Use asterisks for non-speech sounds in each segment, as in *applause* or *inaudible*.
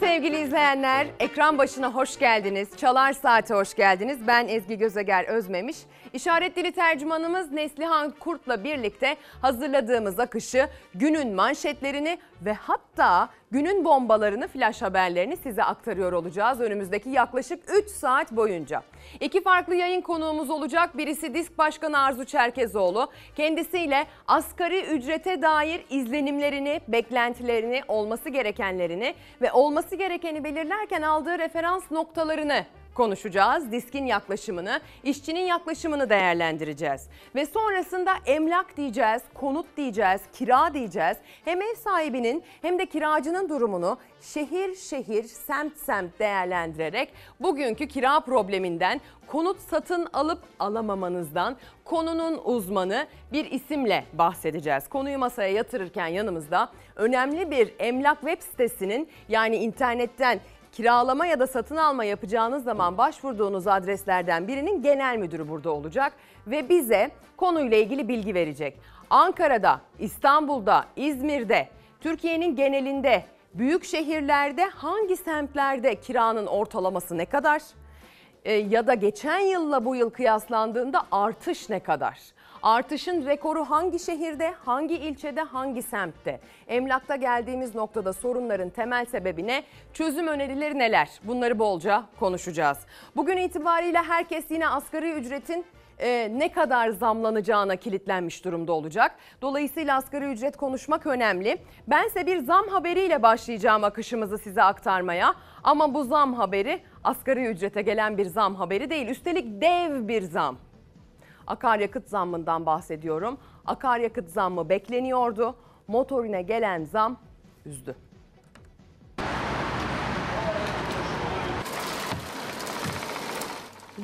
Günaydın sevgili izleyenler. Ekran başına hoş geldiniz. Çalar Saat'e hoş geldiniz. Ben Ezgi Gözeger Özmemiş. İşaret dili tercümanımız Neslihan Kurt'la birlikte hazırladığımız akışı, günün manşetlerini ve hatta günün bombalarını, flash haberlerini size aktarıyor olacağız önümüzdeki yaklaşık 3 saat boyunca. İki farklı yayın konuğumuz olacak. Birisi Disk Başkanı Arzu Çerkezoğlu. Kendisiyle asgari ücrete dair izlenimlerini, beklentilerini, olması gerekenlerini ve olması gerekeni belirlerken aldığı referans noktalarını konuşacağız. Diskin yaklaşımını, işçinin yaklaşımını değerlendireceğiz. Ve sonrasında emlak diyeceğiz, konut diyeceğiz, kira diyeceğiz. Hem ev sahibinin hem de kiracının durumunu şehir şehir, semt semt değerlendirerek bugünkü kira probleminden, konut satın alıp alamamanızdan konunun uzmanı bir isimle bahsedeceğiz. Konuyu masaya yatırırken yanımızda önemli bir emlak web sitesinin yani internetten kiralama ya da satın alma yapacağınız zaman başvurduğunuz adreslerden birinin genel müdürü burada olacak ve bize konuyla ilgili bilgi verecek. Ankara'da, İstanbul'da, İzmir'de, Türkiye'nin genelinde, büyük şehirlerde hangi semtlerde kiranın ortalaması ne kadar? Ee, ya da geçen yılla bu yıl kıyaslandığında artış ne kadar? Artışın rekoru hangi şehirde, hangi ilçede, hangi semtte? Emlakta geldiğimiz noktada sorunların temel sebebi ne? Çözüm önerileri neler? Bunları bolca konuşacağız. Bugün itibariyle herkes yine asgari ücretin e, ne kadar zamlanacağına kilitlenmiş durumda olacak. Dolayısıyla asgari ücret konuşmak önemli. Bense bir zam haberiyle başlayacağım akışımızı size aktarmaya. Ama bu zam haberi asgari ücrete gelen bir zam haberi değil. Üstelik dev bir zam akaryakıt zammından bahsediyorum. Akaryakıt zammı bekleniyordu. Motorine gelen zam üzdü.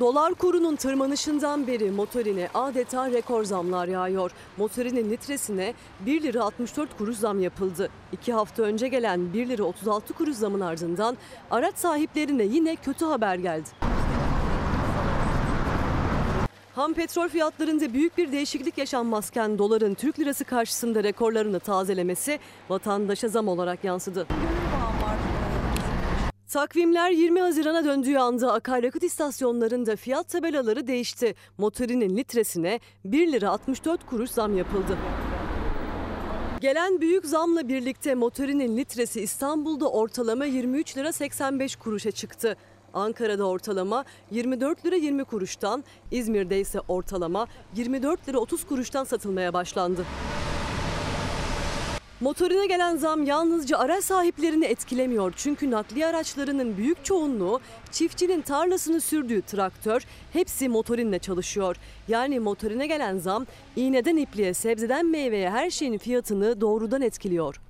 Dolar kurunun tırmanışından beri motorine adeta rekor zamlar yağıyor. Motorinin litresine 1 lira 64 kuruş zam yapıldı. 2 hafta önce gelen 1 lira 36 kuruş zamın ardından araç sahiplerine yine kötü haber geldi. Ham petrol fiyatlarında büyük bir değişiklik yaşanmazken doların Türk lirası karşısında rekorlarını tazelemesi vatandaşa zam olarak yansıdı. Takvimler 20 Haziran'a döndüğü anda akaryakıt istasyonlarında fiyat tabelaları değişti. Motorinin litresine 1 lira 64 kuruş zam yapıldı. Gelen büyük zamla birlikte motorinin litresi İstanbul'da ortalama 23 lira 85 kuruşa çıktı. Ankara'da ortalama 24 lira 20 kuruştan, İzmir'de ise ortalama 24 lira 30 kuruştan satılmaya başlandı. Motorine gelen zam yalnızca araç sahiplerini etkilemiyor. Çünkü nakliye araçlarının büyük çoğunluğu çiftçinin tarlasını sürdüğü traktör hepsi motorinle çalışıyor. Yani motorine gelen zam iğneden ipliğe, sebzeden meyveye her şeyin fiyatını doğrudan etkiliyor.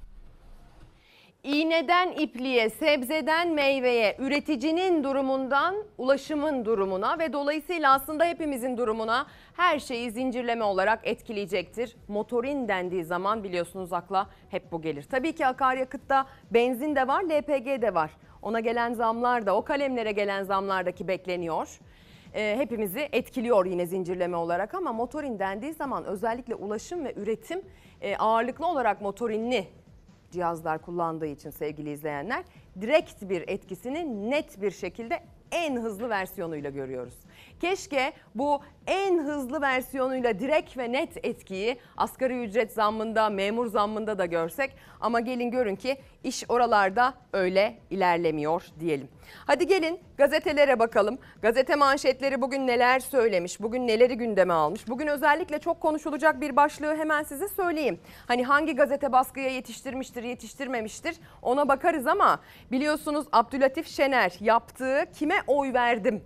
İğneden ipliğe, sebzeden meyveye, üreticinin durumundan ulaşımın durumuna ve dolayısıyla aslında hepimizin durumuna her şeyi zincirleme olarak etkileyecektir. Motorin dendiği zaman biliyorsunuz akla hep bu gelir. Tabii ki akaryakıtta benzin de var, LPG de var. Ona gelen zamlar da, o kalemlere gelen zamlardaki bekleniyor. E, hepimizi etkiliyor yine zincirleme olarak ama motorin dendiği zaman özellikle ulaşım ve üretim e, ağırlıklı olarak motorinli cihazlar kullandığı için sevgili izleyenler direkt bir etkisini net bir şekilde en hızlı versiyonuyla görüyoruz. Keşke bu en hızlı versiyonuyla direkt ve net etkiyi asgari ücret zammında, memur zammında da görsek ama gelin görün ki iş oralarda öyle ilerlemiyor diyelim. Hadi gelin gazetelere bakalım. Gazete manşetleri bugün neler söylemiş, bugün neleri gündeme almış. Bugün özellikle çok konuşulacak bir başlığı hemen size söyleyeyim. Hani hangi gazete baskıya yetiştirmiştir, yetiştirmemiştir ona bakarız ama biliyorsunuz Abdülatif Şener yaptığı kime oy verdim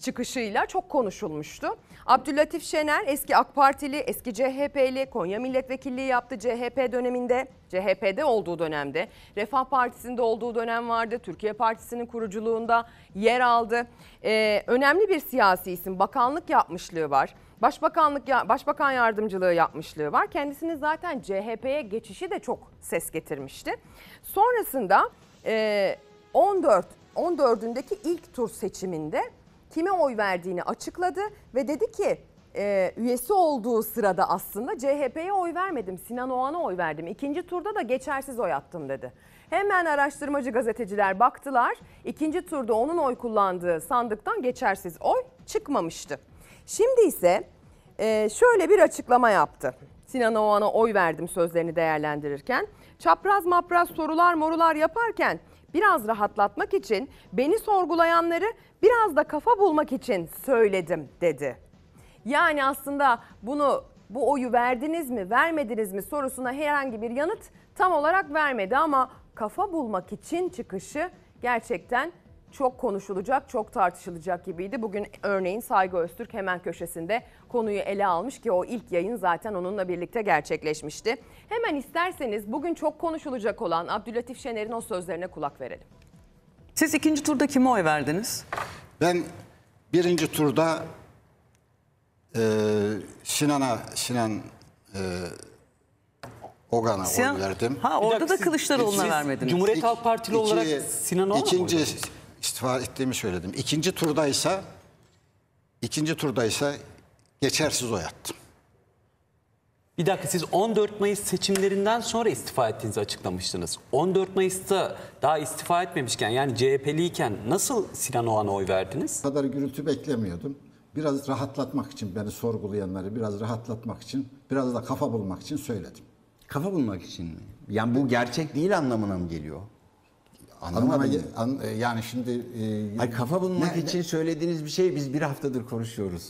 çıkışıyla çok konuşulmuştu. Abdülatif Şener eski AK Partili, eski CHP'li, Konya milletvekilliği yaptı CHP döneminde, CHP'de olduğu dönemde. Refah Partisi'nde olduğu dönem vardı. Türkiye Partisi'nin kuruculuğunda yer aldı. Ee, önemli bir siyasi isim, bakanlık yapmışlığı var. Başbakanlık başbakan yardımcılığı yapmışlığı var. Kendisinin zaten CHP'ye geçişi de çok ses getirmişti. Sonrasında e, 14 14'ündeki ilk tur seçiminde kime oy verdiğini açıkladı ve dedi ki e, üyesi olduğu sırada aslında CHP'ye oy vermedim. Sinan Oğan'a oy verdim. İkinci turda da geçersiz oy attım dedi. Hemen araştırmacı gazeteciler baktılar. İkinci turda onun oy kullandığı sandıktan geçersiz oy çıkmamıştı. Şimdi ise e, şöyle bir açıklama yaptı. Sinan Oğan'a oy verdim sözlerini değerlendirirken. Çapraz mapraz sorular morular yaparken biraz rahatlatmak için beni sorgulayanları biraz da kafa bulmak için söyledim dedi. Yani aslında bunu bu oyu verdiniz mi vermediniz mi sorusuna herhangi bir yanıt tam olarak vermedi ama kafa bulmak için çıkışı gerçekten çok konuşulacak, çok tartışılacak gibiydi. Bugün örneğin Saygı Öztürk hemen köşesinde konuyu ele almış ki o ilk yayın zaten onunla birlikte gerçekleşmişti. Hemen isterseniz bugün çok konuşulacak olan Abdülatif Şener'in o sözlerine kulak verelim. Siz ikinci turda kime oy verdiniz? Ben birinci turda e, Sinan'a Sinan e, Ogan'a Sinan- oy verdim. Ha orada da siz- Kılıçdaroğlu'na siz vermediniz. Cumhuriyet Halk Partili iki- olarak Sinan Oğan'a mı ikinci oy istifa ettiğimi söyledim. İkinci turdaysa ikinci turdaysa geçersiz oy attım. Bir dakika siz 14 Mayıs seçimlerinden sonra istifa ettiğinizi açıklamıştınız. 14 Mayıs'ta daha istifa etmemişken yani CHP'liyken nasıl Sinan Oğan'a oy verdiniz? Bu kadar gürültü beklemiyordum. Biraz rahatlatmak için beni sorgulayanları biraz rahatlatmak için biraz da kafa bulmak için söyledim. Kafa bulmak için mi? Yani bu gerçek değil anlamına mı geliyor? Anlamadım. An- e, yani şimdi e, Ay kafa bulmak ne- için söylediğiniz bir şey biz bir haftadır konuşuyoruz.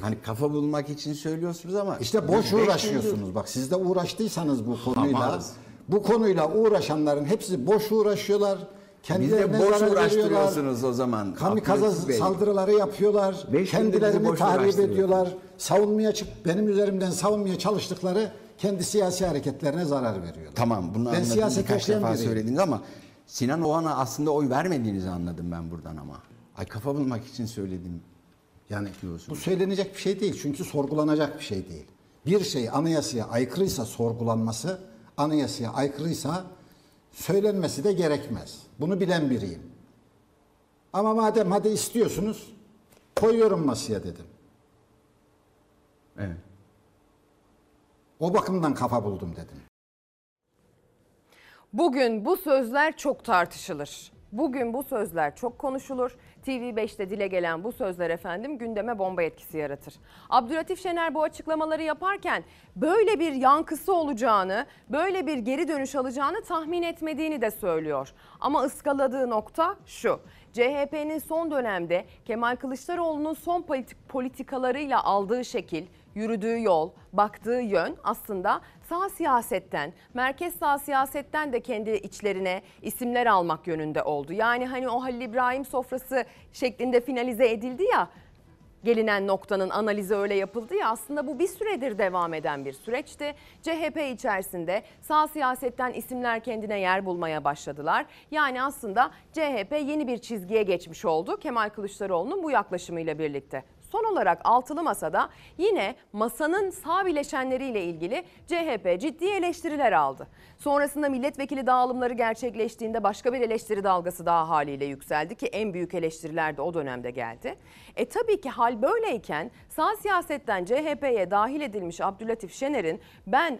Hani kafa bulmak için söylüyorsunuz ama İşte boş biz uğraşıyorsunuz. Bak siz de uğraştıysanız bu konuyla. Ama- Bu konuyla uğraşanların hepsi boş uğraşıyorlar. Biz Kendilerine de boş uğraştırıyorsunuz o zaman. Kamikaze saldırıları yapıyorlar. Beş Kendilerini tahrip ediyorlar. Savunmaya çık benim üzerimden savunmaya çalıştıkları kendi siyasi hareketlerine zarar veriyorlar. Tamam bunu ben anladım birkaç defa biriyim. söylediniz ama Sinan Oğan'a aslında oy vermediğinizi anladım ben buradan ama. Ay kafa bulmak için söyledim. Yani bu söylenecek bir şey değil. Çünkü sorgulanacak bir şey değil. Bir şey anayasaya aykırıysa sorgulanması, anayasaya aykırıysa söylenmesi de gerekmez. Bunu bilen biriyim. Ama madem hadi istiyorsunuz koyuyorum masaya dedim. Evet. O bakımdan kafa buldum dedim. Bugün bu sözler çok tartışılır. Bugün bu sözler çok konuşulur. TV5'te dile gelen bu sözler efendim gündeme bomba etkisi yaratır. Abdülatif Şener bu açıklamaları yaparken böyle bir yankısı olacağını, böyle bir geri dönüş alacağını tahmin etmediğini de söylüyor. Ama ıskaladığı nokta şu. CHP'nin son dönemde Kemal Kılıçdaroğlu'nun son politik politikalarıyla aldığı şekil, yürüdüğü yol, baktığı yön aslında sağ siyasetten, merkez sağ siyasetten de kendi içlerine isimler almak yönünde oldu. Yani hani o Halil İbrahim sofrası şeklinde finalize edildi ya gelinen noktanın analizi öyle yapıldı ya aslında bu bir süredir devam eden bir süreçti. CHP içerisinde sağ siyasetten isimler kendine yer bulmaya başladılar. Yani aslında CHP yeni bir çizgiye geçmiş oldu Kemal Kılıçdaroğlu'nun bu yaklaşımıyla birlikte. Son olarak altılı masada yine masanın sağ bileşenleriyle ilgili CHP ciddi eleştiriler aldı. Sonrasında milletvekili dağılımları gerçekleştiğinde başka bir eleştiri dalgası daha haliyle yükseldi ki en büyük eleştiriler de o dönemde geldi. E tabii ki hal böyleyken sağ siyasetten CHP'ye dahil edilmiş Abdülatif Şener'in ben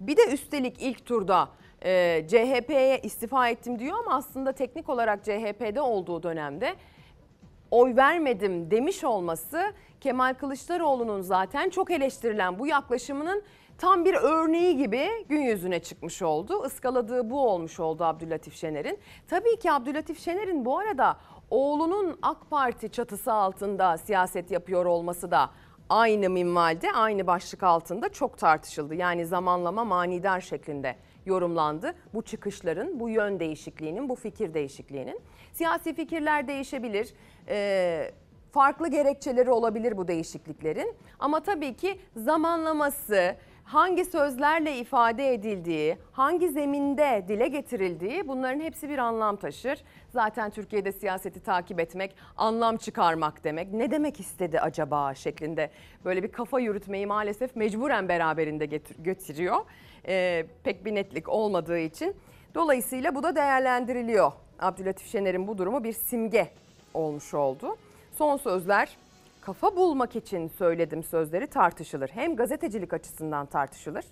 bir de üstelik ilk turda e, CHP'ye istifa ettim diyor ama aslında teknik olarak CHP'de olduğu dönemde oy vermedim demiş olması Kemal Kılıçdaroğlu'nun zaten çok eleştirilen bu yaklaşımının tam bir örneği gibi gün yüzüne çıkmış oldu. Iskaladığı bu olmuş oldu Abdülatif Şener'in. Tabii ki Abdülatif Şener'in bu arada oğlunun AK Parti çatısı altında siyaset yapıyor olması da aynı minvalde, aynı başlık altında çok tartışıldı. Yani zamanlama manidar şeklinde yorumlandı. Bu çıkışların, bu yön değişikliğinin, bu fikir değişikliğinin. Siyasi fikirler değişebilir. Ee, farklı gerekçeleri olabilir bu değişikliklerin. Ama tabii ki zamanlaması, hangi sözlerle ifade edildiği, hangi zeminde dile getirildiği bunların hepsi bir anlam taşır. Zaten Türkiye'de siyaseti takip etmek, anlam çıkarmak demek. Ne demek istedi acaba şeklinde böyle bir kafa yürütmeyi maalesef mecburen beraberinde getir- Ee, pek bir netlik olmadığı için. Dolayısıyla bu da değerlendiriliyor. Abdülatif Şener'in bu durumu bir simge olmuş oldu. Son sözler kafa bulmak için söyledim sözleri tartışılır. Hem gazetecilik açısından tartışılır.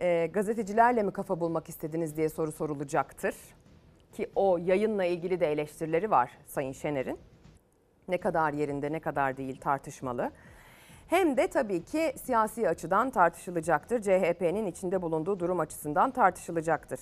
Ee, gazetecilerle mi kafa bulmak istediniz diye soru sorulacaktır. Ki o yayınla ilgili de eleştirileri var Sayın Şener'in. Ne kadar yerinde ne kadar değil tartışmalı. Hem de tabii ki siyasi açıdan tartışılacaktır. CHP'nin içinde bulunduğu durum açısından tartışılacaktır.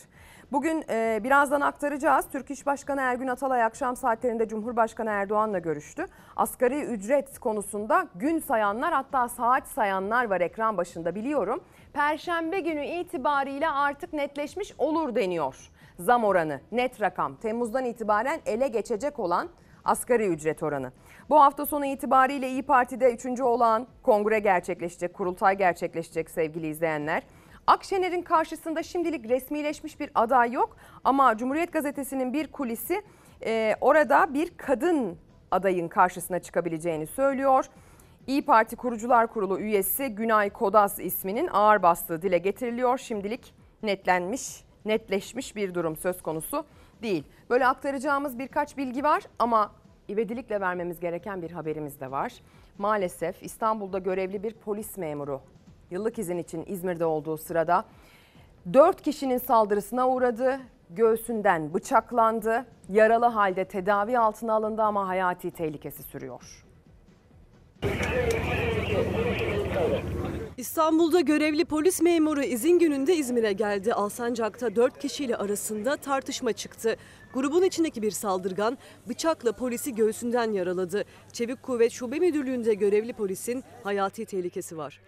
Bugün e, birazdan aktaracağız. Türk İş Başkanı Ergün Atalay akşam saatlerinde Cumhurbaşkanı Erdoğan'la görüştü. Asgari ücret konusunda gün sayanlar hatta saat sayanlar var ekran başında biliyorum. Perşembe günü itibariyle artık netleşmiş olur deniyor. Zam oranı, net rakam Temmuz'dan itibaren ele geçecek olan asgari ücret oranı. Bu hafta sonu itibariyle İyi Parti'de 3. olan kongre gerçekleşecek, kurultay gerçekleşecek sevgili izleyenler. Akşener'in karşısında şimdilik resmileşmiş bir aday yok ama Cumhuriyet Gazetesi'nin bir kulisi e, orada bir kadın adayın karşısına çıkabileceğini söylüyor. İyi Parti Kurucular Kurulu üyesi Günay Kodas isminin ağır bastığı dile getiriliyor. Şimdilik netlenmiş, netleşmiş bir durum söz konusu değil. Böyle aktaracağımız birkaç bilgi var ama ivedilikle vermemiz gereken bir haberimiz de var. Maalesef İstanbul'da görevli bir polis memuru yıllık izin için İzmir'de olduğu sırada 4 kişinin saldırısına uğradı. Göğsünden bıçaklandı. Yaralı halde tedavi altına alındı ama hayati tehlikesi sürüyor. İstanbul'da görevli polis memuru izin gününde İzmir'e geldi. Alsancak'ta 4 kişiyle arasında tartışma çıktı. Grubun içindeki bir saldırgan bıçakla polisi göğsünden yaraladı. Çevik Kuvvet Şube Müdürlüğü'nde görevli polisin hayati tehlikesi var.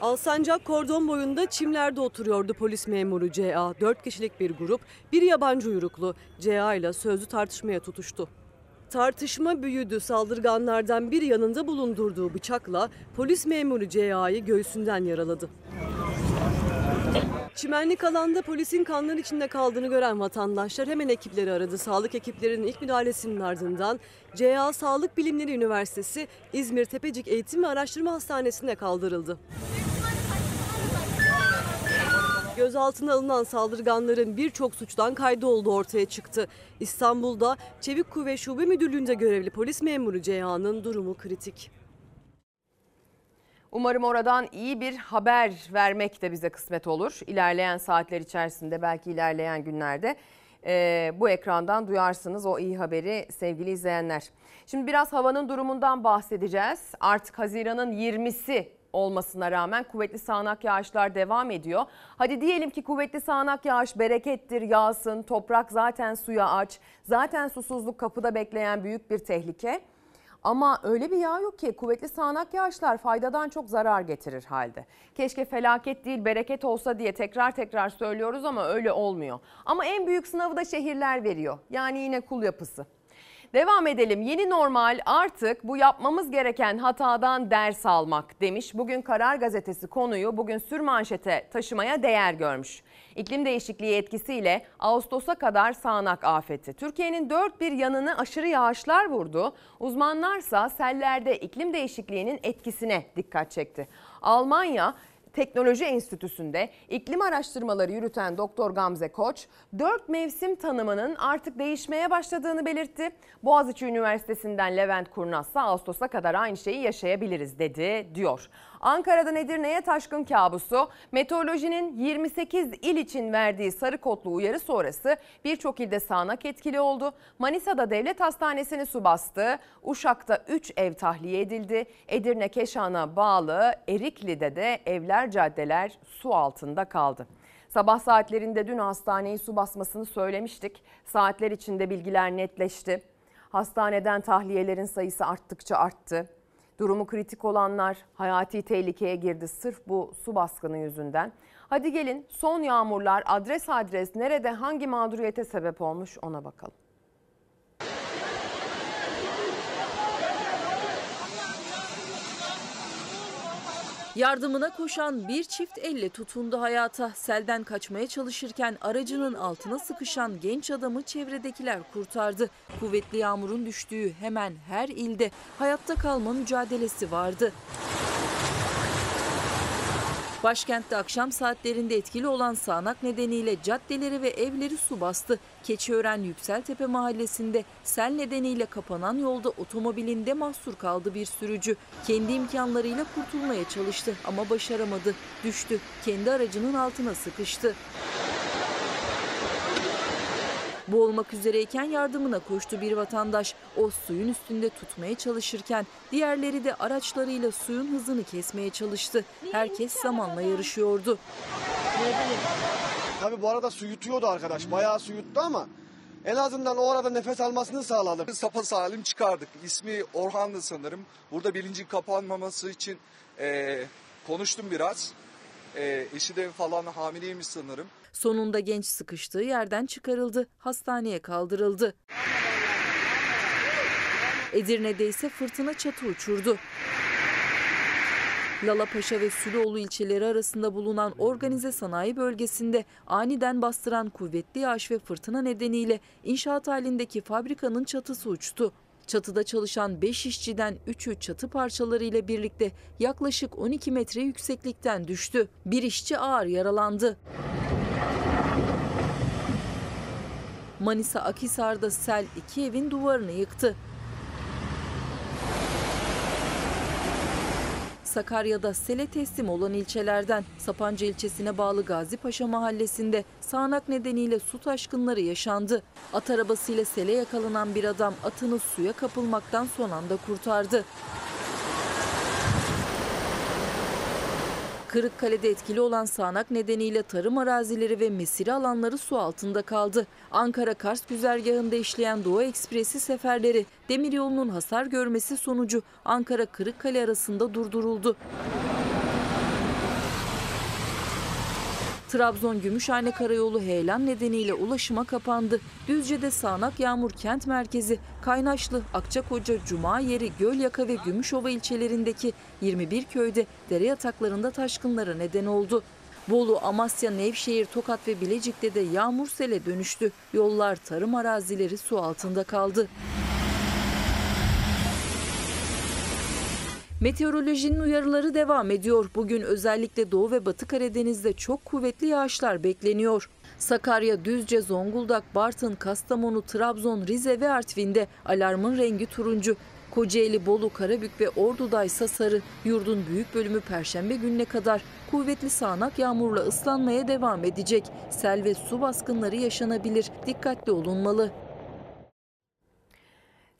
Alsancak kordon boyunda çimlerde oturuyordu polis memuru CA. 4 kişilik bir grup, bir yabancı uyruklu CA ile sözlü tartışmaya tutuştu. Tartışma büyüdü. Saldırganlardan bir yanında bulundurduğu bıçakla polis memuru CA'yı göğsünden yaraladı. Çimenlik alanda polisin kanlar içinde kaldığını gören vatandaşlar hemen ekipleri aradı. Sağlık ekiplerinin ilk müdahalesinin ardından CA Sağlık Bilimleri Üniversitesi İzmir Tepecik Eğitim ve Araştırma Hastanesi'ne kaldırıldı. Gözaltına alınan saldırganların birçok suçtan kaydı olduğu ortaya çıktı. İstanbul'da Çevik Kuvvet Şube Müdürlüğü'nde görevli polis memuru CA'nın durumu kritik. Umarım oradan iyi bir haber vermek de bize kısmet olur. İlerleyen saatler içerisinde belki ilerleyen günlerde e, bu ekrandan duyarsınız o iyi haberi sevgili izleyenler. Şimdi biraz havanın durumundan bahsedeceğiz. Artık Haziran'ın 20'si olmasına rağmen kuvvetli sağanak yağışlar devam ediyor. Hadi diyelim ki kuvvetli sağanak yağış berekettir, yağsın, toprak zaten suya aç. Zaten susuzluk kapıda bekleyen büyük bir tehlike. Ama öyle bir yağ yok ki kuvvetli sağanak yağışlar faydadan çok zarar getirir halde. Keşke felaket değil bereket olsa diye tekrar tekrar söylüyoruz ama öyle olmuyor. Ama en büyük sınavı da şehirler veriyor. Yani yine kul yapısı. Devam edelim. Yeni normal artık bu yapmamız gereken hatadan ders almak demiş. Bugün Karar Gazetesi konuyu bugün sür manşete taşımaya değer görmüş. İklim değişikliği etkisiyle Ağustos'a kadar sağanak afeti. Türkiye'nin dört bir yanını aşırı yağışlar vurdu. Uzmanlarsa sellerde iklim değişikliğinin etkisine dikkat çekti. Almanya Teknoloji Enstitüsü'nde iklim araştırmaları yürüten Doktor Gamze Koç, dört mevsim tanımının artık değişmeye başladığını belirtti. Boğaziçi Üniversitesi'nden Levent Kurnaz ise Ağustos'a kadar aynı şeyi yaşayabiliriz dedi diyor. Ankara'dan Edirne'ye taşkın kabusu, meteorolojinin 28 il için verdiği sarı kodlu uyarı sonrası birçok ilde sağanak etkili oldu. Manisa'da devlet hastanesini su bastı. Uşak'ta 3 ev tahliye edildi. Edirne Keşan'a bağlı Erikli'de de evler caddeler su altında kaldı. Sabah saatlerinde dün hastaneyi su basmasını söylemiştik. Saatler içinde bilgiler netleşti. Hastaneden tahliyelerin sayısı arttıkça arttı. Durumu kritik olanlar hayati tehlikeye girdi sırf bu su baskını yüzünden. Hadi gelin son yağmurlar adres adres nerede hangi mağduriyete sebep olmuş ona bakalım. Yardımına koşan bir çift elle tutundu hayata. Selden kaçmaya çalışırken aracının altına sıkışan genç adamı çevredekiler kurtardı. Kuvvetli yağmurun düştüğü hemen her ilde hayatta kalma mücadelesi vardı. Başkentte akşam saatlerinde etkili olan sağanak nedeniyle caddeleri ve evleri su bastı. Keçiören Yükseltepe mahallesinde sel nedeniyle kapanan yolda otomobilinde mahsur kaldı bir sürücü. Kendi imkanlarıyla kurtulmaya çalıştı ama başaramadı. Düştü. Kendi aracının altına sıkıştı. Boğulmak üzereyken yardımına koştu bir vatandaş. O suyun üstünde tutmaya çalışırken diğerleri de araçlarıyla suyun hızını kesmeye çalıştı. Herkes zamanla yarışıyordu. Tabii bu arada su yutuyordu arkadaş. Bayağı su yuttu ama en azından o arada nefes almasını sağladık. Sapa salim çıkardık. İsmi Orhan'dı sanırım. Burada bilincin kapanmaması için eee, konuştum biraz. Eee eşi de falan hamileymiş sanırım. Sonunda genç sıkıştığı yerden çıkarıldı. Hastaneye kaldırıldı. Edirne'de ise fırtına çatı uçurdu. Lalapaşa ve Süloğlu ilçeleri arasında bulunan organize sanayi bölgesinde aniden bastıran kuvvetli yağış ve fırtına nedeniyle inşaat halindeki fabrikanın çatısı uçtu. Çatıda çalışan 5 işçiden 3'ü çatı parçaları ile birlikte yaklaşık 12 metre yükseklikten düştü. Bir işçi ağır yaralandı. Manisa Akhisar'da sel iki evin duvarını yıktı. Sakarya'da sele teslim olan ilçelerden Sapanca ilçesine bağlı Gazipaşa mahallesinde sağanak nedeniyle su taşkınları yaşandı. At arabasıyla sele yakalanan bir adam atını suya kapılmaktan son anda kurtardı. Kırıkkale'de etkili olan sağanak nedeniyle tarım arazileri ve mesire alanları su altında kaldı. Ankara-Kars güzergahında işleyen Doğu Ekspresi seferleri demiryolunun hasar görmesi sonucu Ankara-Kırıkkale arasında durduruldu. Trabzon Gümüşhane Karayolu heyelan nedeniyle ulaşıma kapandı. Düzce'de sağanak yağmur kent merkezi, Kaynaşlı, Akçakoca, Cuma Yeri, Gölyaka ve Gümüşova ilçelerindeki 21 köyde dere yataklarında taşkınlara neden oldu. Bolu, Amasya, Nevşehir, Tokat ve Bilecik'te de yağmur sele dönüştü. Yollar, tarım arazileri su altında kaldı. Meteorolojinin uyarıları devam ediyor. Bugün özellikle Doğu ve Batı Karadeniz'de çok kuvvetli yağışlar bekleniyor. Sakarya, Düzce, Zonguldak, Bartın, Kastamonu, Trabzon, Rize ve Artvin'de alarmın rengi turuncu. Kocaeli, Bolu, Karabük ve Ordu'da ise sarı. Yurdun büyük bölümü perşembe gününe kadar kuvvetli sağanak yağmurla ıslanmaya devam edecek. Sel ve su baskınları yaşanabilir. Dikkatli olunmalı.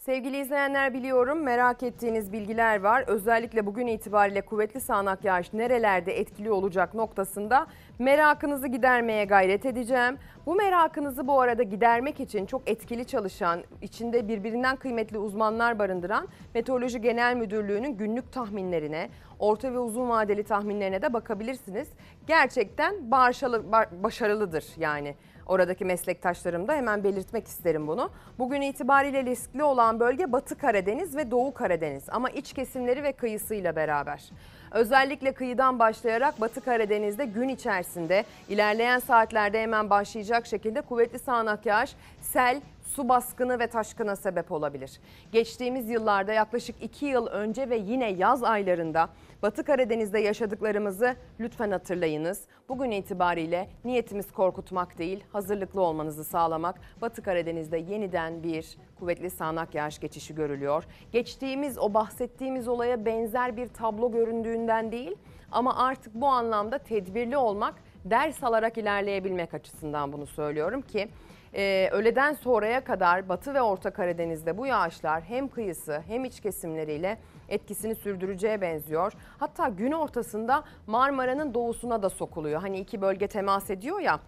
Sevgili izleyenler biliyorum merak ettiğiniz bilgiler var. Özellikle bugün itibariyle kuvvetli sağanak yağış nerelerde etkili olacak noktasında merakınızı gidermeye gayret edeceğim. Bu merakınızı bu arada gidermek için çok etkili çalışan, içinde birbirinden kıymetli uzmanlar barındıran Meteoroloji Genel Müdürlüğü'nün günlük tahminlerine, orta ve uzun vadeli tahminlerine de bakabilirsiniz. Gerçekten başarılı, başarılıdır yani oradaki meslektaşlarım da hemen belirtmek isterim bunu. Bugün itibariyle riskli olan bölge Batı Karadeniz ve Doğu Karadeniz ama iç kesimleri ve kıyısıyla beraber. Özellikle kıyıdan başlayarak Batı Karadeniz'de gün içerisinde ilerleyen saatlerde hemen başlayacak şekilde kuvvetli sağanak yağış, sel, su baskını ve taşkına sebep olabilir. Geçtiğimiz yıllarda yaklaşık 2 yıl önce ve yine yaz aylarında Batı Karadeniz'de yaşadıklarımızı lütfen hatırlayınız. Bugün itibariyle niyetimiz korkutmak değil, hazırlıklı olmanızı sağlamak. Batı Karadeniz'de yeniden bir kuvvetli sağanak yağış geçişi görülüyor. Geçtiğimiz o bahsettiğimiz olaya benzer bir tablo göründüğünden değil ama artık bu anlamda tedbirli olmak, ders alarak ilerleyebilmek açısından bunu söylüyorum ki ee, öğleden sonraya kadar Batı ve Orta Karadeniz'de bu yağışlar hem kıyısı hem iç kesimleriyle etkisini sürdüreceğe benziyor. Hatta gün ortasında Marmara'nın doğusuna da sokuluyor. Hani iki bölge temas ediyor ya.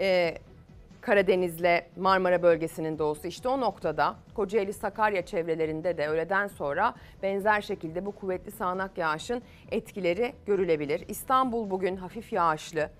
E, Karadeniz'le Marmara bölgesinin doğusu işte o noktada Kocaeli Sakarya çevrelerinde de öğleden sonra benzer şekilde bu kuvvetli sağanak yağışın etkileri görülebilir. İstanbul bugün hafif yağışlı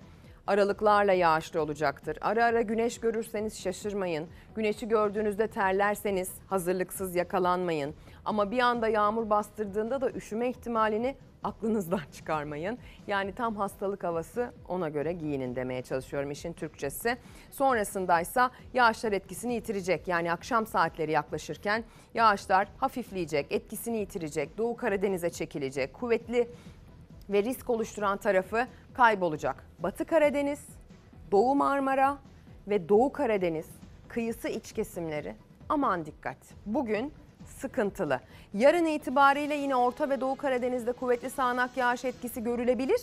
aralıklarla yağışlı olacaktır. Ara ara güneş görürseniz şaşırmayın. Güneşi gördüğünüzde terlerseniz hazırlıksız yakalanmayın. Ama bir anda yağmur bastırdığında da üşüme ihtimalini aklınızdan *laughs* çıkarmayın. Yani tam hastalık havası ona göre giyinin demeye çalışıyorum işin Türkçesi. Sonrasındaysa yağışlar etkisini yitirecek. Yani akşam saatleri yaklaşırken yağışlar hafifleyecek, etkisini yitirecek. Doğu Karadeniz'e çekilecek. Kuvvetli ve risk oluşturan tarafı kaybolacak. Batı Karadeniz, Doğu Marmara ve Doğu Karadeniz kıyısı iç kesimleri aman dikkat. Bugün sıkıntılı. Yarın itibariyle yine Orta ve Doğu Karadeniz'de kuvvetli sağanak yağış etkisi görülebilir.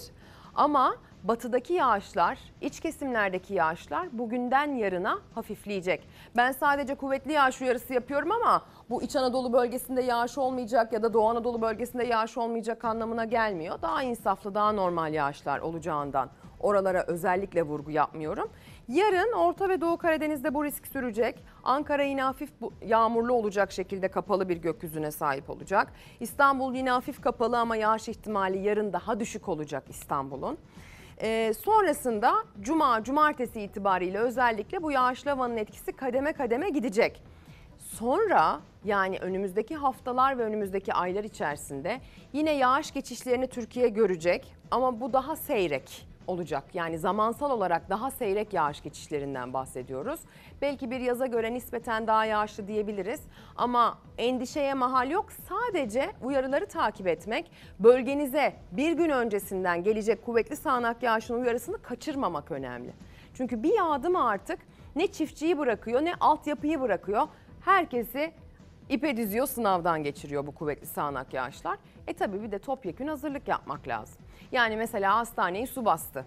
Ama batıdaki yağışlar, iç kesimlerdeki yağışlar bugünden yarına hafifleyecek. Ben sadece kuvvetli yağış uyarısı yapıyorum ama bu İç Anadolu bölgesinde yağış olmayacak ya da Doğu Anadolu bölgesinde yağış olmayacak anlamına gelmiyor. Daha insaflı, daha normal yağışlar olacağından oralara özellikle vurgu yapmıyorum. Yarın Orta ve Doğu Karadeniz'de bu risk sürecek. Ankara yine hafif yağmurlu olacak şekilde kapalı bir gökyüzüne sahip olacak. İstanbul yine hafif kapalı ama yağış ihtimali yarın daha düşük olacak İstanbul'un. Ee, sonrasında cuma, cumartesi itibariyle özellikle bu yağışlı havanın etkisi kademe kademe gidecek. Sonra yani önümüzdeki haftalar ve önümüzdeki aylar içerisinde yine yağış geçişlerini Türkiye görecek ama bu daha seyrek olacak. Yani zamansal olarak daha seyrek yağış geçişlerinden bahsediyoruz. Belki bir yaza göre nispeten daha yağışlı diyebiliriz ama endişeye mahal yok. Sadece uyarıları takip etmek, bölgenize bir gün öncesinden gelecek kuvvetli sağanak yağışın uyarısını kaçırmamak önemli. Çünkü bir yağdı mı artık ne çiftçiyi bırakıyor ne altyapıyı bırakıyor. Herkesi ipe diziyor, sınavdan geçiriyor bu kuvvetli sağanak yağışlar. E tabii bir de topyekün hazırlık yapmak lazım. Yani mesela hastaneyi su bastı.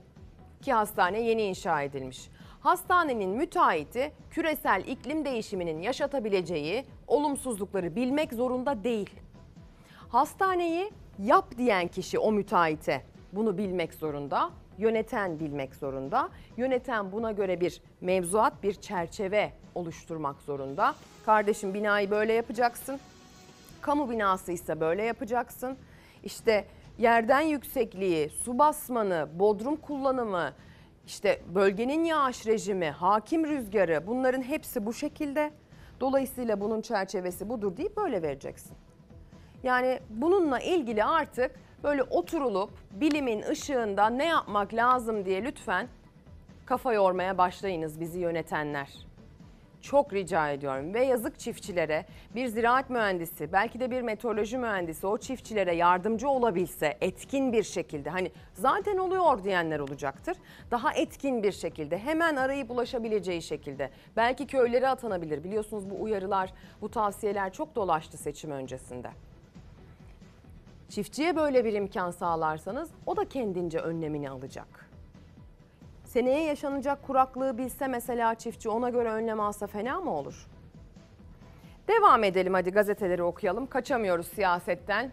Ki hastane yeni inşa edilmiş. Hastanenin müteahhiti küresel iklim değişiminin yaşatabileceği olumsuzlukları bilmek zorunda değil. Hastaneyi yap diyen kişi o müteahhite bunu bilmek zorunda, yöneten bilmek zorunda. Yöneten buna göre bir mevzuat, bir çerçeve oluşturmak zorunda. Kardeşim binayı böyle yapacaksın. Kamu binası ise böyle yapacaksın. İşte yerden yüksekliği, su basmanı, bodrum kullanımı, işte bölgenin yağış rejimi, hakim rüzgarı bunların hepsi bu şekilde. Dolayısıyla bunun çerçevesi budur deyip böyle vereceksin. Yani bununla ilgili artık böyle oturulup bilimin ışığında ne yapmak lazım diye lütfen kafa yormaya başlayınız bizi yönetenler. Çok rica ediyorum ve yazık çiftçilere bir ziraat mühendisi belki de bir meteoroloji mühendisi o çiftçilere yardımcı olabilse etkin bir şekilde hani zaten oluyor diyenler olacaktır. Daha etkin bir şekilde hemen arayıp ulaşabileceği şekilde belki köylere atanabilir biliyorsunuz bu uyarılar bu tavsiyeler çok dolaştı seçim öncesinde. Çiftçiye böyle bir imkan sağlarsanız o da kendince önlemini alacak. Seneye yaşanacak kuraklığı bilse mesela çiftçi ona göre önlem alsa fena mı olur? Devam edelim hadi gazeteleri okuyalım. Kaçamıyoruz siyasetten.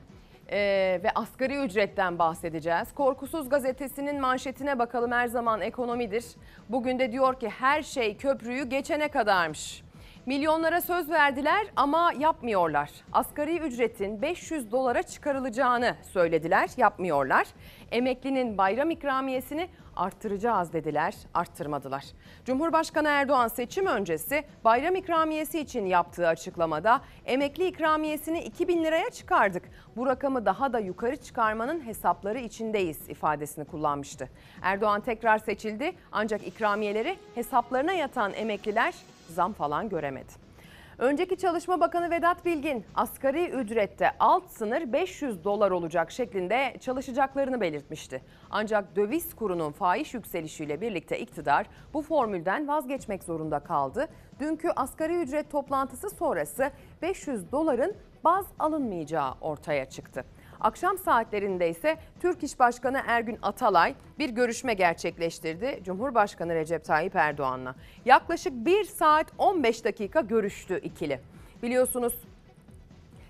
Ee, ve asgari ücretten bahsedeceğiz. Korkusuz gazetesinin manşetine bakalım her zaman ekonomidir. Bugün de diyor ki her şey köprüyü geçene kadarmış. Milyonlara söz verdiler ama yapmıyorlar. Asgari ücretin 500 dolara çıkarılacağını söylediler, yapmıyorlar. Emeklinin bayram ikramiyesini arttıracağız dediler, arttırmadılar. Cumhurbaşkanı Erdoğan seçim öncesi bayram ikramiyesi için yaptığı açıklamada emekli ikramiyesini 2000 liraya çıkardık. Bu rakamı daha da yukarı çıkarmanın hesapları içindeyiz ifadesini kullanmıştı. Erdoğan tekrar seçildi ancak ikramiyeleri hesaplarına yatan emekliler zam falan göremedi. Önceki Çalışma Bakanı Vedat Bilgin asgari ücrette alt sınır 500 dolar olacak şeklinde çalışacaklarını belirtmişti. Ancak döviz kurunun faiz yükselişiyle birlikte iktidar bu formülden vazgeçmek zorunda kaldı. Dünkü asgari ücret toplantısı sonrası 500 doların baz alınmayacağı ortaya çıktı. Akşam saatlerinde ise Türk İş Başkanı Ergün Atalay bir görüşme gerçekleştirdi Cumhurbaşkanı Recep Tayyip Erdoğan'la. Yaklaşık 1 saat 15 dakika görüştü ikili. Biliyorsunuz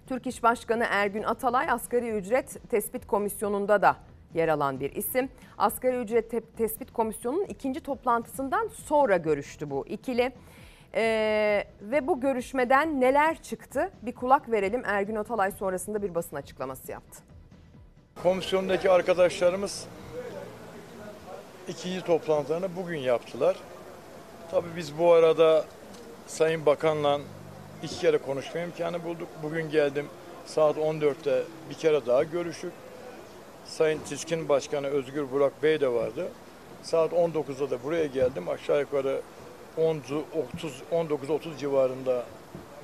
Türk İş Başkanı Ergün Atalay asgari ücret tespit komisyonunda da yer alan bir isim. Asgari ücret Te- tespit komisyonunun ikinci toplantısından sonra görüştü bu ikili. Ee, ve bu görüşmeden neler çıktı? Bir kulak verelim. Ergün Atalay sonrasında bir basın açıklaması yaptı. Komisyondaki arkadaşlarımız ikinci toplantılarını bugün yaptılar. Tabii biz bu arada Sayın Bakan'la iki kere konuşma imkanı bulduk. Bugün geldim saat 14'te bir kere daha görüştük. Sayın Tiskin Başkanı Özgür Burak Bey de vardı. Saat 19'da da buraya geldim. Aşağı yukarı 10 30 19-30 civarında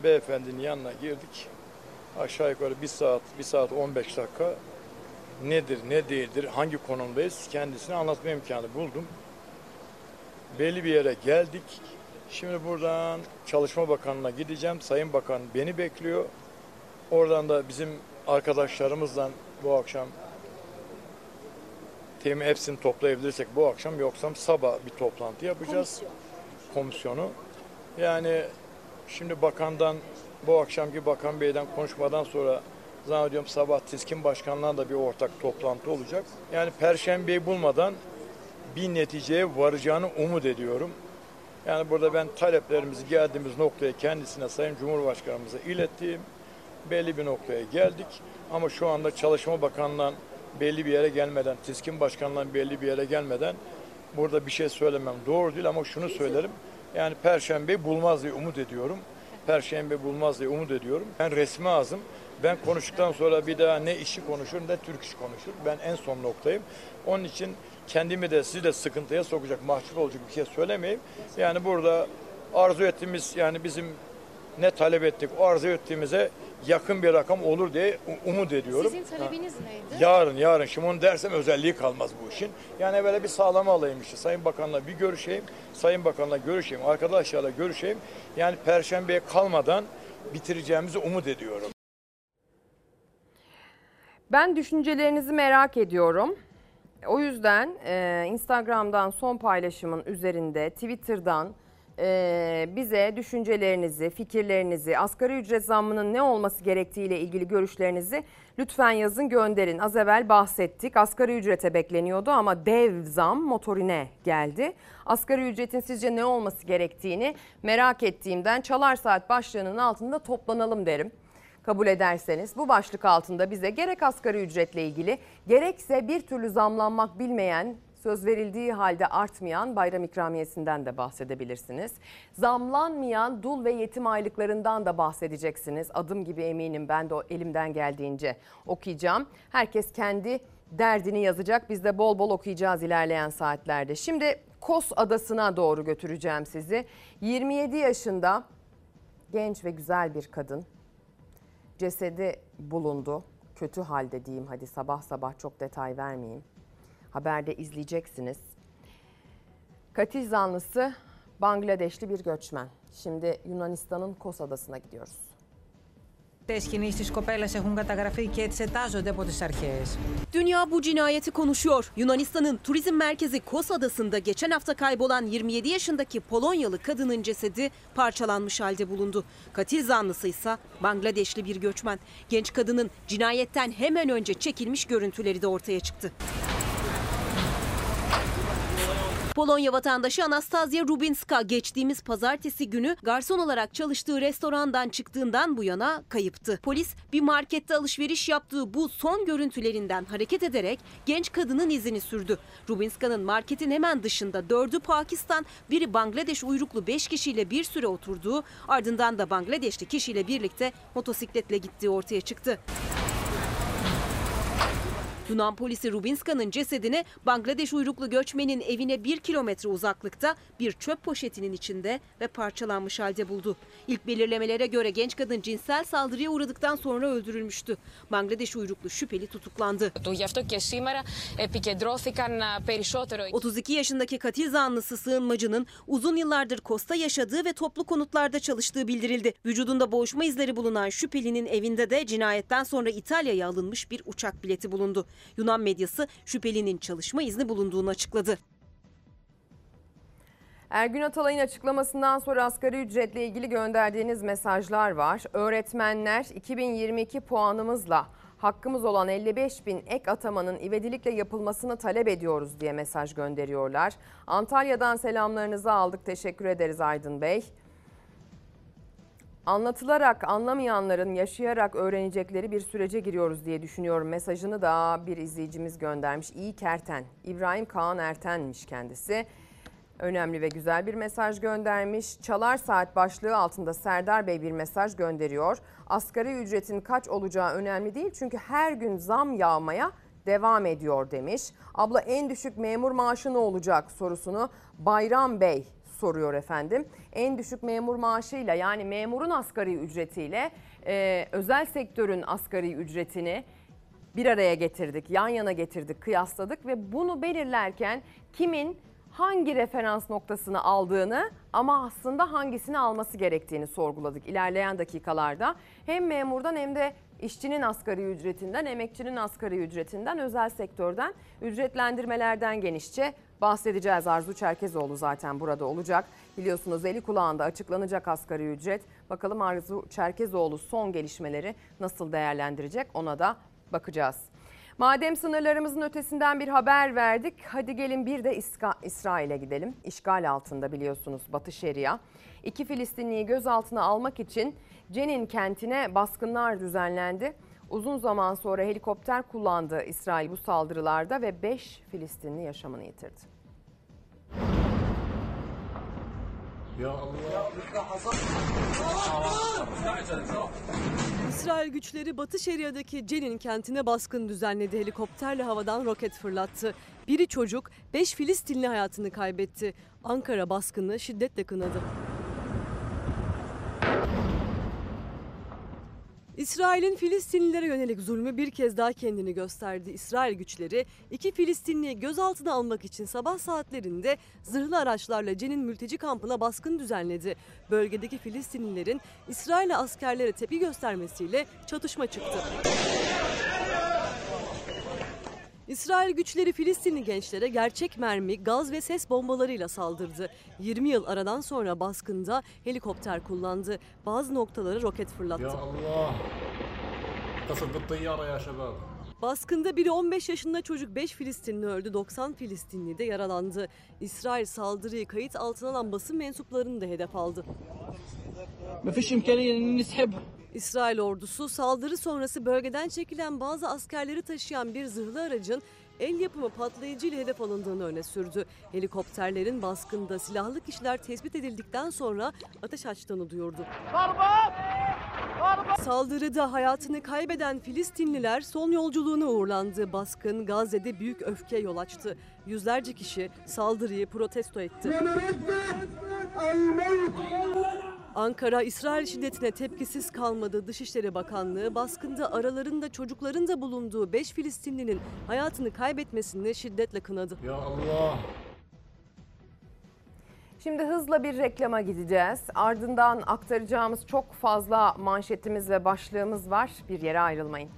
beyefendinin yanına girdik. Aşağı yukarı bir saat, bir saat 15 dakika nedir, ne değildir, hangi konumdayız kendisine anlatma imkanı buldum. Belli bir yere geldik. Şimdi buradan Çalışma Bakanlığı'na gideceğim. Sayın Bakan beni bekliyor. Oradan da bizim arkadaşlarımızla bu akşam temin hepsini toplayabilirsek bu akşam yoksam sabah bir toplantı yapacağız. Komisyonu. Yani şimdi bakandan bu akşamki bakan beyden konuşmadan sonra zannediyorum sabah TİSKİN başkanlarla da bir ortak toplantı olacak. Yani perşembeyi bulmadan bir neticeye varacağını umut ediyorum. Yani burada ben taleplerimizi geldiğimiz noktaya kendisine Sayın Cumhurbaşkanımıza ilettiğim belli bir noktaya geldik. Ama şu anda Çalışma Bakanlığı'ndan belli bir yere gelmeden, TİSKİN Başkanlığı'ndan belli bir yere gelmeden burada bir şey söylemem doğru değil ama şunu söylerim. Yani Perşembe bulmaz diye umut ediyorum. Perşembe bulmaz diye umut ediyorum. Ben resmi ağzım. Ben konuştuktan sonra bir daha ne işi konuşur ne Türk işi konuşur. Ben en son noktayım. Onun için kendimi de sizi de sıkıntıya sokacak, mahcup olacak bir şey söylemeyeyim. Yani burada arzu ettiğimiz yani bizim ne talep ettik o arzu ettiğimize yakın bir rakam olur diye umut ediyorum. Sizin talebiniz neydi? Yarın yarın şimdi onu dersem özelliği kalmaz bu işin. Yani böyle bir sağlama alayım işte. Sayın Bakan'la bir görüşeyim. Sayın Bakan'la görüşeyim. Arkadaşlarla görüşeyim. Yani Perşembe'ye kalmadan bitireceğimizi umut ediyorum. Ben düşüncelerinizi merak ediyorum. O yüzden e, Instagram'dan son paylaşımın üzerinde Twitter'dan e, bize düşüncelerinizi, fikirlerinizi, asgari ücret zammının ne olması gerektiğiyle ilgili görüşlerinizi lütfen yazın gönderin. Az evvel bahsettik. Asgari ücrete bekleniyordu ama dev zam motorine geldi. Asgari ücretin sizce ne olması gerektiğini merak ettiğimden Çalar Saat başlığının altında toplanalım derim kabul ederseniz bu başlık altında bize gerek asgari ücretle ilgili gerekse bir türlü zamlanmak bilmeyen söz verildiği halde artmayan bayram ikramiyesinden de bahsedebilirsiniz. Zamlanmayan dul ve yetim aylıklarından da bahsedeceksiniz. Adım gibi eminim ben de o elimden geldiğince okuyacağım. Herkes kendi derdini yazacak. Biz de bol bol okuyacağız ilerleyen saatlerde. Şimdi Kos Adası'na doğru götüreceğim sizi. 27 yaşında genç ve güzel bir kadın cesedi bulundu. Kötü halde diyeyim hadi sabah sabah çok detay vermeyeyim Haberde izleyeceksiniz. Katil zanlısı Bangladeşli bir göçmen. Şimdi Yunanistan'ın Kos Adası'na gidiyoruz. Τες κινήσεις της κοπέλας έχουν καταγραφεί και εξετάζονται από τις αρχές. Dünya bu cinayeti konuşuyor. Yunanistan'ın turizm merkezi Kos Adası'nda geçen hafta kaybolan 27 yaşındaki Polonyalı kadının cesedi parçalanmış halde bulundu. Katil zanlısı ise Bangladeşli bir göçmen. Genç kadının cinayetten hemen önce çekilmiş görüntüleri de ortaya çıktı. Polonya vatandaşı Anastazya Rubinska geçtiğimiz pazartesi günü garson olarak çalıştığı restorandan çıktığından bu yana kayıptı. Polis bir markette alışveriş yaptığı bu son görüntülerinden hareket ederek genç kadının izini sürdü. Rubinska'nın marketin hemen dışında dördü Pakistan, biri Bangladeş uyruklu 5 kişiyle bir süre oturduğu ardından da Bangladeşli kişiyle birlikte motosikletle gittiği ortaya çıktı. Yunan polisi Rubinska'nın cesedini Bangladeş uyruklu göçmenin evine bir kilometre uzaklıkta bir çöp poşetinin içinde ve parçalanmış halde buldu. İlk belirlemelere göre genç kadın cinsel saldırıya uğradıktan sonra öldürülmüştü. Bangladeş uyruklu şüpheli tutuklandı. 32 yaşındaki katil zanlısı sığınmacının uzun yıllardır Kosta yaşadığı ve toplu konutlarda çalıştığı bildirildi. Vücudunda boğuşma izleri bulunan şüphelinin evinde de cinayetten sonra İtalya'ya alınmış bir uçak bileti bulundu. Yunan medyası şüphelinin çalışma izni bulunduğunu açıkladı. Ergün Atalay'ın açıklamasından sonra asgari ücretle ilgili gönderdiğiniz mesajlar var. Öğretmenler 2022 puanımızla hakkımız olan 55 bin ek atamanın ivedilikle yapılmasını talep ediyoruz diye mesaj gönderiyorlar. Antalya'dan selamlarınızı aldık. Teşekkür ederiz Aydın Bey. Anlatılarak anlamayanların yaşayarak öğrenecekleri bir sürece giriyoruz diye düşünüyorum. Mesajını da bir izleyicimiz göndermiş. İyi Kerten, İbrahim Kaan Erten'miş kendisi. Önemli ve güzel bir mesaj göndermiş. Çalar Saat başlığı altında Serdar Bey bir mesaj gönderiyor. Asgari ücretin kaç olacağı önemli değil çünkü her gün zam yağmaya devam ediyor demiş. Abla en düşük memur maaşı ne olacak sorusunu Bayram Bey soruyor efendim. En düşük memur maaşıyla yani memurun asgari ücretiyle e, özel sektörün asgari ücretini bir araya getirdik, yan yana getirdik, kıyasladık ve bunu belirlerken kimin hangi referans noktasını aldığını ama aslında hangisini alması gerektiğini sorguladık ilerleyen dakikalarda. Hem memurdan hem de işçinin asgari ücretinden, emekçinin asgari ücretinden, özel sektörden, ücretlendirmelerden genişçe bahsedeceğiz. Arzu Çerkezoğlu zaten burada olacak. Biliyorsunuz eli kulağında açıklanacak asgari ücret. Bakalım Arzu Çerkezoğlu son gelişmeleri nasıl değerlendirecek ona da bakacağız. Madem sınırlarımızın ötesinden bir haber verdik, hadi gelin bir de İsrail'e gidelim. İşgal altında biliyorsunuz Batı Şeria. İki Filistinliyi gözaltına almak için Cenin kentine baskınlar düzenlendi. Uzun zaman sonra helikopter kullandı İsrail bu saldırılarda ve 5 Filistinli yaşamını yitirdi. İsrail güçleri Batı Şeria'daki Cenin kentine baskın düzenledi. Helikopterle havadan roket fırlattı. Biri çocuk, 5 Filistinli hayatını kaybetti. Ankara baskını şiddetle kınadı. İsrail'in Filistinlilere yönelik zulmü bir kez daha kendini gösterdi. İsrail güçleri iki Filistinliyi gözaltına almak için sabah saatlerinde zırhlı araçlarla Cenin mülteci kampına baskın düzenledi. Bölgedeki Filistinlilerin İsrail askerlere tepki göstermesiyle çatışma çıktı. İsrail güçleri Filistinli gençlere gerçek mermi, gaz ve ses bombalarıyla saldırdı. 20 yıl aradan sonra baskında helikopter kullandı. Bazı noktaları roket fırlattı. Ya Allah! Baskında biri 15 yaşında çocuk 5 Filistinli öldü, 90 Filistinli de yaralandı. İsrail saldırıyı kayıt altına alan basın mensuplarını da hedef aldı. İsrail ordusu saldırı sonrası bölgeden çekilen bazı askerleri taşıyan bir zırhlı aracın el yapımı patlayıcı ile hedef alındığını öne sürdü. Helikopterlerin baskında silahlı kişiler tespit edildikten sonra ateş açtığını duyurdu. Saldırıda hayatını kaybeden Filistinliler son yolculuğuna uğurlandı. Baskın Gazze'de büyük öfke yol açtı. Yüzlerce kişi saldırıyı protesto etti. Ankara, İsrail şiddetine tepkisiz kalmadı. Dışişleri Bakanlığı baskında aralarında çocukların da bulunduğu 5 Filistinlinin hayatını kaybetmesini şiddetle kınadı. Ya Allah! Şimdi hızla bir reklama gideceğiz. Ardından aktaracağımız çok fazla manşetimiz ve başlığımız var. Bir yere ayrılmayın.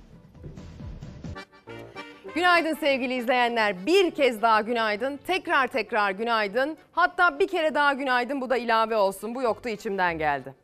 Günaydın sevgili izleyenler. Bir kez daha günaydın. Tekrar tekrar günaydın. Hatta bir kere daha günaydın. Bu da ilave olsun. Bu yoktu içimden geldi.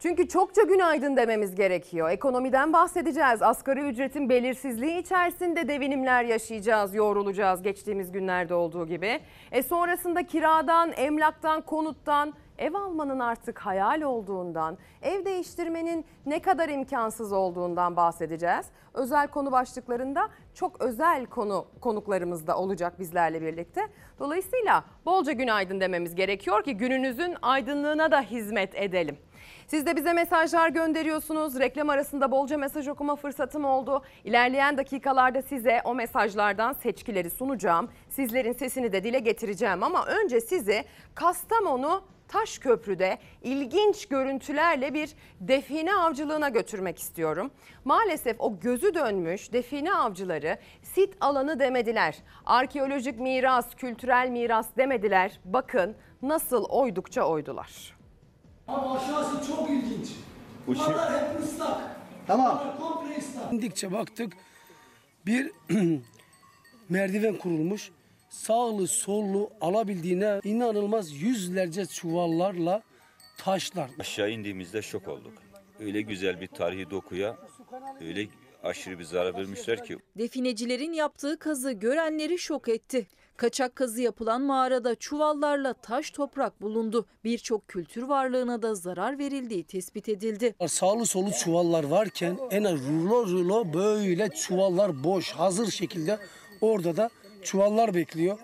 Çünkü çokça günaydın dememiz gerekiyor. Ekonomiden bahsedeceğiz. Asgari ücretin belirsizliği içerisinde devinimler yaşayacağız, yoğrulacağız geçtiğimiz günlerde olduğu gibi. E sonrasında kiradan, emlaktan, konuttan, ev almanın artık hayal olduğundan, ev değiştirmenin ne kadar imkansız olduğundan bahsedeceğiz. Özel konu başlıklarında çok özel konu konuklarımız da olacak bizlerle birlikte. Dolayısıyla bolca günaydın dememiz gerekiyor ki gününüzün aydınlığına da hizmet edelim. Siz de bize mesajlar gönderiyorsunuz. Reklam arasında bolca mesaj okuma fırsatım oldu. İlerleyen dakikalarda size o mesajlardan seçkileri sunacağım. Sizlerin sesini de dile getireceğim ama önce sizi Kastamonu Taşköprü'de ilginç görüntülerle bir define avcılığına götürmek istiyorum. Maalesef o gözü dönmüş define avcıları sit alanı demediler. Arkeolojik miras, kültürel miras demediler. Bakın nasıl oydukça oydular. Ama aşağısı çok ilginç. Bu şey- hep ıslak. Tamam. Komple ıslak. İndikçe baktık bir *clears throat* merdiven kurulmuş. Sağlı sollu alabildiğine inanılmaz yüzlerce çuvallarla taşlar. Aşağı indiğimizde şok olduk. Öyle güzel bir tarihi dokuya öyle aşırı bir zarar vermişler ki. Definecilerin yaptığı kazı görenleri şok etti. Kaçak kazı yapılan mağarada çuvallarla taş toprak bulundu. Birçok kültür varlığına da zarar verildiği tespit edildi. Sağlı solu çuvallar varken en az rulo rulo böyle çuvallar boş hazır şekilde orada da çuvallar bekliyor.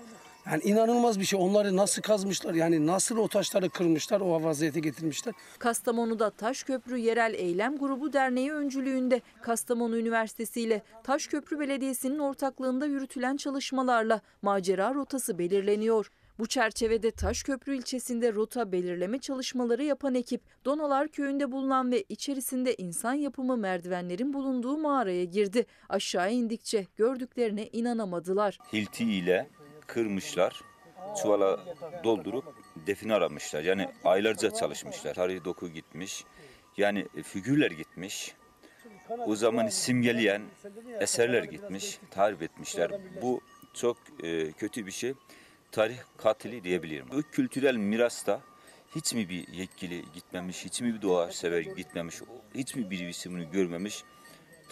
Yani inanılmaz bir şey. Onları nasıl kazmışlar? Yani nasıl o taşları kırmışlar, o vaziyete getirmişler? Kastamonu'da Taşköprü Yerel Eylem Grubu Derneği öncülüğünde Kastamonu Üniversitesi ile Taşköprü Belediyesi'nin ortaklığında yürütülen çalışmalarla macera rotası belirleniyor. Bu çerçevede Taşköprü ilçesinde rota belirleme çalışmaları yapan ekip Donalar köyünde bulunan ve içerisinde insan yapımı merdivenlerin bulunduğu mağaraya girdi. Aşağı indikçe gördüklerine inanamadılar. Hilti ile kırmışlar. Çuvala doldurup define aramışlar. Yani aylarca çalışmışlar. Tarihi doku gitmiş. Yani figürler gitmiş. O zamanı simgeleyen eserler gitmiş. Tarif etmişler. Bu çok e, kötü bir şey. Tarih katili diyebilirim. Bu kültürel mirasta hiç mi bir yetkili gitmemiş, hiç mi bir doğa sever gitmemiş, hiç mi birisi bunu görmemiş?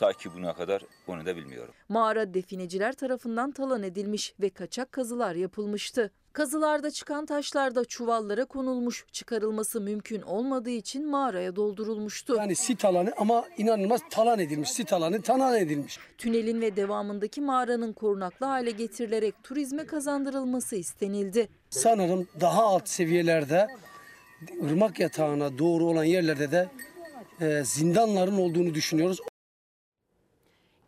Ta ki buna kadar onu da bilmiyorum. Mağara defineciler tarafından talan edilmiş ve kaçak kazılar yapılmıştı. Kazılarda çıkan taşlar da çuvallara konulmuş, çıkarılması mümkün olmadığı için mağaraya doldurulmuştu. Yani sit alanı ama inanılmaz talan edilmiş. Sit alanı talan edilmiş. Tünelin ve devamındaki mağaranın korunaklı hale getirilerek turizme kazandırılması istenildi. Sanırım daha alt seviyelerde ırmak yatağına doğru olan yerlerde de e, zindanların olduğunu düşünüyoruz.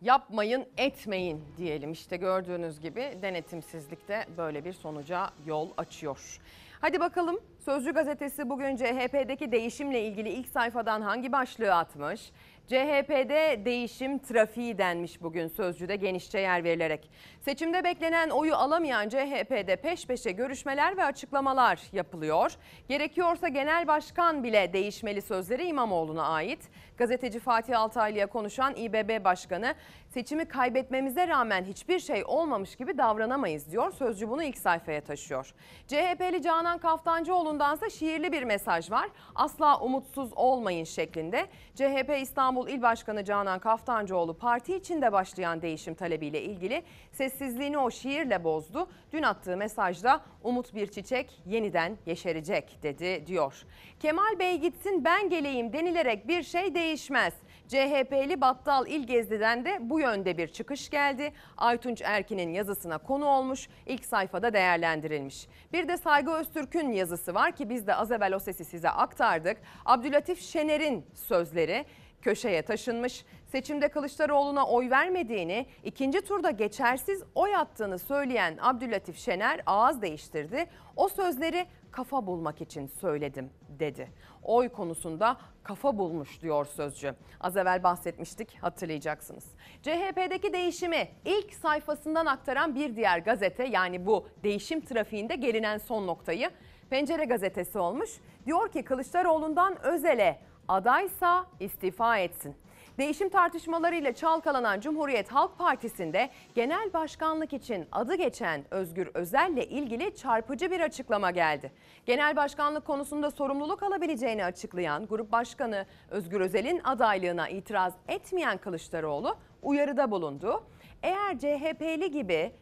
Yapmayın, etmeyin diyelim. İşte gördüğünüz gibi denetimsizlikte böyle bir sonuca yol açıyor. Hadi bakalım Sözcü gazetesi bugün CHP'deki değişimle ilgili ilk sayfadan hangi başlığı atmış? CHP'de değişim trafiği denmiş bugün Sözcü'de genişçe yer verilerek. Seçimde beklenen oyu alamayan CHP'de peş peşe görüşmeler ve açıklamalar yapılıyor. Gerekiyorsa genel başkan bile değişmeli sözleri İmamoğlu'na ait. Gazeteci Fatih Altaylı'ya konuşan İBB Başkanı seçimi kaybetmemize rağmen hiçbir şey olmamış gibi davranamayız diyor. Sözcü bunu ilk sayfaya taşıyor. CHP'li Canan Kaftancıoğlu'ndansa şiirli bir mesaj var. Asla umutsuz olmayın şeklinde. CHP İstanbul İl Başkanı Canan Kaftancıoğlu parti içinde başlayan değişim talebiyle ilgili sessizliğini o şiirle bozdu. Dün attığı mesajda umut bir çiçek yeniden yeşerecek dedi diyor. Kemal Bey gitsin ben geleyim denilerek bir şey değişmez. CHP'li Battal İl Gezdi'den de bu yönde bir çıkış geldi. Aytunç Erkin'in yazısına konu olmuş, ilk sayfada değerlendirilmiş. Bir de Saygı Öztürk'ün yazısı var ki biz de az evvel o sesi size aktardık. Abdülatif Şener'in sözleri köşeye taşınmış. Seçimde Kılıçdaroğlu'na oy vermediğini, ikinci turda geçersiz oy attığını söyleyen Abdülatif Şener ağız değiştirdi. O sözleri kafa bulmak için söyledim dedi. Oy konusunda kafa bulmuş diyor sözcü. Az evvel bahsetmiştik hatırlayacaksınız. CHP'deki değişimi ilk sayfasından aktaran bir diğer gazete yani bu değişim trafiğinde gelinen son noktayı Pencere gazetesi olmuş. Diyor ki Kılıçdaroğlu'ndan Özel'e adaysa istifa etsin. Değişim tartışmalarıyla çalkalanan Cumhuriyet Halk Partisi'nde genel başkanlık için adı geçen Özgür Özel'le ilgili çarpıcı bir açıklama geldi. Genel başkanlık konusunda sorumluluk alabileceğini açıklayan Grup Başkanı Özgür Özel'in adaylığına itiraz etmeyen Kılıçdaroğlu uyarıda bulundu. Eğer CHP'li gibi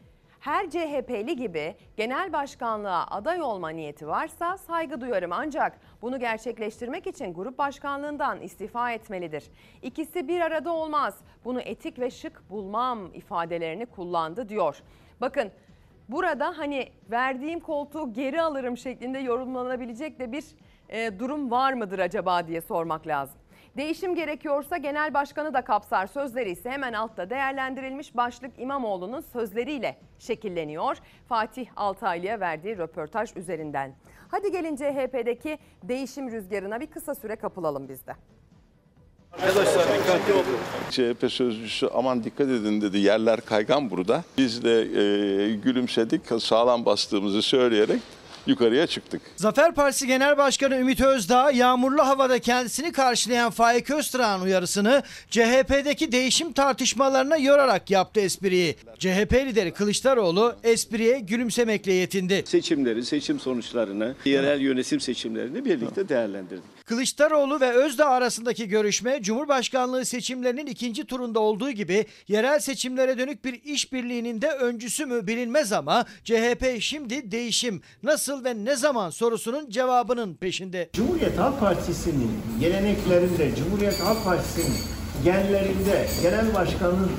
her CHP'li gibi genel başkanlığa aday olma niyeti varsa saygı duyarım ancak bunu gerçekleştirmek için grup başkanlığından istifa etmelidir. İkisi bir arada olmaz. Bunu etik ve şık bulmam ifadelerini kullandı diyor. Bakın burada hani verdiğim koltuğu geri alırım şeklinde yorumlanabilecek de bir e, durum var mıdır acaba diye sormak lazım. Değişim gerekiyorsa genel başkanı da kapsar sözleri ise hemen altta değerlendirilmiş başlık İmamoğlu'nun sözleriyle şekilleniyor. Fatih Altaylı'ya verdiği röportaj üzerinden. Hadi gelin CHP'deki değişim rüzgarına bir kısa süre kapılalım biz de. Arkadaşlar dikkatli olun. CHP sözcüsü aman dikkat edin dedi yerler kaygan burada. Biz de e, gülümsedik sağlam bastığımızı söyleyerek yukarıya çıktık. Zafer Partisi Genel Başkanı Ümit Özdağ yağmurlu havada kendisini karşılayan Faik Öztürk'ün uyarısını CHP'deki değişim tartışmalarına yorarak yaptı espriyi. CHP lideri Kılıçdaroğlu espriye gülümsemekle yetindi. Seçimleri, seçim sonuçlarını, yerel yönetim seçimlerini birlikte değerlendirdik. Kılıçdaroğlu ve Özdağ arasındaki görüşme Cumhurbaşkanlığı seçimlerinin ikinci turunda olduğu gibi yerel seçimlere dönük bir işbirliğinin de öncüsü mü bilinmez ama CHP şimdi değişim nasıl ve ne zaman sorusunun cevabının peşinde. Cumhuriyet Halk Partisi'nin geleneklerinde, Cumhuriyet Halk Partisi'nin genlerinde genel başkanın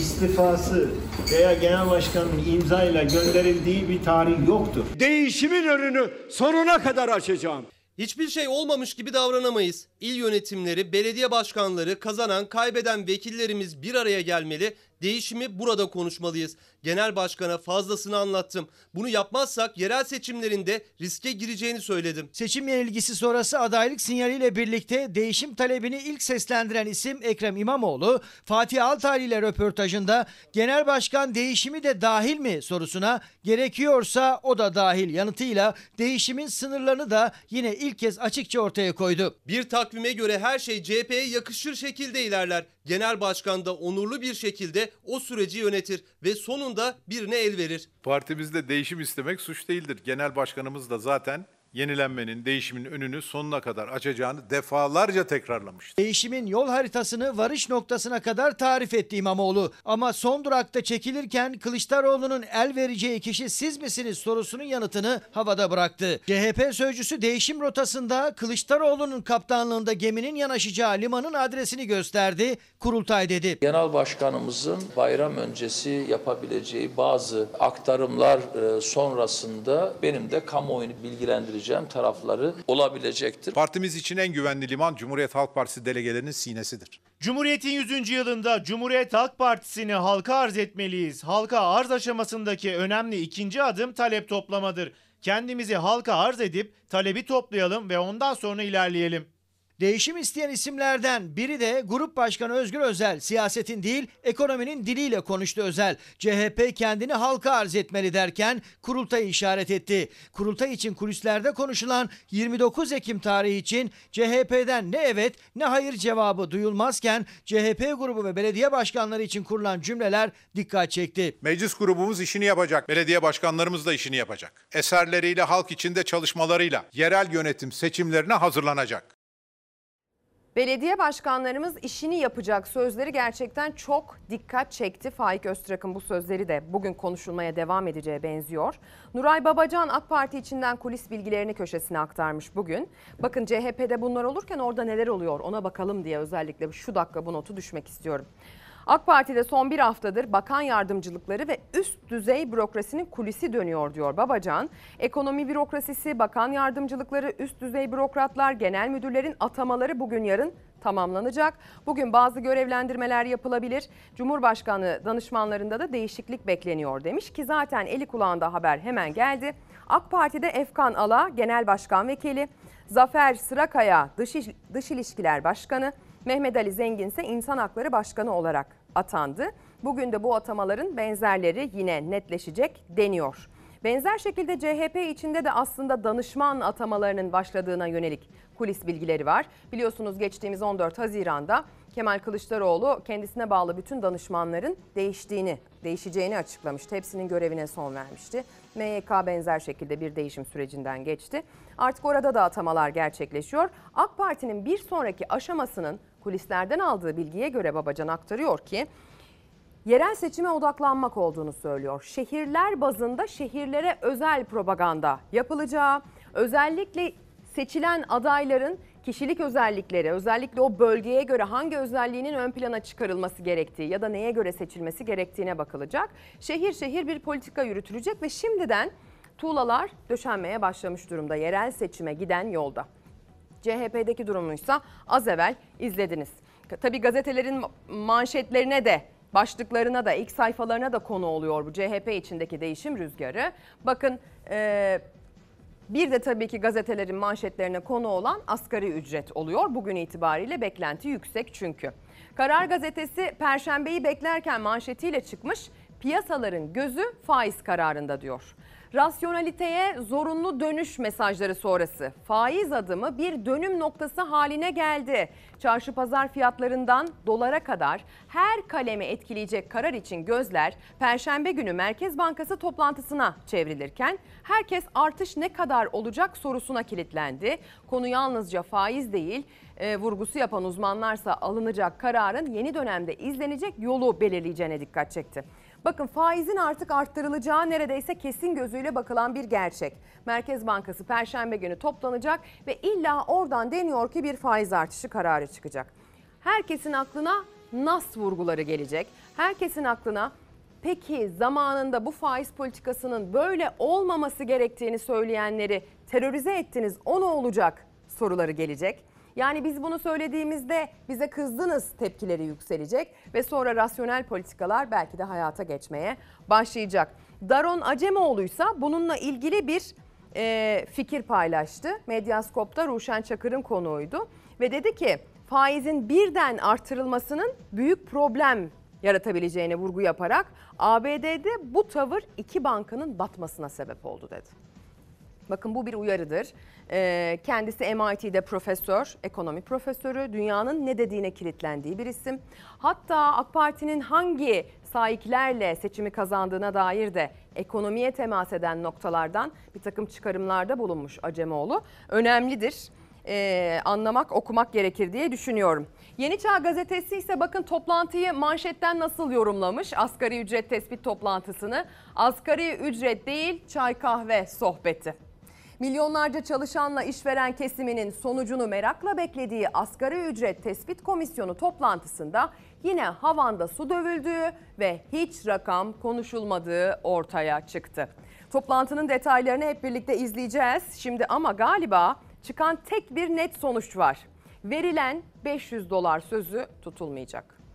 istifası veya genel başkanın imzayla gönderildiği bir tarih yoktur. Değişimin önünü sonuna kadar açacağım. Hiçbir şey olmamış gibi davranamayız. İl yönetimleri, belediye başkanları, kazanan, kaybeden vekillerimiz bir araya gelmeli. Değişimi burada konuşmalıyız. Genel başkana fazlasını anlattım. Bunu yapmazsak yerel seçimlerinde riske gireceğini söyledim. Seçim yenilgisi sonrası adaylık sinyaliyle birlikte değişim talebini ilk seslendiren isim Ekrem İmamoğlu, Fatih Altaylı ile röportajında genel başkan değişimi de dahil mi sorusuna gerekiyorsa o da dahil yanıtıyla değişimin sınırlarını da yine ilk kez açıkça ortaya koydu. Bir takvime göre her şey CHP'ye yakışır şekilde ilerler. Genel başkan da onurlu bir şekilde o süreci yönetir ve sonunda birine el verir. Partimizde değişim istemek suç değildir. Genel başkanımız da zaten yenilenmenin, değişimin önünü sonuna kadar açacağını defalarca tekrarlamıştır. Değişimin yol haritasını varış noktasına kadar tarif etti İmamoğlu. Ama son durakta çekilirken Kılıçdaroğlu'nun el vereceği kişi siz misiniz sorusunun yanıtını havada bıraktı. CHP sözcüsü değişim rotasında Kılıçdaroğlu'nun kaptanlığında geminin yanaşacağı limanın adresini gösterdi. Kurultay dedi. Genel başkanımızın bayram öncesi yapabileceği bazı aktarımlar e, sonrasında benim de kamuoyunu bilgilendireceğim tarafları olabilecektir. Partimiz için en güvenli liman Cumhuriyet Halk Partisi delegelerinin sinesidir. Cumhuriyet'in 100. yılında Cumhuriyet Halk Partisi'ni halka arz etmeliyiz. Halka arz aşamasındaki önemli ikinci adım talep toplamadır. Kendimizi halka arz edip talebi toplayalım ve ondan sonra ilerleyelim. Değişim isteyen isimlerden biri de Grup Başkanı Özgür Özel. Siyasetin değil, ekonominin diliyle konuştu Özel. CHP kendini halka arz etmeli derken kurultayı işaret etti. Kurultay için kulislerde konuşulan 29 Ekim tarihi için CHP'den ne evet ne hayır cevabı duyulmazken CHP grubu ve belediye başkanları için kurulan cümleler dikkat çekti. Meclis grubumuz işini yapacak. Belediye başkanlarımız da işini yapacak. Eserleriyle, halk içinde çalışmalarıyla yerel yönetim seçimlerine hazırlanacak. Belediye başkanlarımız işini yapacak sözleri gerçekten çok dikkat çekti. Faik Öztürk'ün bu sözleri de bugün konuşulmaya devam edeceğe benziyor. Nuray Babacan AK Parti içinden kulis bilgilerini köşesine aktarmış bugün. Bakın CHP'de bunlar olurken orada neler oluyor ona bakalım diye özellikle şu dakika bu notu düşmek istiyorum. AK Parti'de son bir haftadır bakan yardımcılıkları ve üst düzey bürokrasinin kulisi dönüyor diyor Babacan. Ekonomi bürokrasisi, bakan yardımcılıkları, üst düzey bürokratlar, genel müdürlerin atamaları bugün yarın tamamlanacak. Bugün bazı görevlendirmeler yapılabilir. Cumhurbaşkanı danışmanlarında da değişiklik bekleniyor demiş ki zaten eli kulağında haber hemen geldi. AK Parti'de Efkan Ala Genel Başkan Vekili, Zafer Sırakaya Dış, Dış İlişkiler Başkanı, Mehmet Ali Zengin ise İnsan Hakları Başkanı olarak atandı. Bugün de bu atamaların benzerleri yine netleşecek deniyor. Benzer şekilde CHP içinde de aslında danışman atamalarının başladığına yönelik kulis bilgileri var. Biliyorsunuz geçtiğimiz 14 Haziran'da Kemal Kılıçdaroğlu kendisine bağlı bütün danışmanların değiştiğini, değişeceğini açıklamıştı. Hepsinin görevine son vermişti. MYK benzer şekilde bir değişim sürecinden geçti. Artık orada da atamalar gerçekleşiyor. AK Parti'nin bir sonraki aşamasının kulislerden aldığı bilgiye göre Babacan aktarıyor ki yerel seçime odaklanmak olduğunu söylüyor. Şehirler bazında şehirlere özel propaganda yapılacağı, özellikle seçilen adayların kişilik özellikleri, özellikle o bölgeye göre hangi özelliğinin ön plana çıkarılması gerektiği ya da neye göre seçilmesi gerektiğine bakılacak. Şehir şehir bir politika yürütülecek ve şimdiden tuğlalar döşenmeye başlamış durumda yerel seçime giden yolda. CHP'deki durumuysa az evvel izlediniz. Tabii gazetelerin manşetlerine de başlıklarına da ilk sayfalarına da konu oluyor bu CHP içindeki değişim rüzgarı. Bakın e, bir de tabii ki gazetelerin manşetlerine konu olan asgari ücret oluyor. Bugün itibariyle beklenti yüksek çünkü. Karar gazetesi Perşembeyi beklerken manşetiyle çıkmış. Piyasaların gözü faiz kararında diyor. Rasyonaliteye zorunlu dönüş mesajları sonrası faiz adımı bir dönüm noktası haline geldi. Çarşı pazar fiyatlarından dolara kadar her kalemi etkileyecek karar için gözler Perşembe günü Merkez Bankası toplantısına çevrilirken herkes artış ne kadar olacak sorusuna kilitlendi. Konu yalnızca faiz değil e, vurgusu yapan uzmanlarsa alınacak kararın yeni dönemde izlenecek yolu belirleyeceğine dikkat çekti. Bakın faizin artık arttırılacağı neredeyse kesin gözüyle bakılan bir gerçek. Merkez Bankası Perşembe günü toplanacak ve illa oradan deniyor ki bir faiz artışı kararı çıkacak. Herkesin aklına nas vurguları gelecek. Herkesin aklına peki zamanında bu faiz politikasının böyle olmaması gerektiğini söyleyenleri terörize ettiniz o ne olacak soruları gelecek. Yani biz bunu söylediğimizde bize kızdınız tepkileri yükselecek ve sonra rasyonel politikalar belki de hayata geçmeye başlayacak. Daron Acemoğlu'ysa bununla ilgili bir e, fikir paylaştı. Medyaskop'ta Ruşen Çakır'ın konuğuydu ve dedi ki faizin birden artırılmasının büyük problem yaratabileceğine vurgu yaparak ABD'de bu tavır iki bankanın batmasına sebep oldu dedi. Bakın bu bir uyarıdır. Ee, kendisi MIT'de profesör, ekonomi profesörü, dünyanın ne dediğine kilitlendiği bir isim. Hatta AK Parti'nin hangi sahiplerle seçimi kazandığına dair de ekonomiye temas eden noktalardan bir takım çıkarımlarda bulunmuş Acemoğlu. Önemlidir. Ee, anlamak, okumak gerekir diye düşünüyorum. Yeni Çağ Gazetesi ise bakın toplantıyı manşetten nasıl yorumlamış asgari ücret tespit toplantısını. Asgari ücret değil çay kahve sohbeti. Milyonlarca çalışanla işveren kesiminin sonucunu merakla beklediği asgari ücret tespit komisyonu toplantısında yine havanda su dövüldüğü ve hiç rakam konuşulmadığı ortaya çıktı. Toplantının detaylarını hep birlikte izleyeceğiz şimdi ama galiba çıkan tek bir net sonuç var. Verilen 500 dolar sözü tutulmayacak.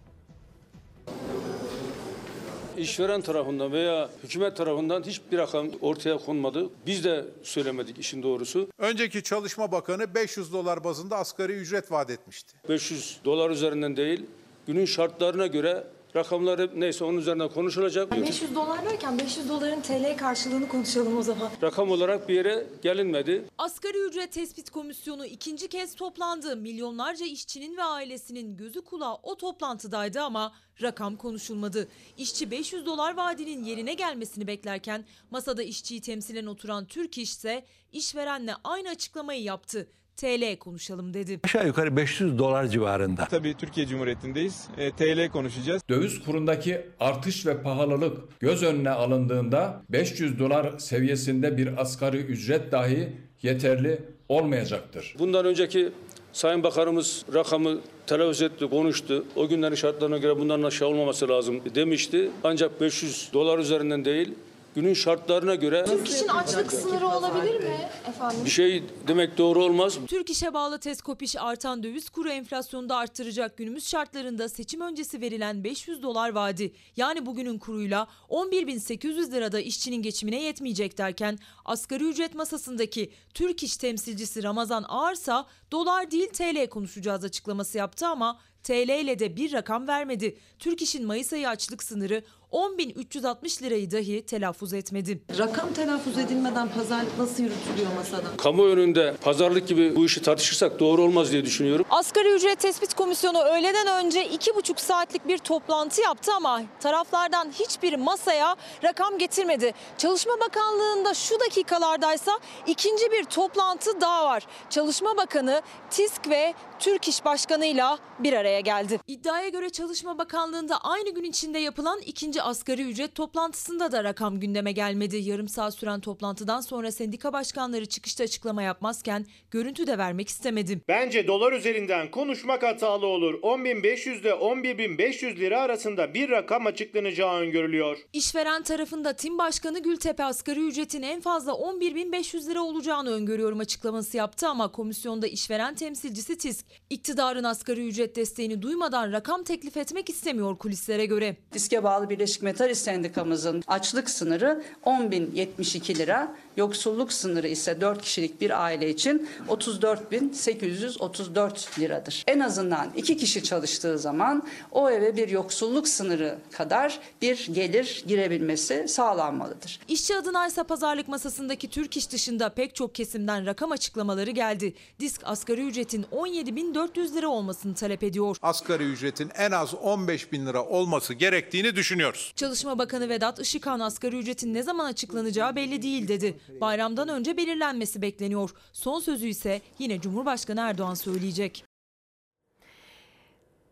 İşveren tarafından veya hükümet tarafından hiçbir rakam ortaya konmadı. Biz de söylemedik işin doğrusu. Önceki Çalışma Bakanı 500 dolar bazında asgari ücret vaat etmişti. 500 dolar üzerinden değil, günün şartlarına göre rakamları neyse onun üzerinden konuşulacak. 500 dolar derken 500 doların TL karşılığını konuşalım o zaman. Rakam olarak bir yere gelinmedi. Asgari ücret tespit komisyonu ikinci kez toplandı. Milyonlarca işçinin ve ailesinin gözü kulağı o toplantıdaydı ama rakam konuşulmadı. İşçi 500 dolar vaadinin yerine gelmesini beklerken masada işçiyi temsilen oturan Türk İş ise işverenle aynı açıklamayı yaptı. TL konuşalım dedi. Aşağı yukarı 500 dolar civarında. Tabii Türkiye Cumhuriyeti'ndeyiz. E, TL konuşacağız. Döviz kurundaki artış ve pahalılık göz önüne alındığında 500 dolar seviyesinde bir asgari ücret dahi yeterli olmayacaktır. Bundan önceki Sayın Bakanımız rakamı telaffuz etti, konuştu. O günlerin şartlarına göre bundan aşağı olmaması lazım demişti. Ancak 500 dolar üzerinden değil, günün şartlarına göre Türk işin açlık sınırı olabilir mi efendim? bir şey demek doğru olmaz. Türk İş'e bağlı Teskop İş artan döviz kuru enflasyonu da arttıracak. Günümüz şartlarında seçim öncesi verilen 500 dolar vaadi yani bugünün kuruyla 11.800 lirada işçinin geçimine yetmeyecek derken asgari ücret masasındaki Türk İş temsilcisi Ramazan Ağarsa dolar değil TL konuşacağız açıklaması yaptı ama TL ile de bir rakam vermedi. Türk İş'in Mayıs ayı açlık sınırı 10.360 lirayı dahi telaffuz etmedi. Rakam telaffuz edilmeden pazarlık nasıl yürütülüyor masada? Kamu önünde pazarlık gibi bu işi tartışırsak doğru olmaz diye düşünüyorum. Asgari ücret tespit komisyonu öğleden önce iki buçuk saatlik bir toplantı yaptı ama taraflardan hiçbir masaya rakam getirmedi. Çalışma Bakanlığı'nda şu dakikalardaysa ikinci bir toplantı daha var. Çalışma Bakanı TİSK ve Türk İş Başkanı'yla bir araya geldi. İddiaya göre Çalışma Bakanlığı'nda aynı gün içinde yapılan ikinci asgari ücret toplantısında da rakam gündeme gelmedi. Yarım saat süren toplantıdan sonra sendika başkanları çıkışta açıklama yapmazken görüntü de vermek istemedi. Bence dolar üzerinden konuşmak hatalı olur. 10.500 ile 11.500 lira arasında bir rakam açıklanacağı öngörülüyor. İşveren tarafında Tim Başkanı Gültepe asgari ücretin en fazla 11.500 lira olacağını öngörüyorum açıklaması yaptı ama komisyonda işveren temsilcisi TİSK iktidarın asgari ücret desteğini duymadan rakam teklif etmek istemiyor kulislere göre. Diske bağlı Birleşik Metalist Sendikamızın açlık sınırı 10.072 lira, yoksulluk sınırı ise 4 kişilik bir aile için 34.834 liradır. En azından 2 kişi çalıştığı zaman o eve bir yoksulluk sınırı kadar bir gelir girebilmesi sağlanmalıdır. İşçi adına ise pazarlık masasındaki Türk İş dışında pek çok kesimden rakam açıklamaları geldi. Disk asgari ücretin 17.400 lira olmasını talep ediyor. Asgari ücretin en az 15 bin lira olması gerektiğini düşünüyoruz. Çalışma Bakanı Vedat Işıkhan asgari ücretin ne zaman açıklanacağı belli değil dedi. Bayramdan önce belirlenmesi bekleniyor. Son sözü ise yine Cumhurbaşkanı Erdoğan söyleyecek.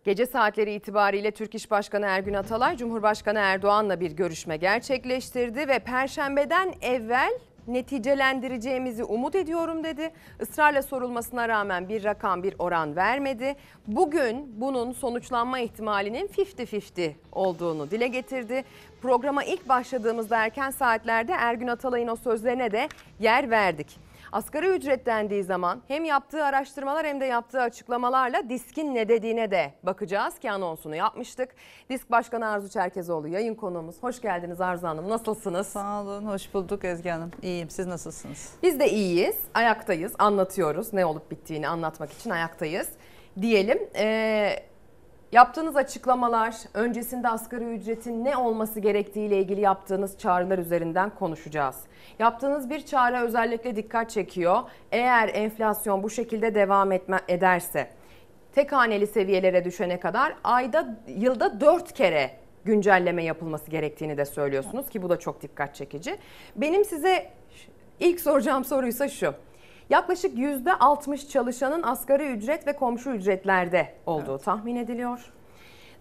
Gece saatleri itibariyle Türk İş Başkanı Ergün Atalay, Cumhurbaşkanı Erdoğan'la bir görüşme gerçekleştirdi ve Perşembeden evvel neticelendireceğimizi umut ediyorum dedi. Israrla sorulmasına rağmen bir rakam, bir oran vermedi. Bugün bunun sonuçlanma ihtimalinin 50-50 olduğunu dile getirdi. Programa ilk başladığımızda erken saatlerde Ergün Atalay'ın o sözlerine de yer verdik. Asgari ücret dendiği zaman hem yaptığı araştırmalar hem de yaptığı açıklamalarla DİSK'in ne dediğine de bakacağız ki anonsunu yapmıştık. DİSK Başkanı Arzu Çerkezoğlu yayın konuğumuz. Hoş geldiniz Arzu Hanım. Nasılsınız? Sağ olun, hoş bulduk Ezgi Hanım. İyiyim, siz nasılsınız? Biz de iyiyiz, ayaktayız, anlatıyoruz. Ne olup bittiğini anlatmak için ayaktayız diyelim. Ee, yaptığınız açıklamalar, öncesinde asgari ücretin ne olması gerektiğiyle ilgili yaptığınız çağrılar üzerinden konuşacağız. Yaptığınız bir çağrı özellikle dikkat çekiyor. Eğer enflasyon bu şekilde devam etme, ederse tek haneli seviyelere düşene kadar ayda yılda 4 kere güncelleme yapılması gerektiğini de söylüyorsunuz ki bu da çok dikkat çekici. Benim size ilk soracağım soruysa şu. Yaklaşık %60 çalışanın asgari ücret ve komşu ücretlerde olduğu evet. tahmin ediliyor.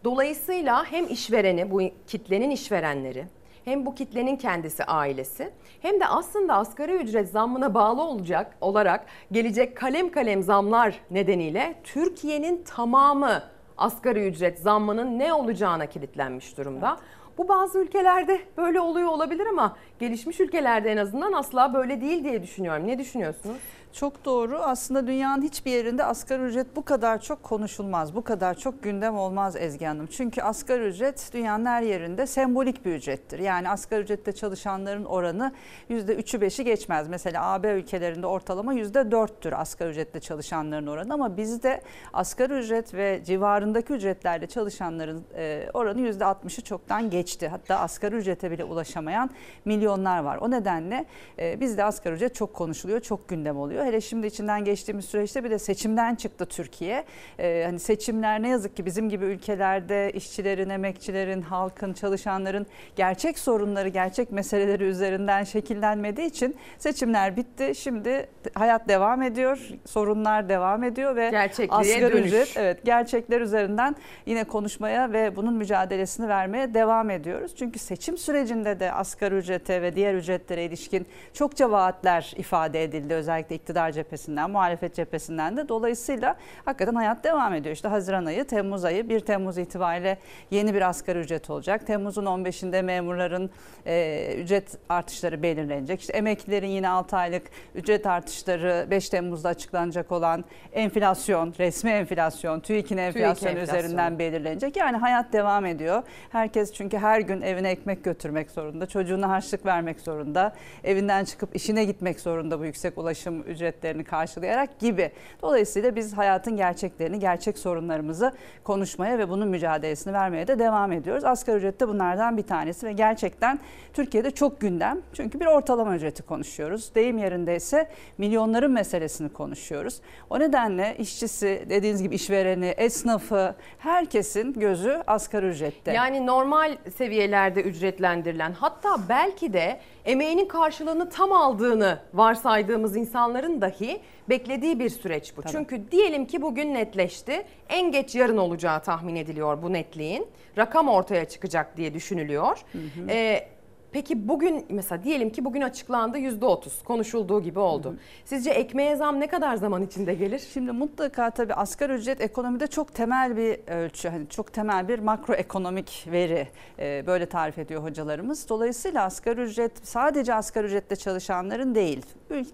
Dolayısıyla hem işvereni, bu kitlenin işverenleri, hem bu kitlenin kendisi ailesi hem de aslında asgari ücret zammına bağlı olacak olarak gelecek kalem kalem zamlar nedeniyle Türkiye'nin tamamı asgari ücret zammının ne olacağına kilitlenmiş durumda. Evet. Bu bazı ülkelerde böyle oluyor olabilir ama gelişmiş ülkelerde en azından asla böyle değil diye düşünüyorum. Ne düşünüyorsunuz? Çok doğru. Aslında dünyanın hiçbir yerinde asgari ücret bu kadar çok konuşulmaz. Bu kadar çok gündem olmaz Ezgi Hanım. Çünkü asgari ücret dünyanın her yerinde sembolik bir ücrettir. Yani asgari ücrette çalışanların oranı %3'ü 5'i geçmez. Mesela AB ülkelerinde ortalama %4'tür asgari ücrette çalışanların oranı. Ama bizde asgari ücret ve civarındaki ücretlerde çalışanların e, oranı %60'ı çoktan geçti. Hatta asgari ücrete bile ulaşamayan milyonlar var. O nedenle e, bizde asgari ücret çok konuşuluyor, çok gündem oluyor. Hele şimdi içinden geçtiğimiz süreçte bir de seçimden çıktı Türkiye. Ee, hani seçimler ne yazık ki bizim gibi ülkelerde işçilerin, emekçilerin, halkın, çalışanların gerçek sorunları, gerçek meseleleri üzerinden şekillenmediği için seçimler bitti. Şimdi hayat devam ediyor, sorunlar devam ediyor ve asgari dönüş. ücret evet gerçekler üzerinden yine konuşmaya ve bunun mücadelesini vermeye devam ediyoruz. Çünkü seçim sürecinde de asgari ücrete ve diğer ücretlere ilişkin çokça vaatler ifade edildi özellikle iktidar cephesinden, muhalefet cephesinden de. Dolayısıyla hakikaten hayat devam ediyor. İşte Haziran ayı, Temmuz ayı 1 Temmuz itibariyle yeni bir asgari ücret olacak. Temmuz'un 15'inde memurların e, ücret artışları belirlenecek. İşte emeklilerin yine 6 aylık ücret artışları 5 Temmuz'da açıklanacak olan enflasyon, resmi enflasyon, TÜİK'in enflasyon TÜİK üzerinden belirlenecek. Yani hayat devam ediyor. Herkes çünkü her gün evine ekmek götürmek zorunda, çocuğuna harçlık vermek zorunda, evinden çıkıp işine gitmek zorunda bu yüksek ulaşım ücretlerini karşılayarak gibi. Dolayısıyla biz hayatın gerçeklerini, gerçek sorunlarımızı konuşmaya ve bunun mücadelesini vermeye de devam ediyoruz. Asgari ücret de bunlardan bir tanesi ve gerçekten Türkiye'de çok gündem. Çünkü bir ortalama ücreti konuşuyoruz. Deyim yerindeyse milyonların meselesini konuşuyoruz. O nedenle işçisi, dediğiniz gibi işvereni, esnafı, herkesin gözü asgari ücrette. Yani normal seviyelerde ücretlendirilen hatta belki de emeğinin karşılığını tam aldığını varsaydığımız insanların dahi beklediği bir süreç bu. Tabii. Çünkü diyelim ki bugün netleşti. En geç yarın olacağı tahmin ediliyor bu netliğin. Rakam ortaya çıkacak diye düşünülüyor. Hı hı. Ee, Peki bugün mesela diyelim ki bugün açıklandı yüzde otuz konuşulduğu gibi oldu. Hı hı. Sizce ekmeğe zam ne kadar zaman içinde gelir? Şimdi mutlaka tabii asgari ücret ekonomide çok temel bir ölçü. Hani çok temel bir makroekonomik veri e, böyle tarif ediyor hocalarımız. Dolayısıyla asgari ücret sadece asgari ücrette çalışanların değil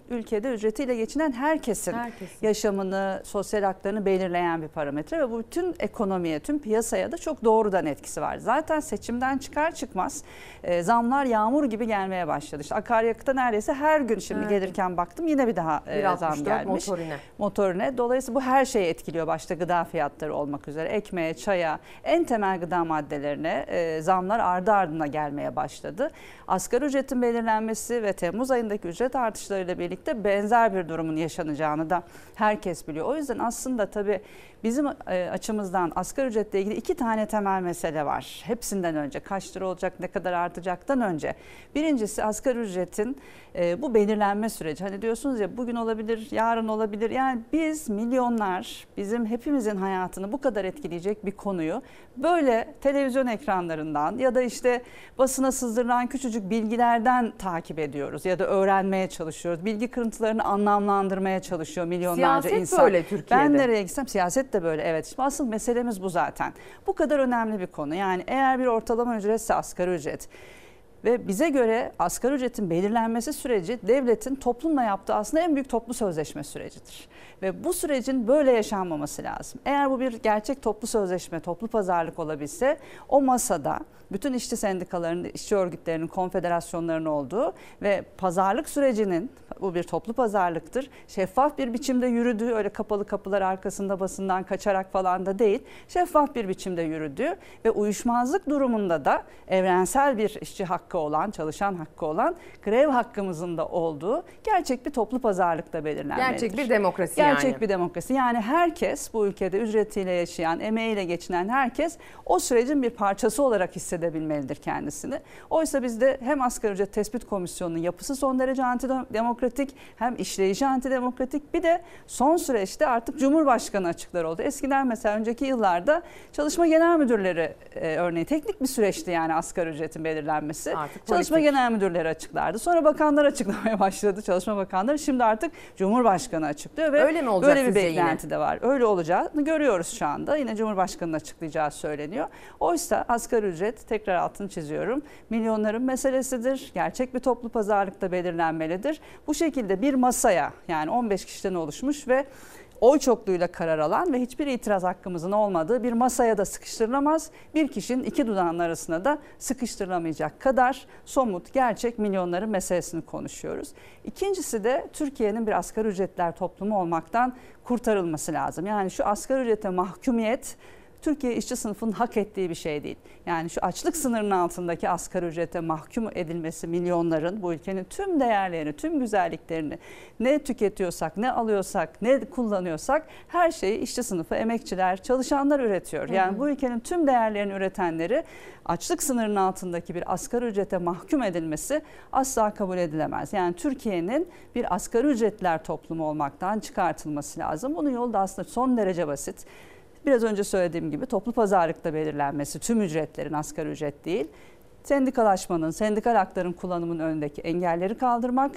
ülkede ücretiyle geçinen herkesin, herkesin yaşamını, sosyal haklarını belirleyen bir parametre ve bu bütün ekonomiye, tüm piyasaya da çok doğrudan etkisi var. Zaten seçimden çıkar çıkmaz e, zamlar yağmur gibi gelmeye başladı. İşte akaryakıta neredeyse her gün şimdi evet. gelirken baktım yine bir daha e, zam gelmiş. Motorine. Motorine. Dolayısıyla bu her şeyi etkiliyor başta gıda fiyatları olmak üzere. Ekmeğe, çaya, en temel gıda maddelerine e, zamlar ardı ardına gelmeye başladı. Asgari ücretin belirlenmesi ve Temmuz ayındaki ücret artışlarıyla birlikte benzer bir durumun yaşanacağını da herkes biliyor. O yüzden aslında tabii Bizim e, açımızdan asgari ücretle ilgili iki tane temel mesele var. Hepsinden önce kaç lira olacak, ne kadar artacaktan önce. Birincisi asgari ücretin e, bu belirlenme süreci. Hani diyorsunuz ya bugün olabilir, yarın olabilir. Yani biz milyonlar, bizim hepimizin hayatını bu kadar etkileyecek bir konuyu böyle televizyon ekranlarından ya da işte basına sızdırılan küçücük bilgilerden takip ediyoruz ya da öğrenmeye çalışıyoruz. Bilgi kırıntılarını anlamlandırmaya çalışıyor milyonlarca siyaset insan. Siyaset böyle Türkiye'de. Ben nereye gitsem siyaset de böyle evet. Şimdi asıl meselemiz bu zaten. Bu kadar önemli bir konu. Yani eğer bir ortalama ücretse asgari ücret Ve bize göre asgari ücretin belirlenmesi süreci devletin toplumla yaptığı aslında en büyük toplu sözleşme sürecidir. Ve bu sürecin böyle yaşanmaması lazım. Eğer bu bir gerçek toplu sözleşme, toplu pazarlık olabilse o masada bütün işçi sendikalarının, işçi örgütlerinin, konfederasyonların olduğu ve pazarlık sürecinin bu bir toplu pazarlıktır. Şeffaf bir biçimde yürüdüğü öyle kapalı kapılar arkasında basından kaçarak falan da değil. Şeffaf bir biçimde yürüdüğü ve uyuşmazlık durumunda da evrensel bir işçi hakkı olan, çalışan hakkı olan grev hakkımızın da olduğu gerçek bir toplu pazarlıkta belirlenmelidir. Gerçek bir demokrasi Gerçek yani. bir demokrasi. Yani herkes bu ülkede ücretiyle yaşayan, emeğiyle geçinen herkes o sürecin bir parçası olarak hissedebilmelidir kendisini. Oysa bizde hem asgari ücret tespit komisyonunun yapısı son derece antidemokratik hem işleyişi antidemokratik bir de son süreçte artık Cumhurbaşkanı açıkları oldu. Eskiden mesela önceki yıllarda çalışma genel müdürleri e, örneği teknik bir süreçti yani asgari ücretin belirlenmesi. Artık çalışma politik. genel müdürleri açıklardı. Sonra bakanlar açıklamaya başladı. Çalışma bakanları şimdi artık Cumhurbaşkanı açıklıyor ve Öyle mi olacak böyle bir sizce yine? beklenti de var. Öyle olacağını görüyoruz şu anda. Yine Cumhurbaşkanı'nın açıklayacağı söyleniyor. Oysa asgari ücret tekrar altını çiziyorum. Milyonların meselesidir. Gerçek bir toplu pazarlıkta belirlenmelidir. Bu şekilde bir masaya yani 15 kişiden oluşmuş ve oy çokluğuyla karar alan ve hiçbir itiraz hakkımızın olmadığı bir masaya da sıkıştırılamaz. Bir kişinin iki dudağının arasına da sıkıştırılamayacak kadar somut, gerçek milyonların meselesini konuşuyoruz. İkincisi de Türkiye'nin bir asgari ücretler toplumu olmaktan kurtarılması lazım. Yani şu asgari ücrete mahkumiyet Türkiye işçi sınıfının hak ettiği bir şey değil. Yani şu açlık sınırının altındaki asgari ücrete mahkum edilmesi milyonların bu ülkenin tüm değerlerini, tüm güzelliklerini ne tüketiyorsak, ne alıyorsak, ne kullanıyorsak her şeyi işçi sınıfı, emekçiler, çalışanlar üretiyor. Yani Hı hı. bu ülkenin tüm değerlerini üretenleri açlık sınırının altındaki bir asgari ücrete mahkum edilmesi asla kabul edilemez. Yani Türkiye'nin bir asgari ücretler toplumu olmaktan çıkartılması lazım. Bunun yolu da aslında son derece basit. Biraz önce söylediğim gibi toplu pazarlıkta belirlenmesi tüm ücretlerin asgari ücret değil. Sendikalaşmanın, sendikal hakların kullanımının önündeki engelleri kaldırmak.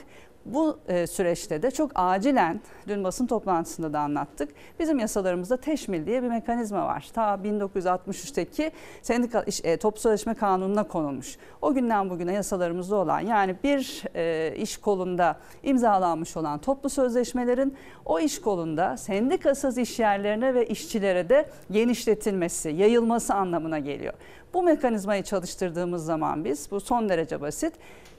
Bu e, süreçte de çok acilen dün basın toplantısında da anlattık. Bizim yasalarımızda teşmil diye bir mekanizma var. Ta 1963'teki sendikal iş, e, toplu sözleşme kanununa konulmuş. O günden bugüne yasalarımızda olan yani bir e, iş kolunda imzalanmış olan toplu sözleşmelerin o iş kolunda sendikasız iş yerlerine ve işçilere de genişletilmesi, yayılması anlamına geliyor. Bu mekanizmayı çalıştırdığımız zaman biz bu son derece basit.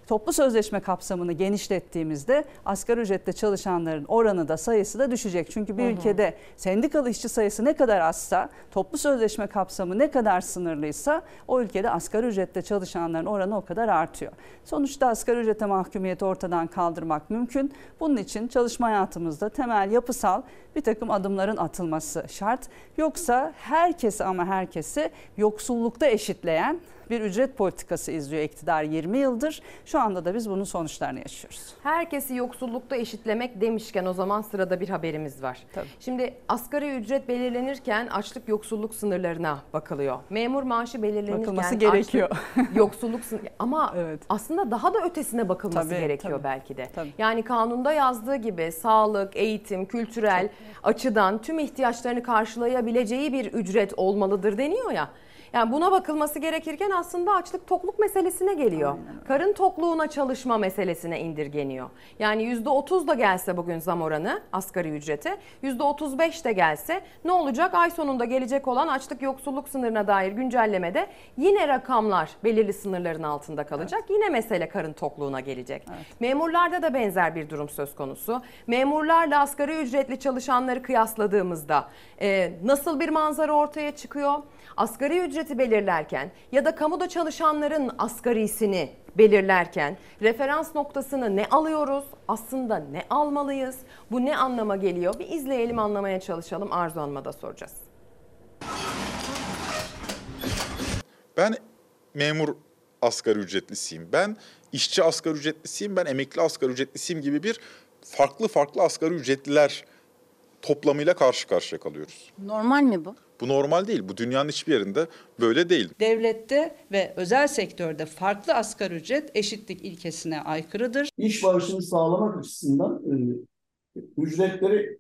Toplu sözleşme kapsamını genişlettiğimizde asgari ücrette çalışanların oranı da sayısı da düşecek. Çünkü bir Hı hı. ülkede sendikalı işçi sayısı ne kadar azsa, toplu sözleşme kapsamı ne kadar sınırlıysa o ülkede asgari ücrette çalışanların oranı o kadar artıyor. Sonuçta asgari ücrete mahkumiyeti ortadan kaldırmak mümkün. Bunun için çalışma hayatımızda temel yapısal bir takım adımların atılması şart. Yoksa herkesi ama herkesi yoksullukta eşitleyen bir ücret politikası izliyor iktidar 20 yıldır. Şu anda da biz bunun sonuçlarını yaşıyoruz. Herkesi yoksullukta eşitlemek demişken o zaman sırada bir haberimiz var. Şimdi asgari ücret belirlenirken açlık yoksulluk sınırlarına bakılıyor. Memur maaşı belirlenirken Bakılması gerekiyor. açlık, *laughs* yoksulluk sınırı ama aslında daha da ötesine bakılması Tabii, gerekiyor tabii. belki de. Tabii. Yani kanunda yazdığı gibi sağlık, eğitim, kültürel açıdan tüm ihtiyaçlarını karşılayabileceği bir ücret olmalıdır deniyor ya. Yani buna bakılması gerekirken aslında açlık tokluk meselesine geliyor. Karın tokluğuna çalışma meselesine indirgeniyor. Yani %30 da gelse bugün zam oranı asgari ücrete, %35 de gelse ne olacak? Ay sonunda gelecek olan açlık yoksulluk sınırına dair güncellemede yine rakamlar belirli sınırların altında kalacak. Yine mesele karın tokluğuna gelecek. Memurlarda da benzer bir durum söz konusu. Memurlarla asgari ücretli çalışanları kıyasladığımızda e, nasıl bir manzara ortaya çıkıyor? Asgari ücreti belirlerken ya da kamuda çalışanların asgarisini belirlerken referans noktasını ne alıyoruz? Aslında ne almalıyız? Bu ne anlama geliyor? Bir izleyelim anlamaya çalışalım. Arzu Hanım'a da soracağız. Ben memur asgari ücretlisiyim. Ben işçi asgari ücretlisiyim. Ben emekli asgari ücretlisiyim gibi bir farklı farklı asgari ücretliler toplamıyla karşı karşıya kalıyoruz. Normal mi bu? Bu normal değil. Bu dünyanın hiçbir yerinde böyle değil. Devlette ve özel sektörde farklı asgari ücret eşitlik ilkesine aykırıdır. İş barışını sağlamak açısından e, ücretleri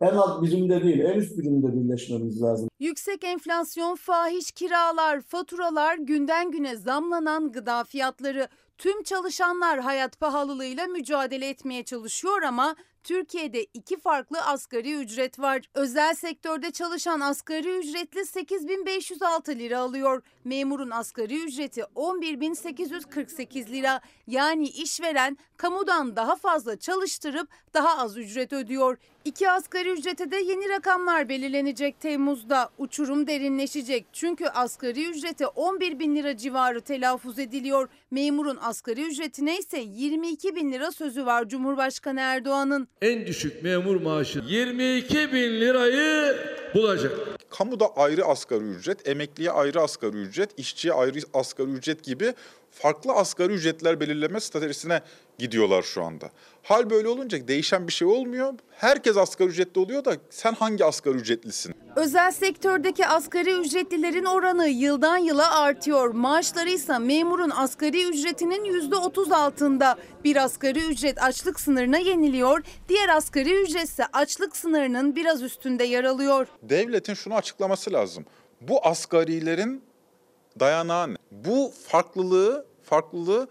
en alt birimde değil, en üst birimde birleşmemiz lazım. Yüksek enflasyon, fahiş kiralar, faturalar, günden güne zamlanan gıda fiyatları. Tüm çalışanlar hayat pahalılığıyla mücadele etmeye çalışıyor ama Türkiye'de iki farklı asgari ücret var. Özel sektörde çalışan asgari ücretli 8506 lira alıyor. Memurun asgari ücreti 11848 lira. Yani işveren kamudan daha fazla çalıştırıp daha az ücret ödüyor. İki asgari ücrete de yeni rakamlar belirlenecek Temmuz'da. Uçurum derinleşecek çünkü asgari ücrete 11 bin lira civarı telaffuz ediliyor. Memurun asgari ücretine ise 22 bin lira sözü var Cumhurbaşkanı Erdoğan'ın. En düşük memur maaşı 22 bin lirayı bulacak. Kamuda ayrı asgari ücret, emekliye ayrı asgari ücret, işçiye ayrı asgari ücret gibi farklı asgari ücretler belirleme stratejisine gidiyorlar şu anda. Hal böyle olunca değişen bir şey olmuyor. Herkes asgari ücretli oluyor da sen hangi asgari ücretlisin? Özel sektördeki asgari ücretlilerin oranı yıldan yıla artıyor. Maaşları ise memurun asgari ücretinin %30 altında. Bir asgari ücret açlık sınırına yeniliyor, diğer asgari ücret ise açlık sınırının biraz üstünde yer alıyor. Devletin şunu açıklaması lazım. Bu asgarilerin dayanağı ne? Bu farklılığı, farklılığı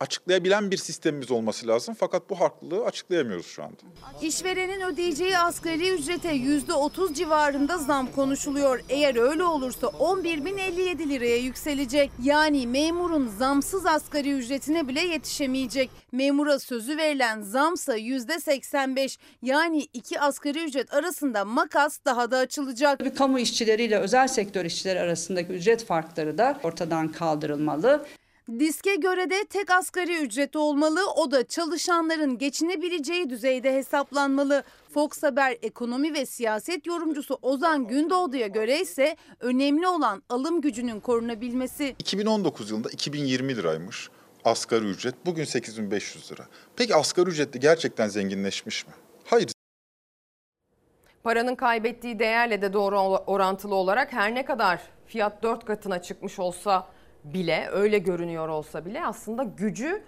açıklayabilen bir sistemimiz olması lazım. Fakat bu farklılığı açıklayamıyoruz şu anda. İşverenin ödeyeceği asgari ücrete %30 civarında zam konuşuluyor. Eğer öyle olursa 11.057 liraya yükselecek. Yani memurun zamsız asgari ücretine bile yetişemeyecek. Memura sözü verilen zamsa %85. Yani iki asgari ücret arasında makas daha da açılacak. Tabii kamu işçileriyle özel sektör işçileri arasındaki ücret farkları da ortadan kaldırılmalı. Diske göre de tek asgari ücret olmalı. O da çalışanların geçinebileceği düzeyde hesaplanmalı. Fox Haber ekonomi ve siyaset yorumcusu Ozan Gündoğdu'ya göre ise önemli olan alım gücünün korunabilmesi. 2019 yılında 2020 liraymış asgari ücret. Bugün 8500 lira. Peki asgari ücretli gerçekten zenginleşmiş mi? Hayır. Paranın kaybettiği değerle de doğru orantılı olarak her ne kadar fiyat 4 katına çıkmış olsa bile öyle görünüyor olsa bile aslında gücü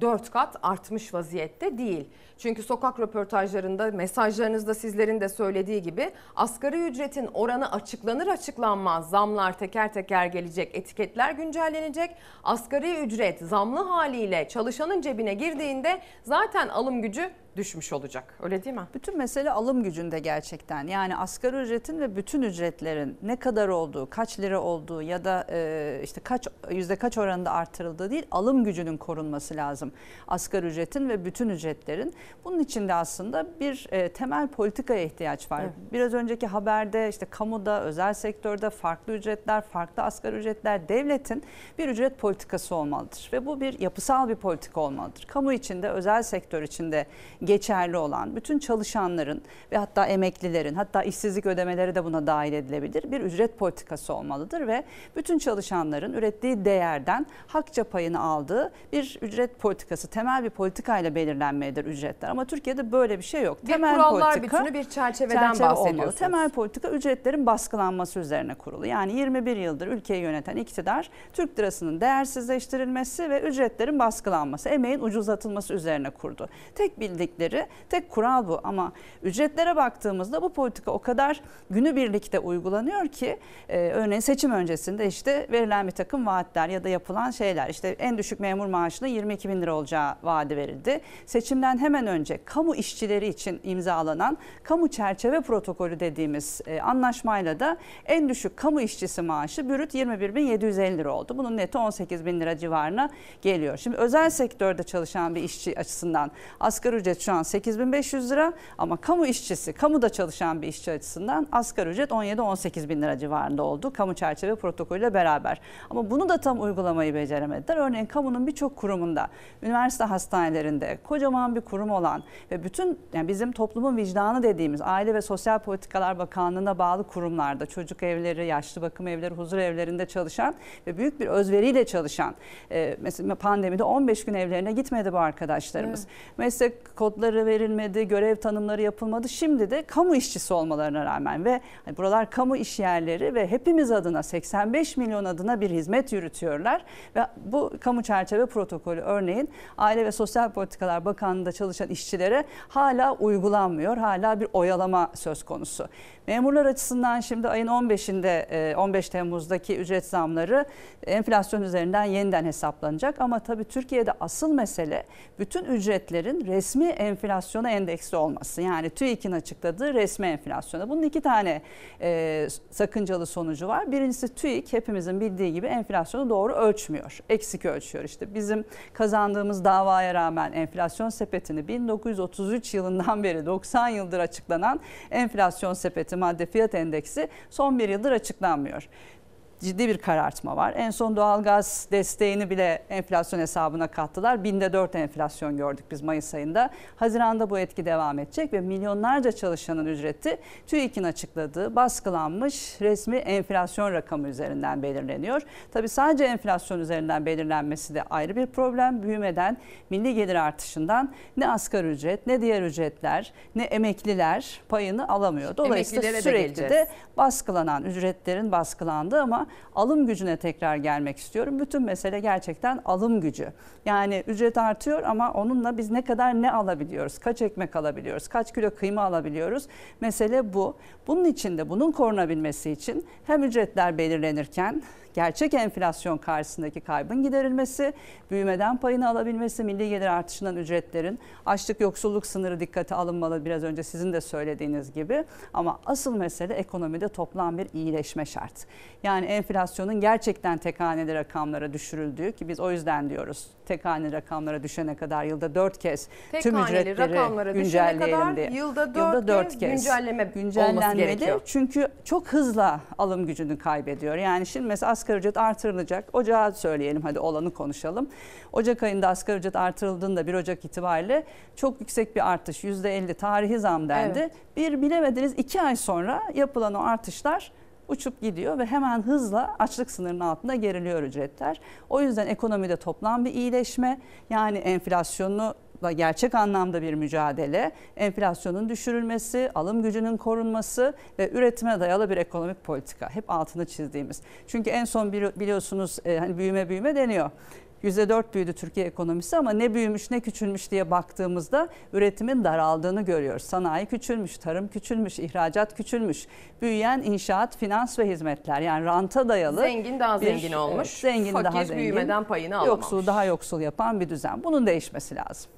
4 kat artmış vaziyette değil. Çünkü sokak röportajlarında mesajlarınızda sizlerin de söylediği gibi asgari ücretin oranı açıklanır açıklanmaz zamlar teker teker gelecek, etiketler güncellenecek. Asgari ücret zamlı haliyle çalışanın cebine girdiğinde zaten alım gücü düşmüş olacak. Öyle değil mi? Bütün mesele alım gücünde gerçekten. Yani asgari ücretin ve bütün ücretlerin ne kadar olduğu, kaç lira olduğu ya da e, işte kaç yüzde kaç oranında artırıldığı değil, alım gücünün korunması lazım. Asgari ücretin ve bütün ücretlerin. Bunun için de aslında bir e, temel politikaya ihtiyaç var. Evet. Biraz önceki haberde işte kamuda, özel sektörde farklı ücretler, farklı asgari ücretler, devletin bir ücret politikası olmalıdır ve bu bir yapısal bir politika olmalıdır. Kamu içinde, özel sektör içinde geçerli olan bütün çalışanların ve hatta emeklilerin hatta işsizlik ödemeleri de buna dahil edilebilir bir ücret politikası olmalıdır ve bütün çalışanların ürettiği değerden hakça payını aldığı bir ücret politikası temel bir politikayla belirlenmelidir ücretler ama Türkiye'de böyle bir şey yok. Bir temel kurallar politika, bütünü bir çerçeveden çerçeve bahsediyorsunuz. Temel politika ücretlerin baskılanması üzerine kurulu. Yani 21 yıldır ülkeyi yöneten iktidar Türk lirasının değersizleştirilmesi ve ücretlerin baskılanması, emeğin ucuzlatılması üzerine kurdu. Tek bildikleri tek kural bu ama ücretlere baktığımızda bu politika o kadar günübirlikte uygulanıyor ki e, örneğin seçim öncesinde işte verilen bir takım vaatler ya da yapılan şeyler işte en düşük memur maaşının 22 bin lira olacağı vaadi verildi. Seçimden hemen önce kamu işçileri için imzalanan kamu çerçeve protokolü dediğimiz e, anlaşmayla da en düşük kamu işçisi maaşı bürüt 21.750 lira oldu. Bunun neti 18 bin lira civarına geliyor. Şimdi özel sektörde çalışan bir işçi açısından asgari ücret şu an 8500 lira ama kamu işçisi, kamuda çalışan bir işçi açısından asgari ücret 17-18 bin lira civarında oldu. Kamu çerçeve protokolüyle beraber. Ama bunu da tam uygulamayı beceremediler. Örneğin kamunun birçok kurumunda, üniversite hastanelerinde kocaman bir kurum olan ve bütün yani bizim toplumun vicdanı dediğimiz Aile ve Sosyal Politikalar Bakanlığı'na bağlı kurumlarda çocuk evleri, yaşlı bakım evleri, huzur evlerinde çalışan ve büyük bir özveriyle çalışan e, mesela pandemide 15 gün evlerine gitmedi bu arkadaşlarımız. Evet. Meslek kodları verilmedi, görev tanımları yapılmadı. Şimdi de kamu işçisi olmalarına rağmen ve hani buralar kamu iş yerleri ve hepimiz adına 85 milyon adına bir hizmet yürütüyorlar. Ve bu kamu çerçeve protokolü örneğin Aile ve Sosyal Politikalar Bakanlığı'nda çalışan işçilere hala uygulanmıyor. Hala bir oyalama söz konusu. Memurlar açısından şimdi ayın 15'inde 15 Temmuz'daki ücret zamları enflasyon üzerinden yeniden hesaplanacak. Ama tabii Türkiye'de asıl mesele bütün ücretlerin resmi enflasyona endeksli olması. Yani TÜİK'in açıkladığı resmi enflasyona. Bunun iki tane e, sakıncalı sonucu var. Birincisi TÜİK hepimizin bildiği gibi enflasyonu doğru ölçmüyor. Eksik ölçüyor işte. Bizim kazandığımız davaya rağmen enflasyon sepetini 1933 yılından beri 90 yıldır açıklanan enflasyon sepeti madde fiyat endeksi son bir yıldır açıklanmıyor ciddi bir karartma var. En son doğalgaz desteğini bile enflasyon hesabına kattılar. Binde dört enflasyon gördük biz Mayıs ayında. Haziranda bu etki devam edecek ve milyonlarca çalışanın ücreti TÜİK'in açıkladığı baskılanmış resmi enflasyon rakamı üzerinden belirleniyor. Tabii sadece enflasyon üzerinden belirlenmesi de ayrı bir problem. Büyümeden, milli gelir artışından ne asgari ücret, ne diğer ücretler, ne emekliler payını alamıyor. Dolayısıyla de sürekli de, geleceğiz. baskılanan ücretlerin baskılandığı ama alım gücüne tekrar gelmek istiyorum. Bütün mesele gerçekten alım gücü. Yani ücret artıyor ama onunla biz ne kadar ne alabiliyoruz? Kaç ekmek alabiliyoruz? Kaç kilo kıyma alabiliyoruz? Mesele bu. Bunun için de bunun korunabilmesi için hem ücretler belirlenirken gerçek enflasyon karşısındaki kaybın giderilmesi, büyümeden payını alabilmesi, milli gelir artışından ücretlerin, açlık yoksulluk sınırı dikkate alınmalı biraz önce sizin de söylediğiniz gibi. Ama asıl mesele ekonomide toplam bir iyileşme şart. Yani enflasyonun gerçekten tek haneli rakamlara düşürüldüğü ki biz o yüzden diyoruz tek haneli rakamlara düşene kadar yılda dört kez Tek tüm ücretleri güncelleyelim kadar diye. yılda dört kez güncelleme olması güncellenmeli. gerekiyor. Çünkü çok hızla alım gücünü kaybediyor. Yani şimdi mesela asgari ücret artırılacak. Ocağı söyleyelim hadi olanı konuşalım. Ocak ayında asgari ücret artırıldığında 1 Ocak itibariyle çok yüksek bir artış %50 tarihi zam dendi. Evet. Bir bilemediniz 2 ay sonra yapılan o artışlar uçup gidiyor ve hemen hızla açlık sınırının altında geriliyor ücretler. O yüzden ekonomide toplam bir iyileşme yani enflasyonu da gerçek anlamda bir mücadele, enflasyonun düşürülmesi, alım gücünün korunması ve üretime dayalı bir ekonomik politika. Hep altını çizdiğimiz. Çünkü en son bili- biliyorsunuz e, hani büyüme büyüme deniyor. %4 büyüdü Türkiye ekonomisi ama ne büyümüş ne küçülmüş diye baktığımızda üretimin daraldığını görüyoruz. Sanayi küçülmüş, tarım küçülmüş, ihracat küçülmüş. Büyüyen inşaat, finans ve hizmetler yani ranta dayalı. Zengin daha bir- zengin olmuş, zengin fakir daha zengin, büyümeden payını alamamış. Yoksul daha yoksul yapan bir düzen. Bunun değişmesi lazım.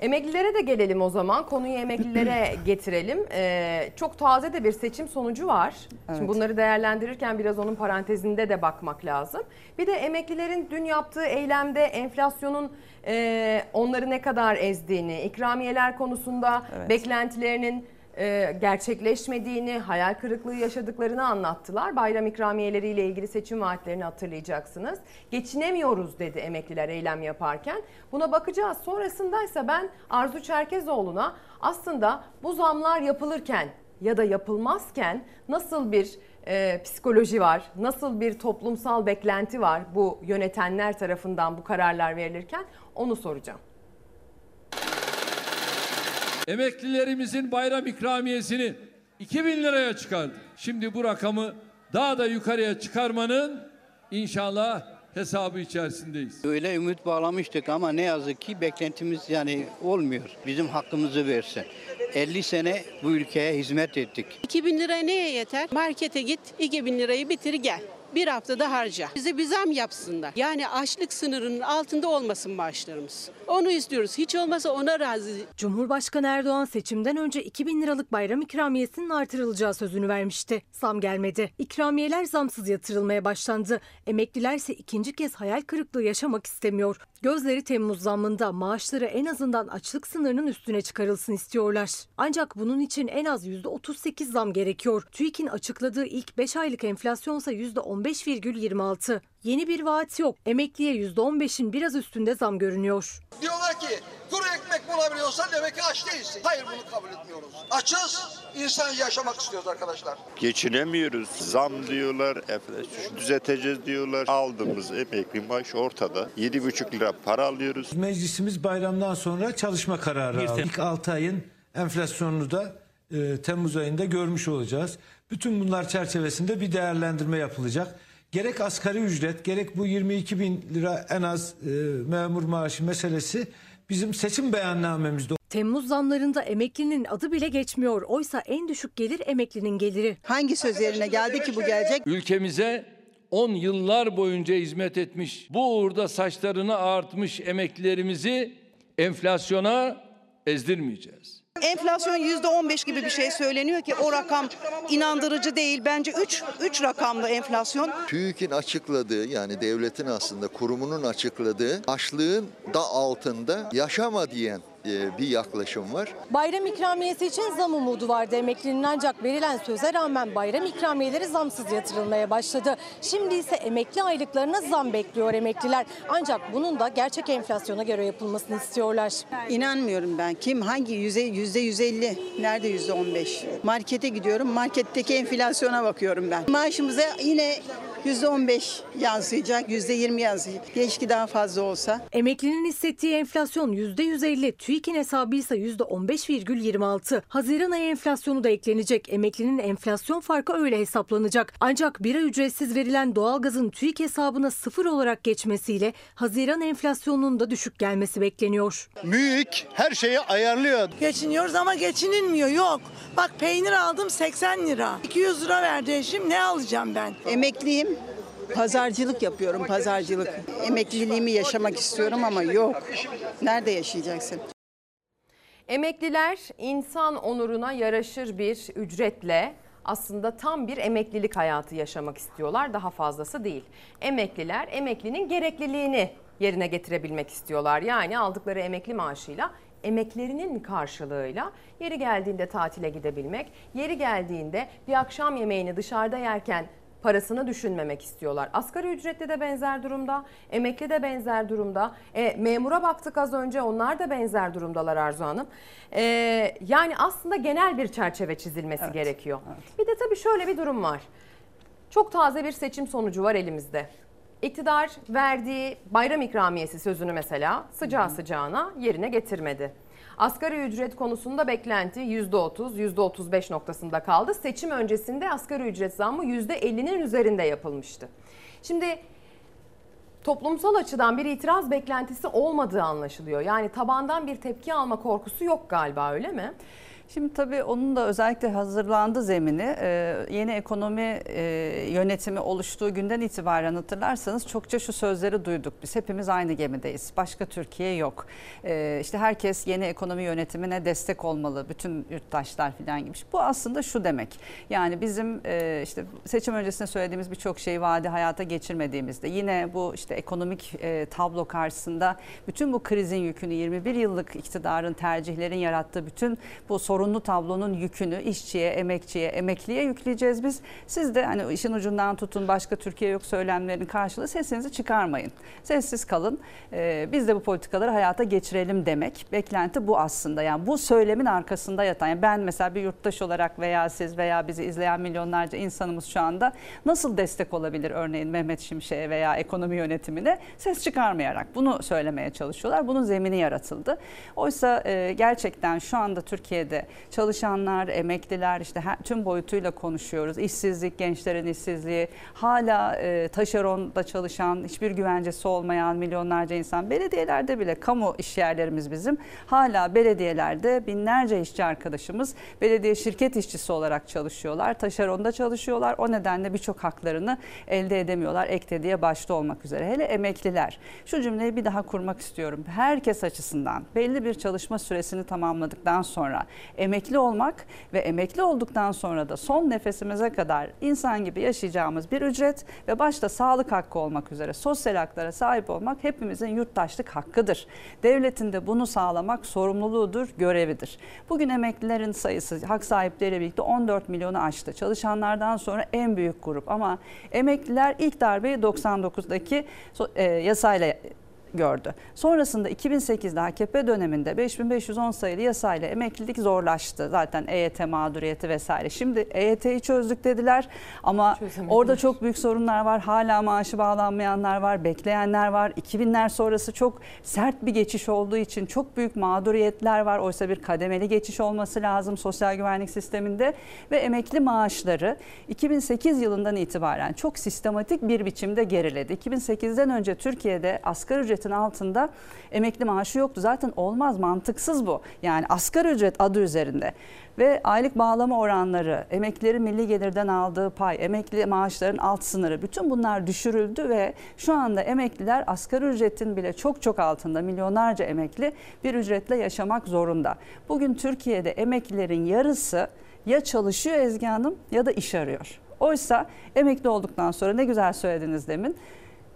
Emeklilere de gelelim o zaman. Konuyu emeklilere *clears throat* getirelim. Ee, çok taze de bir seçim sonucu var. Evet. Şimdi bunları değerlendirirken biraz onun parantezinde de bakmak lazım. Bir de emeklilerin dün yaptığı eylemde enflasyonun e, onları ne kadar ezdiğini, ikramiyeler konusunda Evet. beklentilerinin e, gerçekleşmediğini, hayal kırıklığı yaşadıklarını anlattılar. Bayram ikramiyeleriyle ilgili seçim vaatlerini hatırlayacaksınız. Geçinemiyoruz dedi emekliler eylem yaparken. Buna bakacağız. Sonrasındaysa ben Arzu Çerkezoğlu'na aslında bu zamlar yapılırken ya da yapılmazken nasıl bir e, psikoloji var, nasıl bir toplumsal beklenti var bu yönetenler tarafından bu kararlar verilirken onu soracağım. Emeklilerimizin bayram ikramiyesini 2000 liraya çıkardı. Şimdi bu rakamı daha da yukarıya çıkarmanın inşallah hesabı içerisindeyiz. Öyle ümit bağlamıştık ama ne yazık ki beklentimiz yani olmuyor. Bizim hakkımızı versin. 50 sene bu ülkeye hizmet ettik. 2000 lira neye yeter? Markete git 2000 lirayı bitir gel. Bir haftada harca. Bize bir zam yapsınlar. Yani açlık sınırının altında olmasın maaşlarımız. Onu istiyoruz. Hiç olmasa ona razı. Cumhurbaşkanı Erdoğan seçimden önce 2000 liralık bayram ikramiyesinin artırılacağı sözünü vermişti. Zam gelmedi. İkramiyeler zamsız yatırılmaya başlandı. Emekliler ise ikinci kez hayal kırıklığı yaşamak istemiyor. Gözleri Temmuz zammında maaşları en azından açlık sınırının üstüne çıkarılsın istiyorlar. Ancak bunun için en az %38 zam gerekiyor. TÜİK'in açıkladığı ilk 5 aylık enflasyonsa %15,26. Yeni bir vaat yok. Emekliye %15'in biraz üstünde zam görünüyor. Diyorlar ki kuru ekmek bulabiliyorsan demek ki aç değilsin. Hayır bunu kabul etmiyoruz. Açız, insan yaşamak istiyoruz arkadaşlar. Geçinemiyoruz. Zam diyorlar, enflasyon düzelteceğiz diyorlar. Aldığımız emekli maaş ortada. 7,5 lira para alıyoruz. Meclisimiz bayramdan sonra çalışma kararı aldı. İlk 6 ayın enflasyonunu da e, Temmuz ayında görmüş olacağız. Bütün bunlar çerçevesinde bir değerlendirme yapılacak. Gerek asgari ücret gerek bu 22 bin lira en az e, memur maaşı meselesi bizim seçim beyannamemizde Temmuz zamlarında emeklinin adı bile geçmiyor. Oysa en düşük gelir emeklinin geliri. Hangi söz yerine geldi ki bu gelecek? Ülkemize 10 yıllar boyunca hizmet etmiş, bu uğurda saçlarını ağartmış emeklilerimizi enflasyona ezdirmeyeceğiz. Enflasyon yüzde 15 gibi bir şey söyleniyor ki o rakam inandırıcı değil. Bence 3 3 rakamlı enflasyon. TÜİK'in açıkladığı yani devletin aslında kurumunun açıkladığı açlığın da altında yaşama diyen bir yaklaşım var. Bayram ikramiyesi için zam umudu vardı emeklinin ancak verilen söze rağmen bayram ikramiyeleri zamsız yatırılmaya başladı. Şimdi ise emekli aylıklarına zam bekliyor emekliler. Ancak bunun da gerçek enflasyona göre yapılmasını istiyorlar. İnanmıyorum ben. Kim hangi yüzde yüzde 150 nerede yüzde 15? Markete gidiyorum. Marketteki enflasyona bakıyorum ben. Maaşımıza yine 15 yansıyacak, yüzde 20 yansıyacak. Keşke daha fazla olsa. Emeklinin hissettiği enflasyon %150, TÜİK'in hesabı ise %15,26. Haziran ayı enflasyonu da eklenecek. Emeklinin enflasyon farkı öyle hesaplanacak. Ancak bir ay ücretsiz verilen doğalgazın TÜİK hesabına sıfır olarak geçmesiyle Haziran enflasyonunun da düşük gelmesi bekleniyor. MÜİK her şeyi ayarlıyor. Geçiniyoruz ama geçinilmiyor yok. Bak peynir aldım 80 lira. 200 lira verdi eşim ne alacağım ben? Emekliyim. Pazarcılık yapıyorum, pazarcılık. Emekliliğimi yaşamak istiyorum ama yok. Nerede yaşayacaksın? Emekliler insan onuruna yaraşır bir ücretle aslında tam bir emeklilik hayatı yaşamak istiyorlar. Daha fazlası değil. Emekliler emeklinin gerekliliğini yerine getirebilmek istiyorlar. Yani aldıkları emekli maaşıyla emeklerinin karşılığıyla yeri geldiğinde tatile gidebilmek, yeri geldiğinde bir akşam yemeğini dışarıda yerken parasını düşünmemek istiyorlar. Asgari ücretli de benzer durumda, emekli de benzer durumda. E, memura baktık az önce onlar da benzer durumdalar Arzu Hanım. E, yani aslında genel bir çerçeve çizilmesi Evet, gerekiyor. Bir de tabii şöyle bir durum var. Çok taze bir seçim sonucu var elimizde. İktidar verdiği bayram ikramiyesi sözünü mesela sıcağı sıcağına yerine getirmedi. Asgari ücret konusunda beklenti %30, %35 noktasında kaldı. Seçim öncesinde asgari ücret zammı %50'nin üzerinde yapılmıştı. Şimdi toplumsal açıdan bir itiraz beklentisi olmadığı anlaşılıyor. Yani tabandan bir tepki alma korkusu yok galiba öyle mi? Şimdi tabii onun da özellikle hazırlandı zemini. Ee, yeni ekonomi e, yönetimi oluştuğu günden itibaren hatırlarsanız çokça şu sözleri duyduk. Biz hepimiz aynı gemideyiz. Başka Türkiye yok. Ee, işte herkes yeni ekonomi yönetimine destek olmalı. Bütün yurttaşlar falan gibi. Bu aslında şu demek. Yani bizim e, işte seçim öncesinde söylediğimiz birçok şeyi vaadi hayata geçirmediğimizde yine bu işte ekonomik e, tablo karşısında bütün bu krizin yükünü 21 yıllık iktidarın tercihlerin yarattığı bütün bu sorun sorunlu tablonun yükünü işçiye, emekçiye, emekliye yükleyeceğiz biz. Siz de hani işin ucundan tutun başka Türkiye yok söylemlerin karşılığı sesinizi çıkarmayın. Sessiz kalın. Ee, biz de bu politikaları hayata geçirelim demek. Beklenti bu aslında. Yani bu söylemin arkasında yatan. Yani ben mesela bir yurttaş olarak veya siz veya bizi izleyen milyonlarca insanımız şu anda nasıl destek olabilir örneğin Mehmet Şimşek'e veya ekonomi yönetimine ses çıkarmayarak bunu söylemeye çalışıyorlar. Bunun zemini yaratıldı. Oysa e, gerçekten şu anda Türkiye'de çalışanlar, emekliler işte her, tüm boyutuyla konuşuyoruz. İşsizlik, gençlerin işsizliği, hala e, taşeronda çalışan, hiçbir güvencesi olmayan milyonlarca insan. Belediyelerde bile kamu işyerlerimiz bizim. Hala belediyelerde binlerce işçi arkadaşımız belediye şirket işçisi olarak çalışıyorlar. Taşeronda çalışıyorlar. O nedenle birçok haklarını elde edemiyorlar. Ek dediye başta olmak üzere. Hele emekliler. Şu cümleyi bir daha kurmak istiyorum. Herkes açısından belli bir çalışma süresini tamamladıktan sonra emekli olmak ve emekli olduktan sonra da son nefesimize kadar insan gibi yaşayacağımız bir ücret ve başta sağlık hakkı olmak üzere sosyal haklara sahip olmak hepimizin yurttaşlık hakkıdır. Devletin de bunu sağlamak sorumluluğudur, görevidir. Bugün emeklilerin sayısı hak sahipleriyle birlikte 14 milyonu aştı. Çalışanlardan sonra en büyük grup ama emekliler ilk darbeyi 99'daki e, yasayla gördü. Sonrasında 2008'de AKP döneminde 5510 sayılı yasayla emeklilik zorlaştı. Zaten EYT mağduriyeti vesaire. Şimdi EYT'yi çözdük dediler ama orada çok büyük sorunlar var. Hala maaşı bağlanmayanlar var, bekleyenler var. 2000'ler sonrası çok sert bir geçiş olduğu için çok büyük mağduriyetler var. Oysa bir kademeli geçiş olması lazım sosyal güvenlik sisteminde ve emekli maaşları 2008 yılından itibaren çok sistematik bir biçimde geriledi. 2008'den önce Türkiye'de asgari ücretin altında emekli maaşı yoktu. Zaten olmaz mantıksız bu. Yani asgari ücret adı üzerinde ve aylık bağlama oranları, emeklilerin milli gelirden aldığı pay, emekli maaşların alt sınırı bütün bunlar düşürüldü ve şu anda emekliler asgari ücretin bile çok çok altında milyonlarca emekli bir ücretle yaşamak zorunda. Bugün Türkiye'de emeklilerin yarısı ya çalışıyor Ezgi Hanım ya da iş arıyor. Oysa emekli olduktan sonra ne güzel söylediniz demin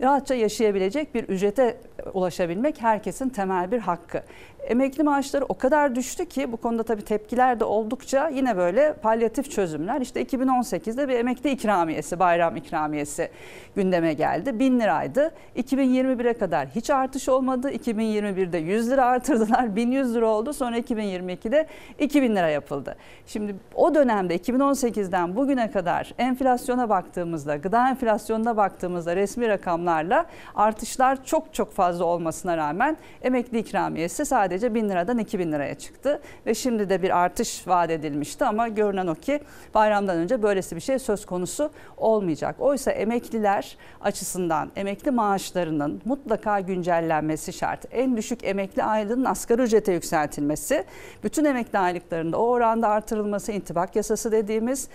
rahatça yaşayabilecek bir ücrete ulaşabilmek herkesin temel bir hakkı. Emekli maaşları o kadar düştü ki bu konuda tabii tepkiler de oldukça yine böyle palyatif çözümler. İşte 2018'de bir emekli ikramiyesi, bayram ikramiyesi gündeme geldi. 1000 liraydı. 2021'e kadar hiç artış olmadı. 2021'de 100 lira artırdılar. *laughs* 1100 lira oldu. Sonra 2022'de 2000 lira yapıldı. Şimdi o dönemde 2018'den bugüne kadar enflasyona baktığımızda, gıda enflasyonuna baktığımızda resmi rakamlarla artışlar çok çok fazla olmasına rağmen emekli ikramiyesi sadece 1000 liradan 2000 liraya çıktı. Ve şimdi de bir artış vaat edilmişti ama görünen o ki bayramdan önce böylesi bir şey söz konusu olmayacak. Oysa emekliler açısından emekli maaşlarının mutlaka güncellenmesi şart. En düşük emekli aylığının asgari ücrete yükseltilmesi, bütün emekli aylıklarında o oranda artırılması, intibak yasası dediğimiz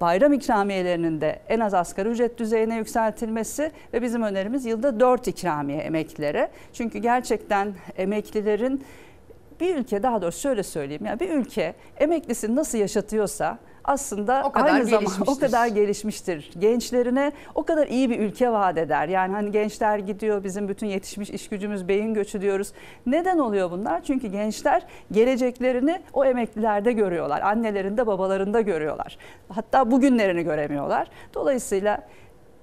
bayram ikramiyelerinin de en az asgari ücret düzeyine yükseltilmesi ve bizim önerimiz yılda 4 ikramiye emeklilere. Çünkü gerçekten emeklilerin bir ülke daha doğrusu şöyle söyleyeyim ya bir ülke emeklisini nasıl yaşatıyorsa aslında O kadar aynı zamanda o kadar gelişmiştir. Gençlerine o kadar iyi bir ülke vaat eder. Yani hani gençler gidiyor bizim bütün yetişmiş iş gücümüz beyin göçü diyoruz. Neden oluyor bunlar? Çünkü gençler geleceklerini o emeklilerde görüyorlar. Annelerinde babalarında görüyorlar. Hatta bugünlerini göremiyorlar. Dolayısıyla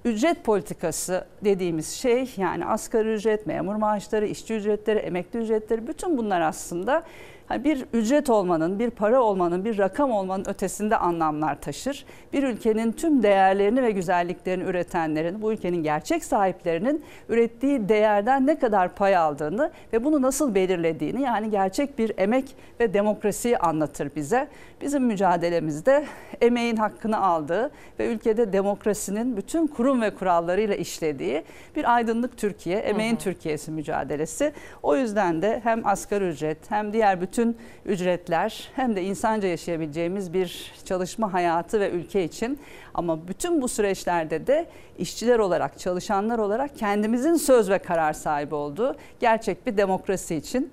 ücret politikası dediğimiz şey yani asgari ücret, memur maaşları, işçi ücretleri, emekli ücretleri bütün bunlar aslında hani bir ücret olmanın, bir para olmanın, bir rakam olmanın ötesinde anlamlar taşır. Bir ülkenin tüm değerlerini ve güzelliklerini üretenlerin, bu ülkenin gerçek sahiplerinin ürettiği değerden ne kadar pay aldığını ve bunu nasıl belirlediğini yani gerçek bir emek ve demokrasiyi anlatır bize. Bizim mücadelemizde emeğin hakkını aldığı ve ülkede demokrasinin bütün kurum ve kurallarıyla işlediği bir aydınlık Türkiye, emeğin Türkiye'si mücadelesi. O yüzden de hem asgari ücret hem diğer bütün ücretler hem de insanca yaşayabileceğimiz bir çalışma hayatı ve ülke için. Ama bütün bu süreçlerde de işçiler olarak, çalışanlar olarak kendimizin söz ve karar sahibi olduğu gerçek bir demokrasi için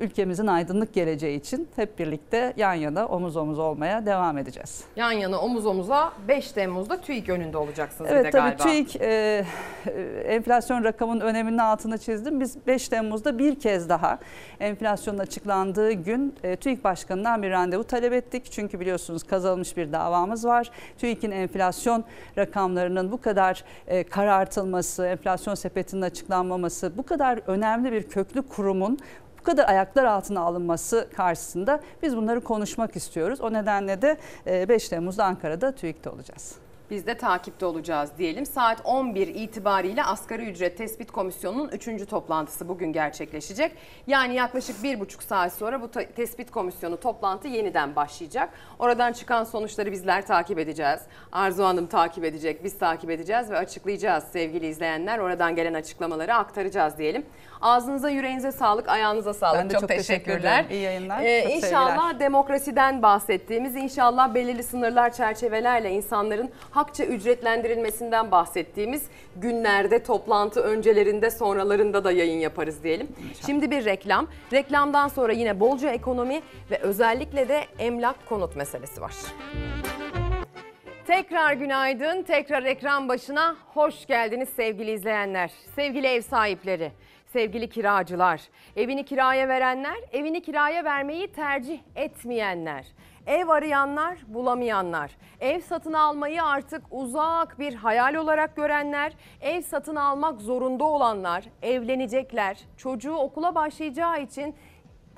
ülkemizin aydınlık geleceği için hep birlikte yan yana omuz omuz olmaya devam edeceğiz. Yan yana omuz omuza 5 Temmuz'da TÜİK önünde olacaksınız bir de Evet tabii galiba. TÜİK e, e, enflasyon rakamının öneminin altını çizdim. Biz 5 Temmuz'da bir kez daha enflasyonun açıklandığı gün e, TÜİK Başkanı'ndan bir randevu talep ettik. Çünkü biliyorsunuz kazanılmış bir davamız var. TÜİK'in enflasyon rakamlarının bu kadar e, karartılması, enflasyon sepetinin açıklanmaması, bu kadar önemli bir köklü kurumun bu kadar ayaklar altına alınması karşısında biz bunları konuşmak istiyoruz. O nedenle de e, 5 Temmuz'da Ankara'da TÜİK'te olacağız. Biz de takipte olacağız diyelim. Saat 11 itibariyle Asgari Ücret Tespit Komisyonu'nun 3. toplantısı bugün gerçekleşecek. Yani yaklaşık bir buçuk saat sonra bu tespit komisyonu toplantı yeniden başlayacak. Oradan çıkan sonuçları bizler takip edeceğiz. Arzu Hanım takip edecek, biz takip edeceğiz ve açıklayacağız sevgili izleyenler. Oradan gelen açıklamaları aktaracağız diyelim. Ağzınıza yüreğinize sağlık, ayağınıza sağlık. Ben de çok teşekkür teşekkürler. ederim. İyi yayınlar, Ee, çok inşallah sevgiler. demokrasiden bahsettiğimiz, inşallah belirli sınırlar çerçevelerle insanların hakça ücretlendirilmesinden bahsettiğimiz günlerde, toplantı öncelerinde, sonralarında da yayın yaparız diyelim. Şimdi bir reklam. Reklamdan sonra yine bolca ekonomi ve özellikle de emlak konut meselesi var. Tekrar günaydın, tekrar ekran başına hoş geldiniz sevgili izleyenler, sevgili ev sahipleri. Sevgili kiracılar, evini kiraya verenler, evini kiraya vermeyi tercih etmeyenler, ev arayanlar, bulamayanlar, ev satın almayı artık uzak bir hayal olarak görenler, ev satın almak zorunda olanlar, evlenecekler, çocuğu okula başlayacağı için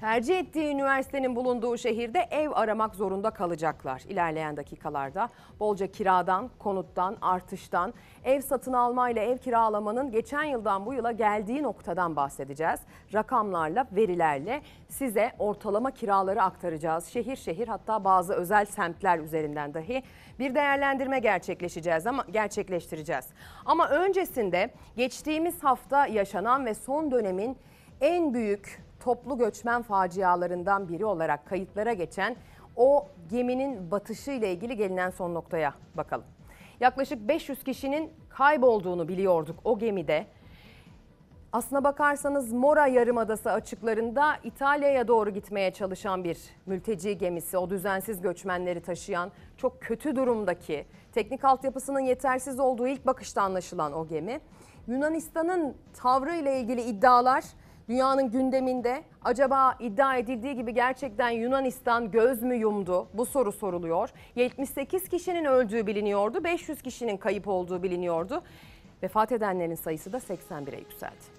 tercih ettiği üniversitenin bulunduğu şehirde ev aramak zorunda kalacaklar ilerleyen dakikalarda. Bolca kiradan, konuttan, artıştan, ev satın almayla ev kiralamanın geçen yıldan bu yıla geldiği noktadan bahsedeceğiz. Rakamlarla, verilerle size ortalama kiraları aktaracağız. Şehir şehir hatta bazı özel semtler üzerinden dahi bir değerlendirme gerçekleşeceğiz ama gerçekleştireceğiz. Ama öncesinde geçtiğimiz hafta yaşanan ve son dönemin en büyük toplu göçmen facialarından biri olarak kayıtlara geçen o geminin batışı ile ilgili gelinen son noktaya bakalım. Yaklaşık 500 kişinin kaybolduğunu biliyorduk o gemide. Aslına bakarsanız Mora Yarımadası açıklarında İtalya'ya doğru gitmeye çalışan bir mülteci gemisi, o düzensiz göçmenleri taşıyan çok kötü durumdaki, teknik altyapısının yetersiz olduğu ilk bakışta anlaşılan o gemi. Yunanistan'ın tavrı ile ilgili iddialar dünyanın gündeminde. Acaba iddia edildiği gibi gerçekten Yunanistan göz mü yumdu? Bu soru soruluyor. 78 kişinin öldüğü biliniyordu, 500 kişinin kayıp olduğu biliniyordu. Vefat edenlerin sayısı da 81'e yükseldi.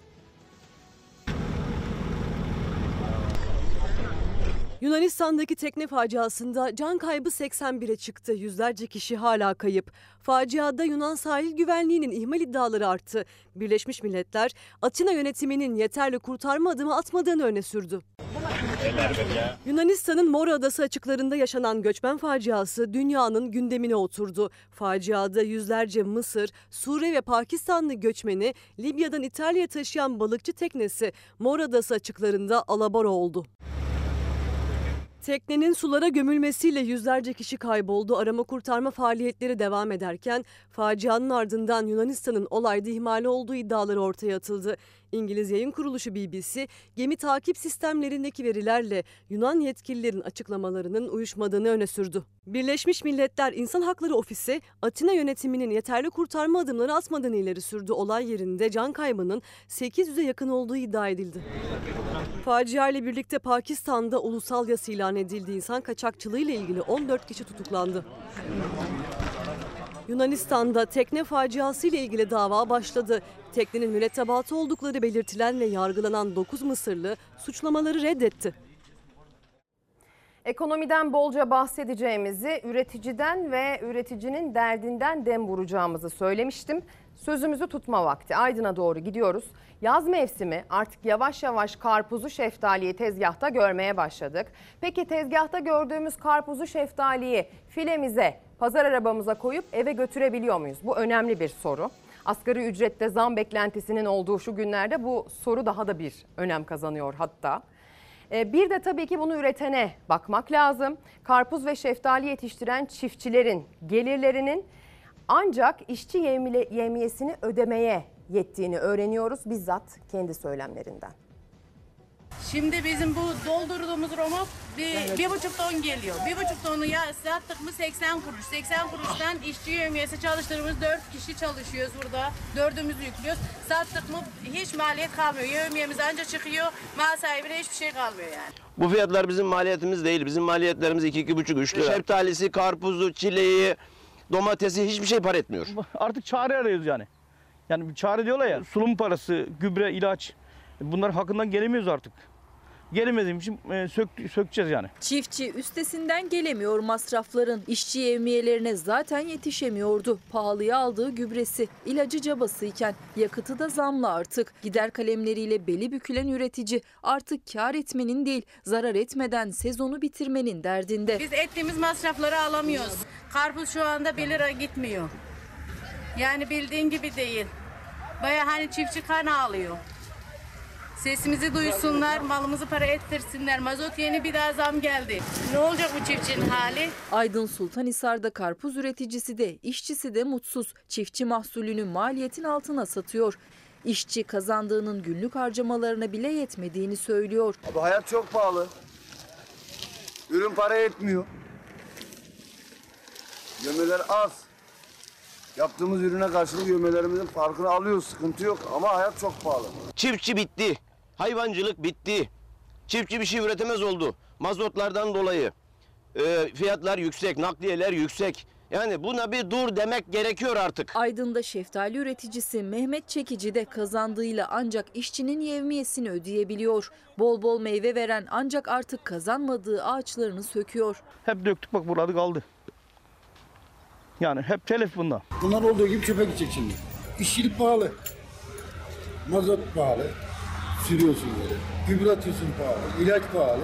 Yunanistan'daki tekne faciasında can kaybı 81'e çıktı. Yüzlerce kişi hala kayıp. Faciada Yunan sahil güvenliğinin ihmal iddiaları arttı. Birleşmiş Milletler Atina yönetiminin yeterli kurtarma adımı atmadığını öne sürdü. Yunanistan'ın Mora Adası açıklarında yaşanan göçmen faciası dünyanın gündemine oturdu. Faciada yüzlerce Mısır, Suriye ve Pakistanlı göçmeni Libya'dan İtalya'ya taşıyan balıkçı teknesi Mora Adası açıklarında alabora oldu. Teknenin sulara gömülmesiyle yüzlerce kişi kayboldu. Arama kurtarma faaliyetleri devam ederken facianın ardından Yunanistan'ın olayda ihmali olduğu iddiaları ortaya atıldı. İngiliz yayın kuruluşu BBC, gemi takip sistemlerindeki verilerle Yunan yetkililerin açıklamalarının uyuşmadığını öne sürdü. Birleşmiş Milletler İnsan Hakları Ofisi, Atina yönetiminin yeterli kurtarma adımları atmadığını ileri sürdü. Olay yerinde can kaybının 800'e yakın olduğu iddia edildi. Facia ile birlikte Pakistan'da ulusal yas ilan edildi. İnsan kaçakçılığı ile ilgili 14 kişi tutuklandı. Yunanistan'da tekne faciası ile ilgili dava başladı. Teknenin mürettebatı oldukları belirtilen ve yargılanan 9 Mısırlı suçlamaları reddetti. Ekonomiden bolca bahsedeceğimizi, üreticiden ve üreticinin derdinden dem vuracağımızı söylemiştim. Sözümüzü tutma vakti. Aydın'a doğru gidiyoruz. Yaz mevsimi artık yavaş yavaş karpuzu şeftaliyi tezgahta görmeye başladık. Peki tezgahta gördüğümüz karpuzu şeftaliyi filemize, pazar arabamıza koyup eve götürebiliyor muyuz? Bu önemli bir soru. Asgari ücrette zam beklentisinin olduğu şu günlerde bu soru daha da bir önem kazanıyor hatta. Ee, Bir de tabii ki bunu üretene bakmak lazım. Karpuz ve şeftali yetiştiren çiftçilerin gelirlerinin ancak işçi yemiyesini ödemeye yettiğini öğreniyoruz bizzat kendi söylemlerinden. Şimdi bizim bu doldurduğumuz romok bir, bir buçuk ton geliyor. Bir buçuk tonu ya sattık mı 80 kuruş. 80 kuruştan işçi yövmiyesi çalıştığımız 4 kişi çalışıyoruz burada. Dördümüz yüklüyoruz. Sattık mı hiç maliyet kalmıyor. Yövmiyemiz anca çıkıyor. Mal sahibine hiçbir şey kalmıyor yani. Bu fiyatlar bizim maliyetimiz değil. Bizim maliyetlerimiz 2-2,5-3 lira. Şeftalisi, karpuzu, çileği, domatesi hiçbir şey par etmiyor. Artık çare arıyoruz yani. Yani çare diyorlar ya sulum parası, gübre, ilaç bunlar hakkından gelemiyoruz artık. Gelemediğim için e, sök, sökeceğiz yani. Çiftçi üstesinden gelemiyor masrafların. İşçi yevmiyelerine zaten yetişemiyordu. Pahalıya aldığı gübresi, ilacı cabasıyken yakıtı da zamlı artık. Gider kalemleriyle beli bükülen üretici artık kar etmenin değil zarar etmeden sezonu bitirmenin derdinde. Biz ettiğimiz masrafları alamıyoruz. Karpuz şu anda 1 lira gitmiyor. Yani bildiğin gibi değil. Baya hani çiftçi kan ağlıyor. Sesimizi duysunlar, malımızı para ettirsinler. Mazot yeni bir daha zam geldi. Ne olacak bu çiftçinin hali? Aydın Sultanhisar'da karpuz üreticisi de işçisi de mutsuz. Çiftçi mahsulünü maliyetin altına satıyor. İşçi kazandığının günlük harcamalarına bile yetmediğini söylüyor. Abi hayat çok pahalı. Ürün para etmiyor. Gömeler az. Yaptığımız ürüne karşılık yövmelerimizin farkını alıyoruz. Sıkıntı yok ama hayat çok pahalı. Çiftçi bitti. Hayvancılık bitti. Çiftçi bir şey üretemez oldu. Mazotlardan dolayı. Ee, fiyatlar yüksek, nakliyeler yüksek. Yani buna bir dur demek gerekiyor artık. Aydın'da şeftali üreticisi Mehmet Çekici de kazandığıyla ancak işçinin yevmiyesini ödeyebiliyor. Bol bol meyve veren ancak artık kazanmadığı ağaçlarını söküyor. Hep döktük bak burada kaldı. Yani hep telef bunda. Bunlar olduğu gibi çöpe gidecek şimdi. İşçilik pahalı. Mazot pahalı. Sürüyorsun böyle. Gübre atıyorsun pahalı. ilaç pahalı.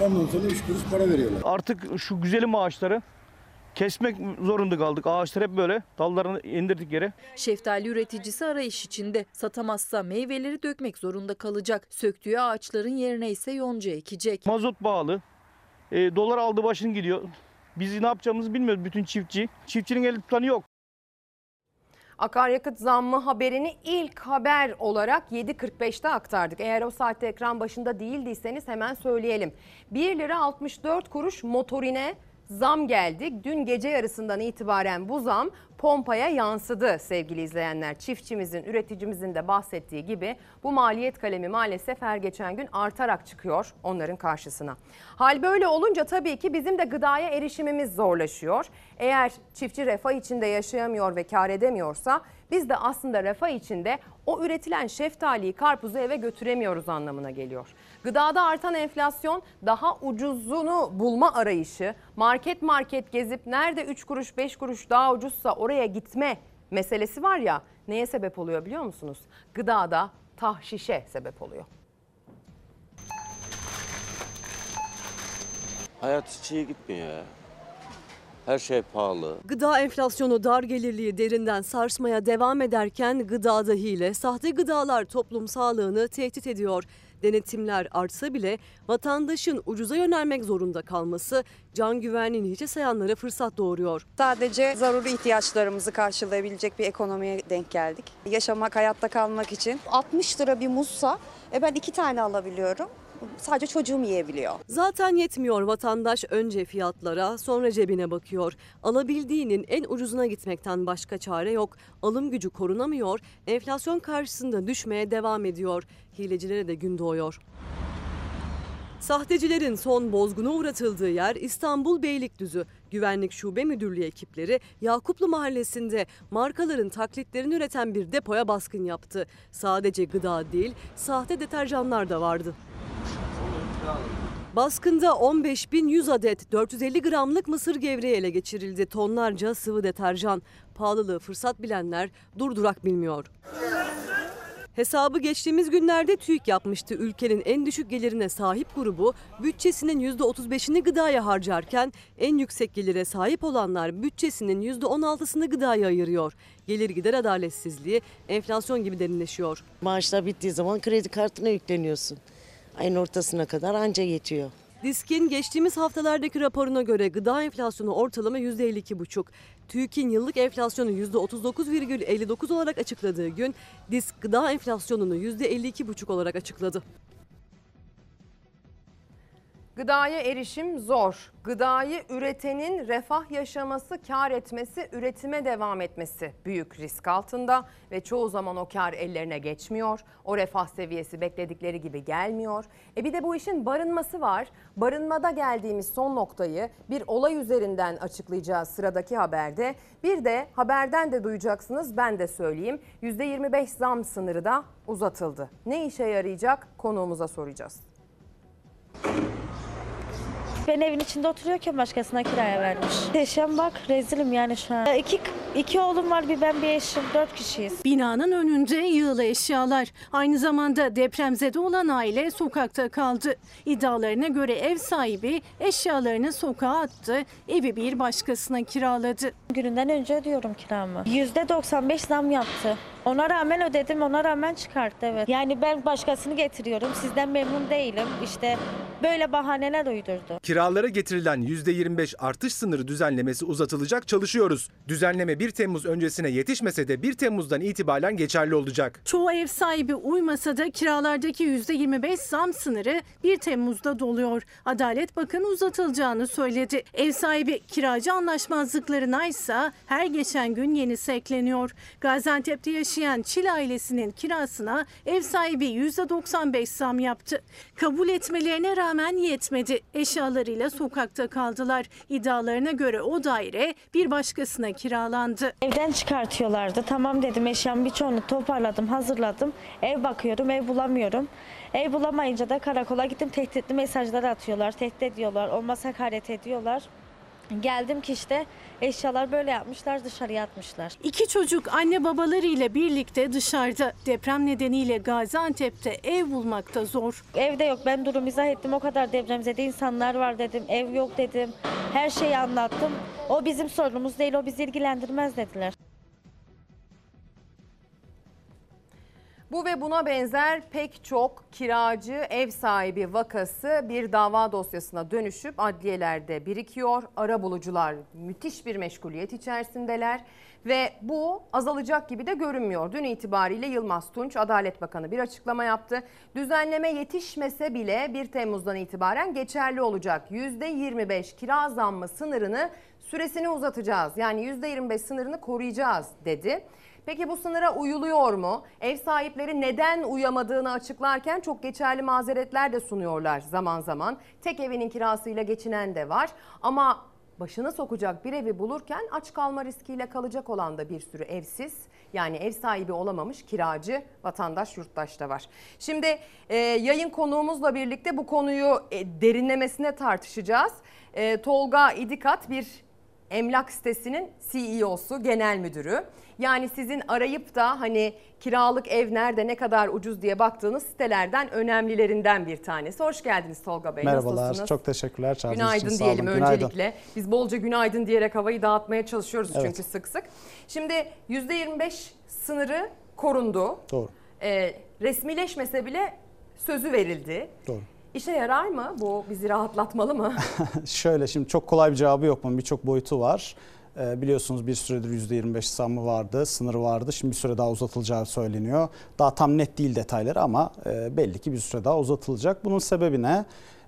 Ondan sonra üç kuruş para veriyorlar. Artık şu güzelim ağaçları kesmek zorunda kaldık. Ağaçlar hep böyle dallarını indirdik yere. Şeftali üreticisi arayış içinde. Satamazsa meyveleri dökmek zorunda kalacak. Söktüğü ağaçların yerine ise yonca ekecek. Mazot pahalı. E, dolar aldı başını gidiyor. Biz ne yapacağımızı bilmiyoruz bütün çiftçi. Çiftçinin eli tutanı yok. Akaryakıt zammı haberini ilk haber olarak 7.45'te aktardık. Eğer o saatte ekran başında değildiyseniz hemen söyleyelim. 1 lira 64 kuruş motorine zam geldi. Dün gece yarısından itibaren bu zam pompaya yansıdı sevgili izleyenler. Çiftçimizin, üreticimizin de bahsettiği gibi bu maliyet kalemi maalesef her geçen gün artarak çıkıyor onların karşısına. Hal böyle olunca tabii ki bizim de gıdaya erişimimiz zorlaşıyor. Eğer çiftçi refah içinde yaşayamıyor ve kar edemiyorsa biz de aslında refah içinde o üretilen şeftaliyi, karpuzu eve götüremiyoruz anlamına geliyor. Gıdada artan enflasyon, daha ucuzunu bulma arayışı, market market gezip nerede 3 kuruş 5 kuruş daha ucuzsa oraya gitme meselesi var ya neye sebep oluyor biliyor musunuz? Gıdada tahşişe sebep oluyor. Hayat hiç iyi gitmiyor ya. Her şey pahalı. Gıda enflasyonu dar gelirliği derinden sarsmaya devam ederken gıdada hile, sahte gıdalar toplum sağlığını tehdit ediyor. Denetimler artsa bile vatandaşın ucuza yönelmek zorunda kalması can güvenliğini hiçe sayanlara fırsat doğuruyor. Sadece zaruri ihtiyaçlarımızı karşılayabilecek bir ekonomiye denk geldik. Yaşamak, hayatta kalmak için 60 lira bir muzsa e ben iki tane alabiliyorum. Sadece çocuğum yiyebiliyor. Zaten yetmiyor vatandaş önce fiyatlara sonra cebine bakıyor. Alabildiğinin en ucuzuna gitmekten başka çare yok. Alım gücü korunamıyor, enflasyon karşısında düşmeye devam ediyor. Hilecilere de gün doğuyor. Sahtecilerin son bozguna uğratıldığı yer İstanbul Beylikdüzü. Güvenlik Şube Müdürlüğü ekipleri Yakuplu Mahallesi'nde markaların taklitlerini üreten bir depoya baskın yaptı. Sadece gıda değil, sahte deterjanlar da vardı. Baskında 15.100 adet 450 gramlık mısır gevreği ele geçirildi. Tonlarca sıvı deterjan. Pahalılığı fırsat bilenler durdurak bilmiyor. Hesabı geçtiğimiz günlerde TÜİK yapmıştı. Ülkenin en düşük gelirine sahip grubu bütçesinin %35'ini gıdaya harcarken en yüksek gelire sahip olanlar bütçesinin %16'sını gıdaya ayırıyor. Gelir gider adaletsizliği enflasyon gibi derinleşiyor. Maaşlar bittiği zaman kredi kartına yükleniyorsun. Ayın ortasına kadar anca yetiyor. Disk'in geçtiğimiz haftalardaki raporuna göre gıda enflasyonu ortalama %52,5. TÜİK'in yıllık enflasyonu %39,59 olarak açıkladığı gün Disk gıda enflasyonunu %52,5 olarak açıkladı. Gıdaya erişim zor. Gıdayı üretenin refah yaşaması, kar etmesi, üretime devam etmesi büyük risk altında ve çoğu zaman o kar ellerine geçmiyor. O refah seviyesi bekledikleri gibi gelmiyor. E bir de bu işin barınması var. Barınmada geldiğimiz son noktayı bir olay üzerinden açıklayacağız sıradaki haberde. Bir de haberden de duyacaksınız ben de söyleyeyim. %25 zam sınırı da uzatıldı. Ne işe yarayacak konuğumuza soracağız. Ben evin içinde oturuyorken başkasına kiraya vermiş. Yaşam bak rezilim yani şu an. İki, iki oğlum var bir ben bir eşim dört kişiyiz. Binanın önünde yığılı eşyalar. Aynı zamanda depremzede olan aile sokakta kaldı. İddialarına göre ev sahibi eşyalarını sokağa attı, evi bir başkasına kiraladı. Gününden önce ödüyorum kiramı. Yüzde 95 zam yaptı. Ona rağmen ödedim, ona rağmen çıkarttı evet. Yani ben başkasını getiriyorum, sizden memnun değilim. İşte böyle bahaneler uydurdu. Kiralara getirilen %25 artış sınırı düzenlemesi uzatılacak çalışıyoruz. Düzenleme 1 Temmuz öncesine yetişmese de 1 Temmuz'dan itibaren geçerli olacak. Çoğu ev sahibi uymasa da kiralardaki %25 zam sınırı 1 Temmuz'da doluyor. Adalet Bakanı uzatılacağını söyledi. Ev sahibi kiracı anlaşmazlıklarına ise her geçen gün yenisi ekleniyor. Gaziantep'te yaşayan Çil ailesinin kirasına ev sahibi %95 zam yaptı. Kabul etmelerine rağmen yetmedi. Eşyalarıyla sokakta kaldılar. İddialarına göre o daire bir başkasına kiralandı. Evden çıkartıyorlardı. Tamam dedim eşyamı birçoğunu toparladım, hazırladım. Ev bakıyorum, ev bulamıyorum. Ev bulamayınca da karakola gittim. Tehditli mesajlar atıyorlar, tehdit ediyorlar, olmaz hakaret ediyorlar. Geldim ki işte eşyalar böyle yapmışlar, dışarıya atmışlar. İki çocuk anne babalarıyla birlikte dışarıda. Deprem nedeniyle Gaziantep'te ev bulmakta zor. Evde yok. Ben durum izah ettim. O kadar depremzede insanlar var dedim. Ev yok dedim. Her şeyi anlattım. O bizim sorunumuz değil. O bizi ilgilendirmez dediler. Bu ve buna benzer pek çok kiracı ev sahibi vakası bir dava dosyasına dönüşüp adliyelerde birikiyor. Ara bulucular müthiş bir meşguliyet içerisindeler ve bu azalacak gibi de görünmüyor. Dün itibariyle Yılmaz Tunç Adalet Bakanı bir açıklama yaptı. Düzenleme yetişmese bile 1 Temmuz'dan itibaren geçerli olacak. %25 kira zammı sınırını süresini uzatacağız. Yani %25 sınırını koruyacağız dedi. Peki bu sınıra uyuluyor mu? Ev sahipleri neden uyamadığını açıklarken çok geçerli mazeretler de sunuyorlar zaman zaman. Tek evinin kirasıyla geçinen de var ama başına sokacak bir evi bulurken aç kalma riskiyle kalacak olan da bir sürü evsiz yani ev sahibi olamamış kiracı vatandaş yurttaş da var. Şimdi e, yayın konuğumuzla birlikte bu konuyu e, derinlemesine tartışacağız. E, Tolga İdikat bir emlak sitesinin CEO'su, genel müdürü. Yani sizin arayıp da hani kiralık ev nerede ne kadar ucuz diye baktığınız sitelerden önemlilerinden bir tanesi. Hoş geldiniz Tolga Bey. Merhabalar. Nasılsınız? Çok teşekkürler. Çağırdığınız Günaydın için sağ diyelim. Günaydın. öncelikle. Biz bolca günaydın diyerek havayı dağıtmaya çalışıyoruz Evet. çünkü sık sık. Şimdi %25 sınırı korundu. Doğru. Ee, resmileşmese bile sözü verildi. Doğru. İşe yarar mı? Bu bizi rahatlatmalı mı? *laughs* Şöyle şimdi çok kolay bir cevabı yok bunun birçok boyutu var. Ee, biliyorsunuz bir süredir %25 zammı vardı, sınırı vardı. Şimdi bir süre daha uzatılacağı söyleniyor. Daha tam net değil detayları ama e, belli ki bir süre daha uzatılacak. Bunun sebebi ne?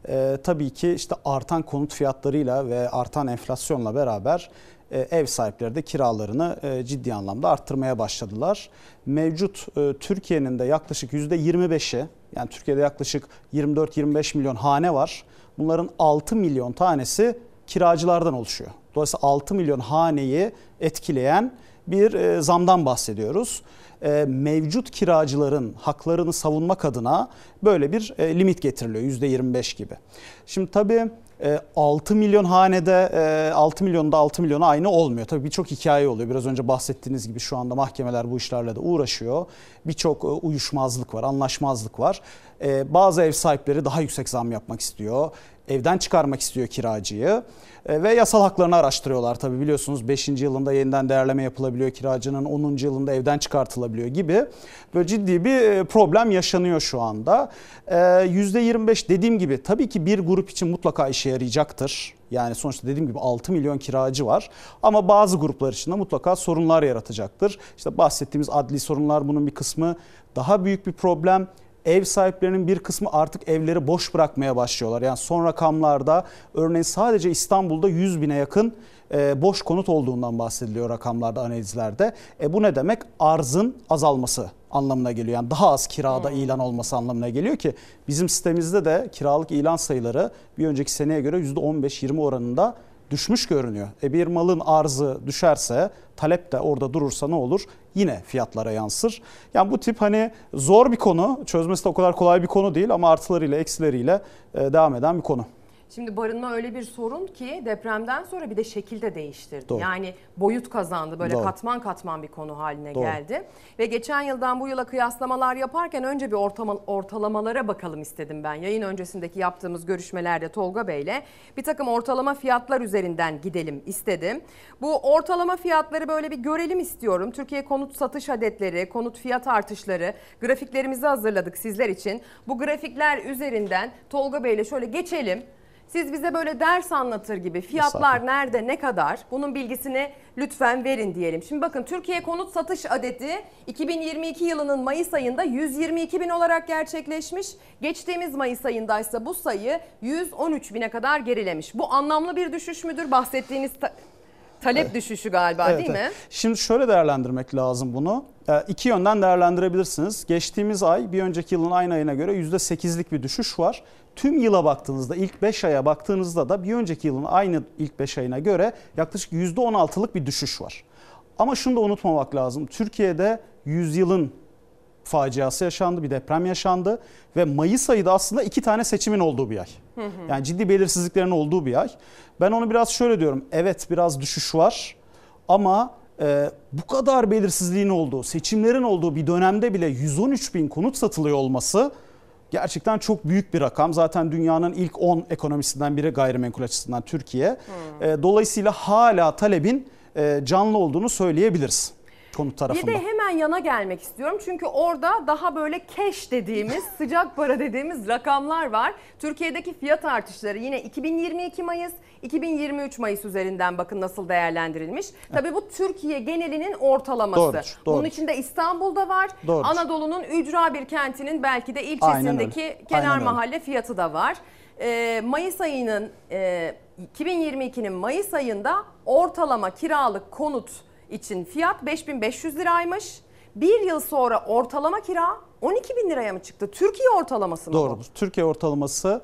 Ee, tabii ki işte artan konut fiyatlarıyla ve artan enflasyonla beraber e, ev sahipleri de kiralarını e, ciddi anlamda arttırmaya başladılar. Mevcut Türkiye'nin de yaklaşık %25'i yani Türkiye'de yaklaşık 24-25 milyon hane var. Bunların 6 milyon tanesi kiracılardan oluşuyor. Dolayısıyla 6 milyon haneyi etkileyen bir e, zamdan bahsediyoruz. E, mevcut kiracıların haklarını savunmak adına böyle bir e, limit getiriliyor %25 gibi. Şimdi tabii e, 6 milyon hanede e, 6 milyonda 6 milyona aynı olmuyor. Tabii birçok hikaye oluyor. Biraz önce bahsettiğiniz gibi şu anda mahkemeler bu işlerle de uğraşıyor. Birçok uyuşmazlık var, anlaşmazlık var. Bazı ev sahipleri daha yüksek zam yapmak istiyor. Evden çıkarmak istiyor kiracıyı E, ve yasal haklarını araştırıyorlar tabii biliyorsunuz 5. yılında yeniden değerleme yapılabiliyor kiracının 10. yılında evden çıkartılabiliyor gibi böyle ciddi bir e, problem yaşanıyor şu anda. E, %25 dediğim gibi tabii ki bir grup için mutlaka işe yarayacaktır. Yani sonuçta dediğim gibi 6 milyon kiracı var ama bazı gruplar için de mutlaka sorunlar yaratacaktır. İşte bahsettiğimiz adli sorunlar bunun bir kısmı daha büyük bir problem ev sahiplerinin bir kısmı artık evleri boş bırakmaya başlıyorlar. Yani son rakamlarda örneğin sadece İstanbul'da 100 bine yakın e, boş konut olduğundan bahsediliyor rakamlarda analizlerde. E bu ne demek? Arzın azalması anlamına geliyor. Yani daha az kirada ilan olması anlamına geliyor ki bizim sitemizde de kiralık ilan sayıları bir önceki seneye göre %15-20 oranında düşmüş görünüyor. E bir malın arzı düşerse, talep de orada durursa ne olur? Yine fiyatlara yansır. Yani bu tip hani zor bir konu, çözmesi de o kadar kolay bir konu değil ama artılarıyla eksileriyle e, devam eden bir konu. Şimdi barınma öyle bir sorun ki depremden sonra bir de şekilde değiştirdi. Doğru. Yani boyut kazandı. Böyle Doğru. katman katman bir konu haline Doğru. geldi. Ve geçen yıldan bu yıla kıyaslamalar yaparken önce bir ortama, ortalamalara bakalım istedim ben. Yayın öncesindeki yaptığımız görüşmelerde Tolga Bey'le bir takım ortalama fiyatlar üzerinden gidelim istedim. Bu ortalama fiyatları böyle bir görelim istiyorum. Türkiye konut satış adetleri, konut fiyat artışları grafiklerimizi hazırladık sizler için. Bu grafikler üzerinden Tolga Bey'le şöyle geçelim. Siz bize böyle ders anlatır gibi fiyatlar nerede ne kadar bunun bilgisini lütfen verin diyelim. Şimdi bakın Türkiye konut satış adeti 2022 yılının Mayıs ayında 122 bin olarak gerçekleşmiş. Geçtiğimiz Mayıs ayındaysa bu sayı 113 bine kadar gerilemiş. Bu anlamlı bir düşüş müdür? Bahsettiğiniz ta- talep düşüşü galiba Evet, değil mi? evet. Şimdi şöyle değerlendirmek lazım bunu. Ee, İki yönden değerlendirebilirsiniz. Geçtiğimiz ay bir önceki yılın aynı ayına göre %8'lik bir düşüş var. Tüm yıla baktığınızda ilk 5 aya baktığınızda da bir önceki yılın aynı ilk 5 ayına göre yaklaşık %16'lık bir düşüş var. Ama şunu da unutmamak lazım. Türkiye'de yüzyılın faciası yaşandı, bir deprem yaşandı ve Mayıs ayı da aslında iki tane seçimin olduğu bir ay. Yani ciddi belirsizliklerin olduğu bir ay. Ben onu biraz şöyle diyorum. Evet biraz düşüş var ama e, bu kadar belirsizliğin olduğu, seçimlerin olduğu bir dönemde bile 113 bin konut satılıyor olması gerçekten çok büyük bir rakam. Zaten dünyanın ilk 10 ekonomisinden biri gayrimenkul açısından Türkiye. E, dolayısıyla hala talebin e, canlı olduğunu söyleyebiliriz konut tarafında. Bir de hemen yana gelmek istiyorum. Çünkü orada daha böyle cash dediğimiz, *laughs* sıcak para dediğimiz rakamlar var. Türkiye'deki fiyat artışları yine 2022 Mayıs, 2023 Mayıs üzerinden bakın nasıl değerlendirilmiş. Tabii bu Türkiye genelinin ortalaması. Doğrudur, Bunun doğrudur. içinde İstanbul'da var. Doğrudur. Anadolu'nun ücra bir kentinin belki de ilçesindeki kenar Aynen öyle. mahalle fiyatı da var. Ee, Mayıs ayının e, 2022'nin Mayıs ayında ortalama kiralık konut için fiyat 5500 liraymış. Bir yıl sonra ortalama kira 12 bin liraya mı çıktı? Türkiye ortalaması mı bu? Doğrudur. Türkiye ortalaması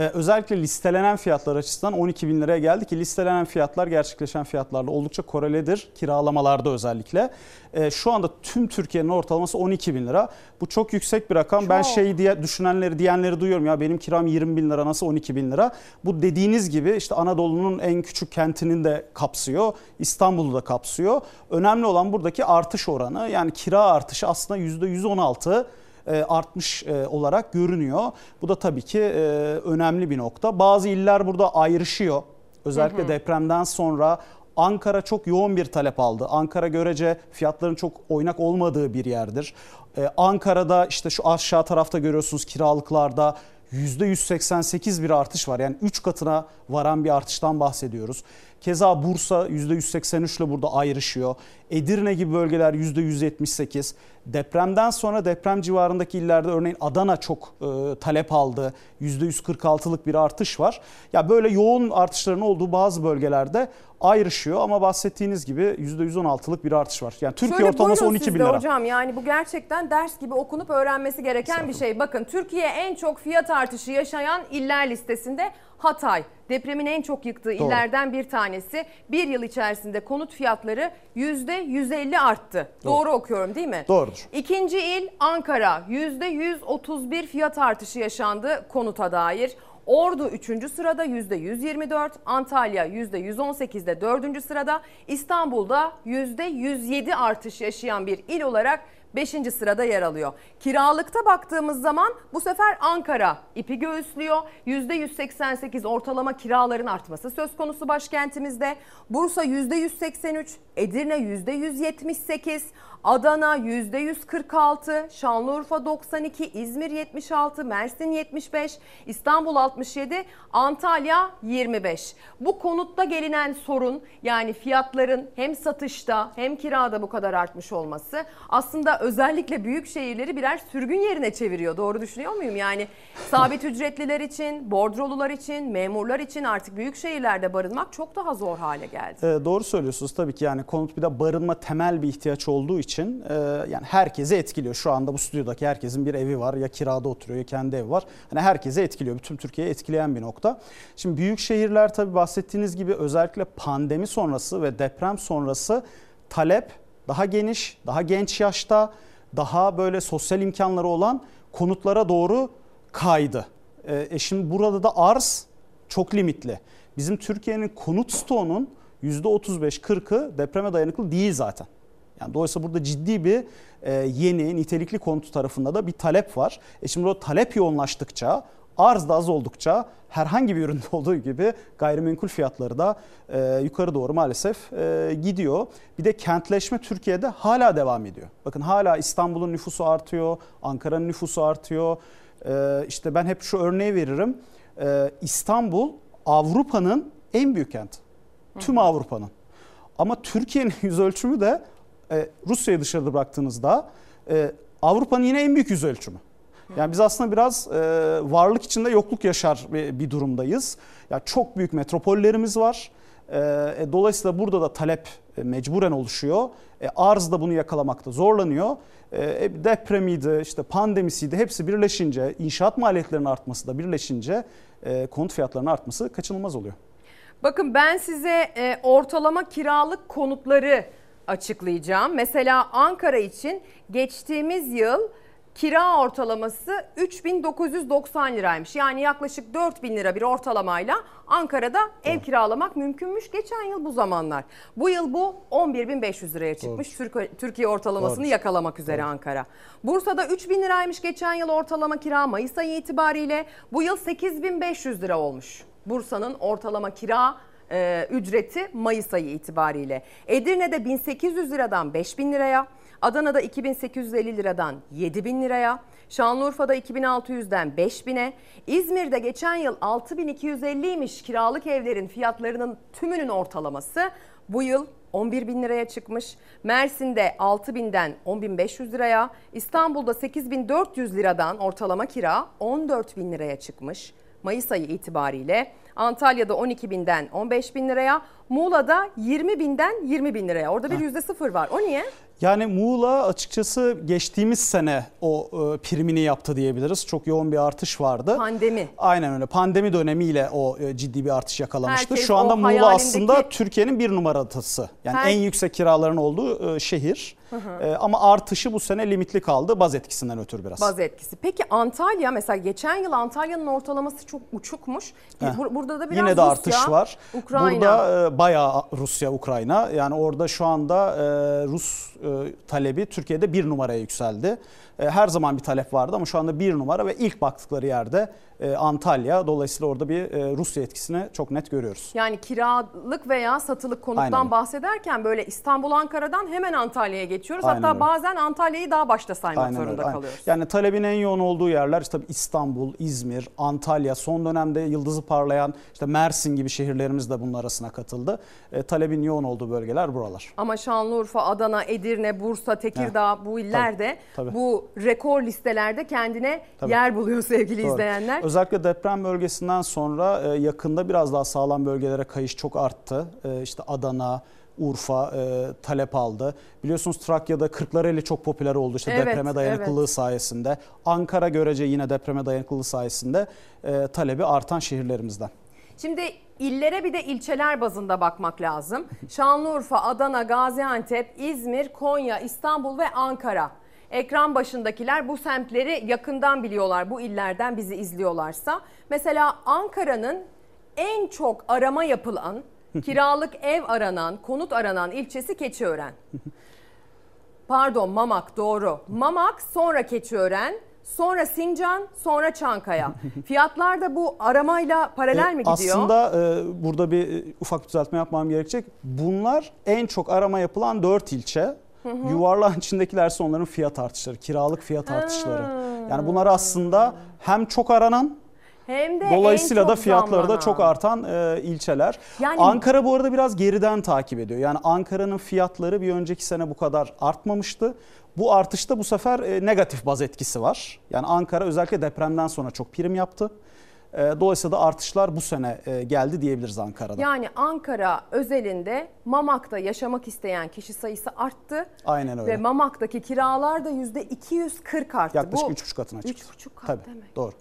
özellikle listelenen fiyatlar açısından 12 bin liraya geldi ki listelenen fiyatlar gerçekleşen fiyatlarla oldukça koreledir. Kiralamalarda özellikle. E, Şu anda tüm Türkiye'nin ortalaması 12 bin lira. Bu çok yüksek bir rakam. Ben Çok. şey diye düşünenleri diyenleri duyuyorum ya benim kiram 20 bin lira nasıl 12 bin lira. Bu dediğiniz gibi işte Anadolu'nun en küçük kentinin de kapsıyor. İstanbul'u da kapsıyor. Önemli olan buradaki artış oranı yani kira artışı aslında %116 e, artmış e, olarak görünüyor. Bu da tabii ki e, önemli bir nokta. Bazı iller burada ayrışıyor. Özellikle Hı hı. depremden sonra Ankara çok yoğun bir talep aldı. Ankara görece fiyatların çok oynak olmadığı bir yerdir. Ee, Ankara'da işte şu aşağı tarafta görüyorsunuz kiralıklarda %188 bir artış var. Yani 3 katına varan bir artıştan bahsediyoruz. Keza Bursa %183 ile burada ayrışıyor. Edirne gibi bölgeler %178. Depremden sonra deprem civarındaki illerde örneğin Adana çok e, talep aldı. %146'lık bir artış var. Ya böyle yoğun artışların olduğu bazı bölgelerde ayrışıyor ama bahsettiğiniz gibi %116'lık bir artış var. Yani Türkiye Şöyle ortalaması buyurun 12 siz bin lira. hocam yani bu gerçekten ders gibi okunup öğrenmesi gereken bir şey. Bakın Türkiye en çok fiyat artışı yaşayan iller listesinde Hatay. Depremin en çok yıktığı Doğru. illerden bir tanesi. Bir yıl içerisinde konut fiyatları %150 arttı. Doğru. Doğru okuyorum değil mi? Doğrudur. İkinci il Ankara. %131 fiyat artışı yaşandı konuta dair. Ordu 3. sırada %124, Antalya %118'de 4. sırada, İstanbul'da %107 artış yaşayan bir il olarak 5. sırada yer alıyor. Kiralıkta baktığımız zaman bu sefer Ankara ipi göğüslüyor. %188 ortalama kiraların artması söz konusu başkentimizde. Bursa %183, Edirne %178, Adana %146, Şanlıurfa 92, İzmir 76, Mersin 75, İstanbul 67, Antalya 25. Bu konutta gelinen sorun yani fiyatların hem satışta hem kirada bu kadar artmış olması aslında özellikle büyük şehirleri birer sürgün yerine çeviriyor. Doğru düşünüyor muyum? Yani sabit ücretliler için, bordrolular için, memurlar için artık büyük şehirlerde barınmak çok daha zor hale geldi. Ee, doğru söylüyorsunuz tabii ki yani konut bir de barınma temel bir ihtiyaç olduğu için e, yani herkese etkiliyor. Şu anda bu stüdyodaki herkesin bir evi var ya kirada oturuyor ya kendi evi var. Hani herkese etkiliyor. Bütün Türkiye'yi etkileyen bir nokta. Şimdi büyük şehirler tabii bahsettiğiniz gibi özellikle pandemi sonrası ve deprem sonrası talep daha geniş, daha genç yaşta, daha böyle sosyal imkanları olan konutlara doğru kaydı. E, e şimdi burada da arz çok limitli. Bizim Türkiye'nin konut stoğunun %35-40'ı depreme dayanıklı değil zaten. Yani dolayısıyla burada ciddi bir e, yeni nitelikli konut tarafında da bir talep var. E şimdi o talep yoğunlaştıkça arz da az oldukça herhangi bir üründe *laughs* olduğu gibi gayrimenkul fiyatları da e, yukarı doğru maalesef e, gidiyor. Bir de kentleşme Türkiye'de hala devam ediyor. Bakın hala İstanbul'un nüfusu artıyor, Ankara'nın nüfusu artıyor. E, işte ben hep şu örneği veririm. E, İstanbul Avrupa'nın en büyük kenti. Tüm Avrupa'nın. Ama Türkiye'nin *laughs* yüz ölçümü de e, Rusya'yı dışarıda bıraktığınızda e, Avrupa'nın yine en büyük yüz ölçümü. Yani biz aslında biraz e, varlık içinde yokluk yaşar bir, bir durumdayız. Ya çok büyük metropollerimiz var. E, e, dolayısıyla burada da talep e, mecburen oluşuyor. E, arz da bunu yakalamakta zorlanıyor. E, e, depremiydi, işte pandemisiydi hepsi birleşince, inşaat maliyetlerinin artması da birleşince e, konut fiyatlarının artması kaçınılmaz oluyor. Bakın ben size e, ortalama kiralık konutları açıklayacağım. Mesela Ankara için geçtiğimiz yıl kira ortalaması 3990 liraymış. Yani yaklaşık 4000 lira bir ortalamayla Ankara'da ev kiralamak mümkünmüş. Geçen yıl bu zamanlar. Bu yıl bu 11500 liraya çıkmış. Türkiye, Türkiye ortalamasını Doğru. yakalamak üzere Ankara. Bursa'da 3000 liraymış geçen yıl ortalama kira Mayıs ayı itibariyle. Bu yıl 8500 lira olmuş. Bursa'nın ortalama kira e, ücreti Mayıs ayı itibariyle. Edirne'de 1800 liradan 5000 liraya, Adana'da 2850 liradan 7000 liraya, Şanlıurfa'da 2600'den 5000'e, İzmir'de geçen yıl 6250'ymiş kiralık evlerin fiyatlarının tümünün ortalaması. Bu yıl 11 bin liraya çıkmış. Mersin'de 6 binden 10 bin 500 liraya, İstanbul'da 8 bin 400 liradan ortalama kira 14 bin liraya çıkmış. Mayıs ayı itibariyle Antalya'da 12 binden 15 bin liraya, Muğla'da 20 binden 20 bin liraya. Orada bir yüzde sıfır var. O niye? Yani Muğla açıkçası geçtiğimiz sene o e, primini yaptı diyebiliriz. Çok yoğun bir artış vardı. Pandemi. Aynen öyle. Pandemi dönemiyle o e, ciddi bir artış yakalamıştı. Herkes Şu anda Muğla hayalindeki- aslında Türkiye'nin bir numarası. Yani Her- en yüksek kiraların olduğu e, şehir. Hı hı. E, Ama artışı bu sene limitli kaldı baz etkisinden ötürü biraz. Baz etkisi. Peki Antalya mesela geçen yıl Antalya'nın ortalaması çok uçukmuş. Heh. Bur- Burada da biraz Yine de Rusya, artış var. Ukrayna. Burada e, bayağı Rusya, Ukrayna. Yani orada şu anda e, Rus talebi Türkiye'de bir numaraya yükseldi. E, her zaman bir talep vardı ama şu anda bir numara ve ilk baktıkları yerde e, Antalya. Dolayısıyla orada bir e, Rusya etkisini çok net görüyoruz. Yani kiralık veya satılık konuttan Aynen. bahsederken böyle İstanbul Ankara'dan hemen Antalya'ya geçiyoruz. Aynen Hatta öyle. bazen Antalya'yı daha başta saymak Aynen zorunda öyle, aynen. kalıyoruz. Yani talebin en yoğun olduğu yerler işte İstanbul, İzmir, Antalya, son dönemde yıldızı parlayan işte Mersin gibi şehirlerimiz de bunun arasına katıldı. E, talebin yoğun olduğu bölgeler buralar. Ama Şanlıurfa, Adana, Edirne, Bursa, Tekirdağ bu iller de tabii. bu rekor listelerde kendine Tabii. yer buluyor sevgili Doğru. izleyenler. Özellikle deprem bölgesinden sonra e, yakında biraz daha sağlam bölgelere kayış çok arttı. E, İşte Adana, Urfa e, talep aldı. Biliyorsunuz Trakya'da Kırklareli çok popüler oldu işte Evet, depreme dayanıklılığı evet. sayesinde. Ankara görece yine depreme dayanıklılığı sayesinde e, talebi artan şehirlerimizden. Şimdi illere bir de ilçeler bazında bakmak lazım. *laughs* Şanlıurfa, Adana, Gaziantep, İzmir, Konya, İstanbul ve Ankara. Ekran başındakiler bu semtleri yakından biliyorlar. Bu illerden bizi izliyorlarsa. Mesela Ankara'nın en çok arama yapılan, *laughs* kiralık ev aranan, konut aranan ilçesi Keçiören. Pardon Mamak doğru. Mamak sonra Keçiören, sonra Sincan, sonra Çankaya. *laughs* Fiyatlar da bu aramayla paralel E, mi gidiyor? Aslında e, burada bir e, ufak düzeltme yapmam gerekecek. Bunlar en çok arama yapılan 4 ilçe. Hı hı. Yuvarlağın içindekilerse onların fiyat artışları, kiralık fiyat artışları. Yani bunlar aslında hem çok aranan Hem de Dolayısıyla da fiyatları da zamlanan. çok artan e, ilçeler. Yani- Ankara bu arada biraz geriden takip ediyor. Yani Ankara'nın fiyatları bir önceki sene bu kadar artmamıştı. Bu artışta bu sefer e, negatif baz etkisi var. Yani Ankara özellikle depremden sonra çok prim yaptı. E, dolayısıyla da artışlar bu sene e, geldi diyebiliriz Ankara'da. Yani Ankara özelinde Mamak'ta yaşamak isteyen kişi sayısı arttı. Aynen öyle. Ve Mamak'taki kiralar da %240 arttı. Yaklaşık Bu 3,5 katına çıktı. 3,5 kat Tabii, demek. Doğru.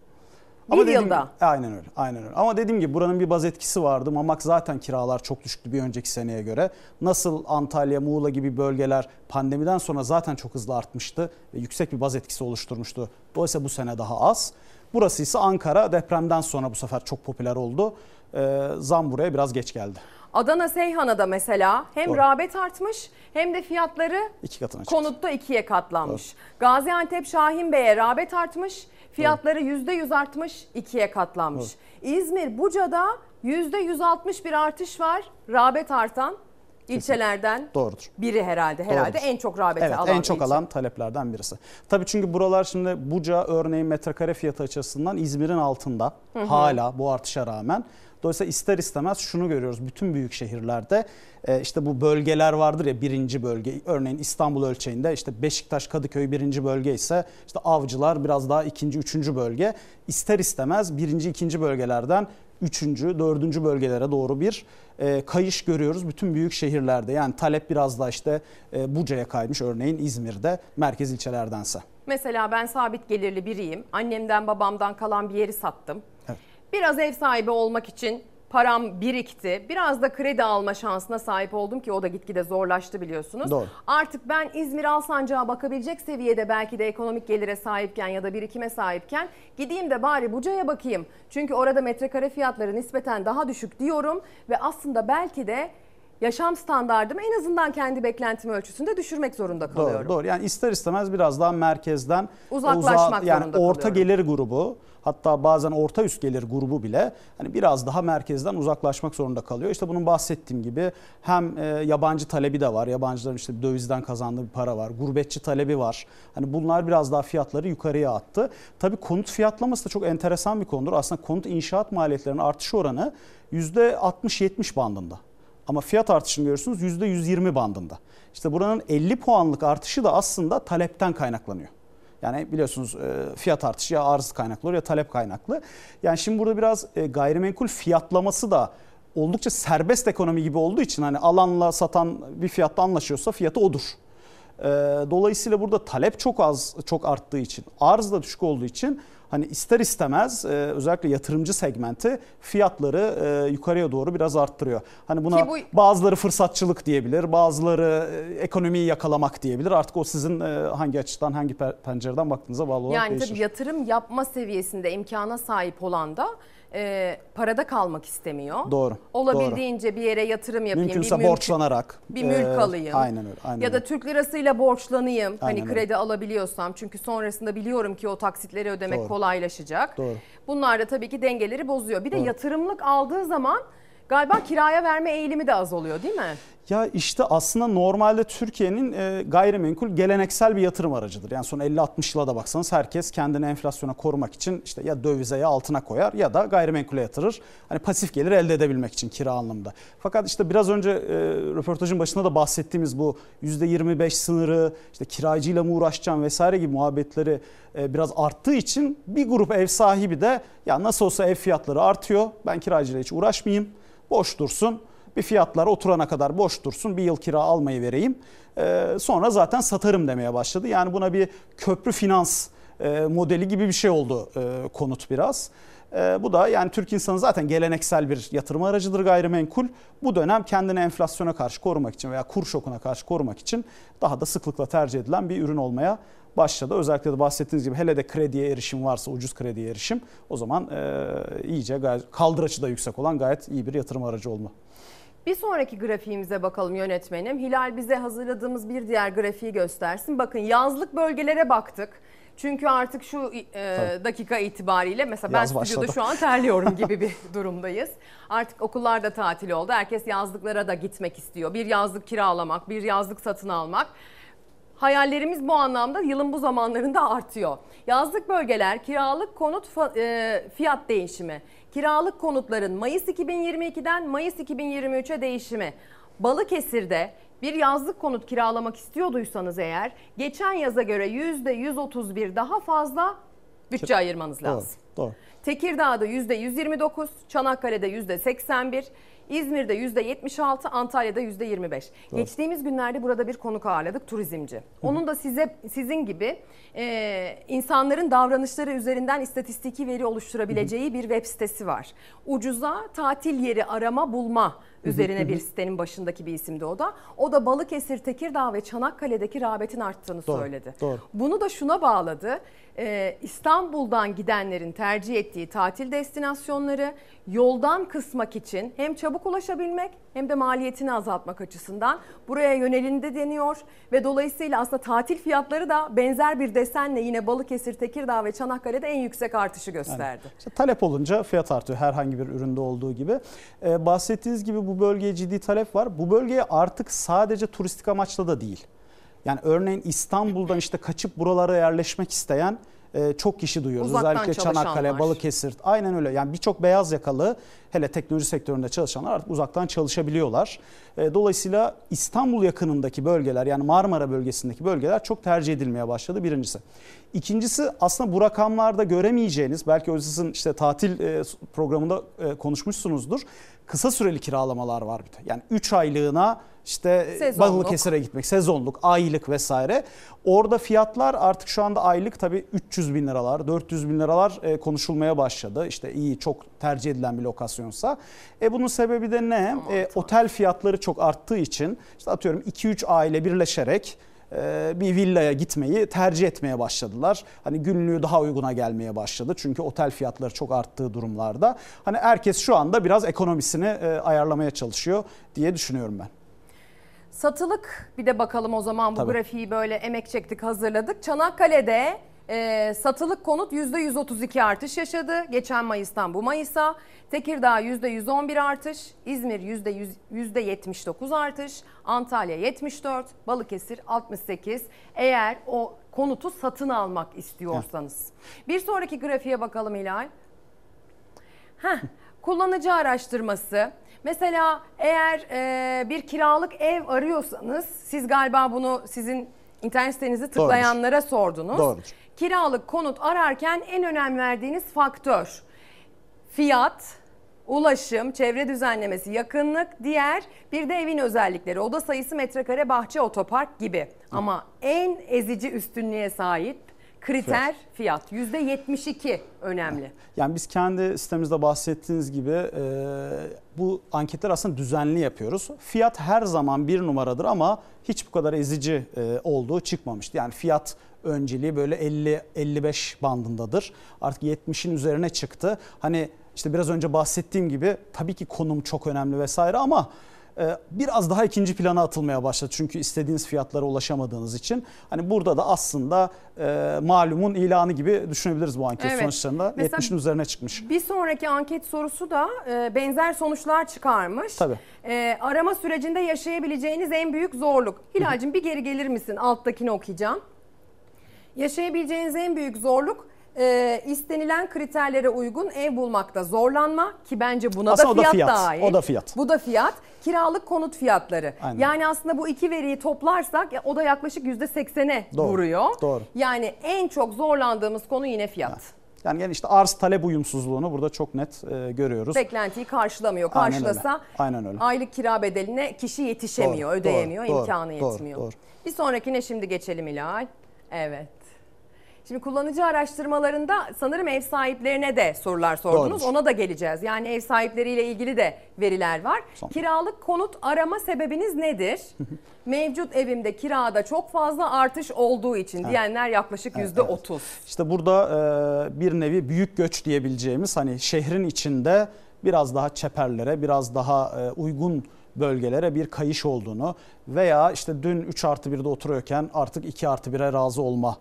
Bir dediğim yılda. gibi- aynen öyle. Aynen öyle. Ama dediğim gibi buranın bir baz etkisi vardı. Mamak zaten kiralar çok düştü bir önceki seneye göre. Nasıl Antalya, Muğla gibi bölgeler pandemiden sonra zaten çok hızlı artmıştı ve yüksek bir baz etkisi oluşturmuştu. Dolayısıyla bu sene daha az. Burası ise Ankara depremden sonra bu sefer çok popüler oldu. e, zam buraya biraz geç geldi. Adana Seyhan'a da mesela hem Doğru. rağbet artmış hem de fiyatları İki katına çıktı. konutta ikiye katlanmış. Gaziantep Şahin Bey'e rağbet artmış, fiyatları yüzde yüz artmış, ikiye katlanmış. İzmir Buca'da yüzde yüz altmış bir artış var, rağbet artan ilçelerden Doğrudur. biri herhalde. Herhalde Doğrudur. en çok rağbeti Evet alan en çok ilçe. alan taleplerden birisi. Tabii çünkü buralar şimdi Buca örneğin metrekare fiyatı açısından İzmir'in altında Hı hı. hala bu artışa rağmen. Dolayısıyla ister istemez şunu görüyoruz bütün büyük şehirlerde e, işte bu bölgeler vardır ya birinci bölge örneğin İstanbul ölçeğinde işte Beşiktaş Kadıköy birinci bölge ise işte Avcılar biraz daha ikinci üçüncü bölge ister istemez birinci ikinci bölgelerden üçüncü dördüncü bölgelere doğru bir e, kayış görüyoruz bütün büyük şehirlerde yani talep biraz daha işte e, Buca'ya kaymış örneğin İzmir'de merkez ilçelerdense. Mesela ben sabit gelirli biriyim. Annemden babamdan kalan bir yeri sattım. Biraz ev sahibi olmak için param birikti. Biraz da kredi alma şansına sahip oldum ki o da gitgide zorlaştı biliyorsunuz. Doğru. Artık ben İzmir Alsancak'a bakabilecek seviyede belki de ekonomik gelire sahipken ya da birikime sahipken gideyim de bari Buca'ya bakayım. Çünkü orada metrekare fiyatları nispeten daha düşük diyorum ve aslında belki de yaşam standartımı en azından kendi beklentim ölçüsünde düşürmek zorunda kalıyorum. Doğru, doğru. Yani ister istemez biraz daha merkezden Uzaklaşmak yani zorunda orta kalıyorum. gelir grubu hatta bazen orta üst gelir grubu bile hani biraz daha merkezden uzaklaşmak zorunda kalıyor. İşte bunun bahsettiğim gibi hem e, yabancı talebi de var. Yabancıların işte dövizden kazandığı bir para var. Gurbetçi talebi var. Hani bunlar biraz daha fiyatları yukarıya attı. Tabii konut fiyatlaması da çok enteresan bir konudur. Aslında konut inşaat maliyetlerinin artış oranı %60-70 bandında. Ama fiyat artışını görüyorsunuz %120 bandında. İşte buranın 50 puanlık artışı da aslında talepten kaynaklanıyor. Yani biliyorsunuz e, fiyat artışı ya arz kaynaklı olur ya talep kaynaklı. Yani şimdi burada biraz e, gayrimenkul fiyatlaması da oldukça serbest ekonomi gibi olduğu için hani alanla satan bir fiyatta anlaşıyorsa fiyatı odur. E, Dolayısıyla burada talep çok az çok arttığı için arz da düşük olduğu için hani ister istemez e, özellikle yatırımcı segmenti fiyatları e, yukarıya doğru biraz arttırıyor. Hani buna Ki bu- bazıları fırsatçılık diyebilir, bazıları e, ekonomiyi yakalamak diyebilir. Artık o sizin e, hangi açıdan, hangi pe- pencereden baktığınıza bağlı olarak Yani değişir. tabii yatırım yapma seviyesinde imkana sahip olan da e, parada kalmak istemiyor. Doğru, Olabildiğince bir yere yatırım yapayım. Mümkünse bir mülk, borçlanarak, Bir mülk e, alayım. aynen öyle, aynen ya da öyle. Türk lirasıyla borçlanayım. hani Aynen öyle. kredi alabiliyorsam. Çünkü sonrasında biliyorum ki o taksitleri ödemek Doğru. kolaylaşacak. Doğru. Bunlar da tabii ki dengeleri bozuyor. Bir de Doğru. yatırımlık aldığı zaman galiba kiraya verme eğilimi de az oluyor değil mi? Ya işte aslında normalde Türkiye'nin e, gayrimenkul geleneksel bir yatırım aracıdır. Yani son 50-60 yıla da baksanız herkes kendini enflasyona korumak için işte ya dövize ya altına koyar ya da gayrimenkule yatırır. Hani pasif gelir elde edebilmek için kira anlamında. Fakat işte biraz önce e, röportajın başında da bahsettiğimiz bu %25 sınırı, işte kiracıyla mı uğraşacağım vesaire gibi muhabbetleri e, biraz arttığı için bir grup ev sahibi de ya nasıl olsa ev fiyatları artıyor ben kiracıyla hiç uğraşmayayım boş dursun bir fiyatlar oturana kadar boş dursun bir yıl kira almayı vereyim Ee, sonra zaten satarım demeye başladı. Yani buna bir köprü finans e, modeli gibi bir şey oldu e, konut biraz. E, bu da yani Türk insanı zaten geleneksel bir yatırım aracıdır gayrimenkul. Bu dönem kendini enflasyona karşı korumak için veya kur şokuna karşı korumak için daha da sıklıkla tercih edilen bir ürün olmaya başladı. Özellikle de bahsettiğiniz gibi hele de krediye erişim varsa ucuz krediye erişim o zaman e, iyice kaldıraçı da yüksek olan gayet iyi bir yatırım aracı olma. Bir sonraki grafiğimize bakalım yönetmenim. Hilal bize hazırladığımız bir diğer grafiği göstersin. Bakın yazlık bölgelere baktık. Çünkü artık şu e, Tabii. dakika itibariyle mesela ben Yaz stüdyoda başladı. şu an terliyorum *laughs* gibi bir durumdayız. Artık okullar da tatil oldu. Herkes yazlıklara da gitmek istiyor. Bir yazlık kiralamak, bir yazlık satın almak. Hayallerimiz bu anlamda yılın bu zamanlarında artıyor. Yazlık bölgeler kiralık konut e, fiyat değişimi. Kiralık konutların Mayıs 2022'den Mayıs 2023'e değişimi. Balıkesir'de bir yazlık konut kiralamak istiyorduysanız eğer geçen yaza göre %131 daha fazla bütçe ayırmanız lazım. Doğru. Tekirdağ'da %129, Çanakkale'de %81, İzmir'de %76, Antalya'da %25. Doğru. Geçtiğimiz günlerde burada bir konuk ağırladık turizmci. Onun da size sizin gibi e, insanların davranışları üzerinden istatistiki veri oluşturabileceği bir web sitesi var. Ucuza tatil yeri arama bulma Üzerine bir sitenin başındaki bir isimdi o da. O da Balıkesir, Tekirdağ ve Çanakkale'deki rağbetin arttığını Doğru, söyledi. doğru. Bunu da şuna bağladı. Ee, İstanbul'dan gidenlerin tercih ettiği tatil destinasyonları yoldan kısmak için hem çabuk ulaşabilmek hem de maliyetini azaltmak açısından buraya yönelindi deniyor ve dolayısıyla aslında tatil fiyatları da benzer bir desenle yine Balıkesir, Tekirdağ ve Çanakkale'de en yüksek artışı gösterdi. İşte talep olunca fiyat artıyor herhangi bir üründe olduğu gibi. Ee, bahsettiğiniz gibi bu bölgeye ciddi talep var. Bu bölgeye artık sadece turistik amaçla da değil. Yani örneğin İstanbul'dan işte kaçıp buralara yerleşmek isteyen e, çok kişi duyuyoruz. Uzaktan Özellikle Çanakkale. Balıkesir aynen öyle. Yani birçok beyaz yakalı hele teknoloji sektöründe çalışanlar artık uzaktan çalışabiliyorlar. E, Dolayısıyla İstanbul yakınındaki bölgeler yani Marmara bölgesindeki bölgeler çok tercih edilmeye başladı birincisi. İkincisi aslında bu rakamlarda göremeyeceğiniz belki o sizin işte tatil e, programında e, konuşmuşsunuzdur. Kısa süreli kiralamalar var bir de. Yani 3 aylığına işte Sezonluk. Balıkesir'e gitmek, sezonluk, aylık vesaire. Orada fiyatlar artık şu anda aylık tabii 300 bin liralar, 400 bin liralar e, konuşulmaya başladı. İşte iyi, çok tercih edilen bir lokasyonsa. E bunun sebebi de ne? E, otel fiyatları çok arttığı için işte atıyorum 2-3 aile birleşerek bir villaya gitmeyi tercih etmeye başladılar. Hani günlüğü daha uyguna gelmeye başladı. Çünkü otel fiyatları çok arttığı durumlarda. Hani herkes şu anda biraz ekonomisini e, ayarlamaya çalışıyor diye düşünüyorum ben. Satılık bir de bakalım o zaman bu Tabii. grafiği böyle emek çektik hazırladık. Çanakkale'de e, satılık konut %132 artış yaşadı. Geçen Mayıs'tan bu Mayıs'a. Tekirdağ %111 artış. İzmir %100 %79 artış. Antalya 74. Balıkesir 68. Eğer o konutu satın almak istiyorsanız. Bir sonraki grafiğe bakalım Hilal. Heh, kullanıcı araştırması. Mesela eğer e, bir kiralık ev arıyorsanız siz galiba bunu sizin internet sitenizi tıklayanlara sordunuz. Doğrudur. Kiralık konut ararken en önem verdiğiniz faktör fiyat, ulaşım, çevre düzenlemesi, yakınlık, diğer bir de evin özellikleri, oda sayısı, metrekare, bahçe, otopark gibi. Ama en ezici üstünlüğe sahip kriter fiyat. Yüzde 72 önemli. Yani biz kendi sitemizde bahsettiğiniz gibi e, bu anketler aslında düzenli yapıyoruz. Fiyat her zaman bir numaradır ama hiç bu kadar ezici e, olduğu çıkmamıştı. Yani fiyat önceliği böyle 50-55 bandındadır. Artık 70'in üzerine çıktı. Hani işte biraz önce bahsettiğim gibi tabii ki konum çok önemli vesaire ama e, biraz daha ikinci plana atılmaya başladı. Çünkü istediğiniz fiyatlara ulaşamadığınız için. Hani burada da aslında e, malumun ilanı gibi düşünebiliriz bu anket Evet. sonuçlarında. Mesela 70'in üzerine çıkmış. Bir sonraki anket sorusu da e, benzer sonuçlar çıkarmış. Tabii. E, arama sürecinde yaşayabileceğiniz en büyük zorluk. Hilal'cim bir geri gelir misin? Alttakini okuyacağım. Yaşayabileceğiniz en büyük zorluk e, istenilen kriterlere uygun ev bulmakta zorlanma ki bence buna Aslında da o da fiyat, fiyat, dahil. o da fiyat. Bu da fiyat. Kiralık konut fiyatları. Aynen. Yani aslında bu iki veriyi toplarsak o da yaklaşık %80'e Doğru, vuruyor. doğru. Yani en çok zorlandığımız konu yine fiyat. Yani, yani işte arz talep uyumsuzluğunu burada çok net e, görüyoruz. Beklentiyi karşılamıyor. Aynen öyle. Karşılasa Aynen öyle. aylık kira bedeline kişi yetişemiyor, Doğru, ödeyemiyor, doğru, imkanı doğru, yetmiyor. doğru. Bir sonrakine şimdi geçelim Hilal. Evet. Şimdi kullanıcı araştırmalarında sanırım ev sahiplerine de sorular sordunuz. Doğrudur. Ona da geleceğiz. Yani ev sahipleriyle ilgili de veriler var. Kiralık konut arama sebebiniz nedir? *laughs* Mevcut evimde kirada çok fazla artış olduğu için diyenler yaklaşık yüzde otuz. İşte burada e, bir nevi büyük göç diyebileceğimiz hani şehrin içinde biraz daha çeperlere, biraz daha e, uygun bölgelere bir kayış olduğunu veya işte dün 3 artı 1'de oturuyorken artık 2 artı 1'e razı olma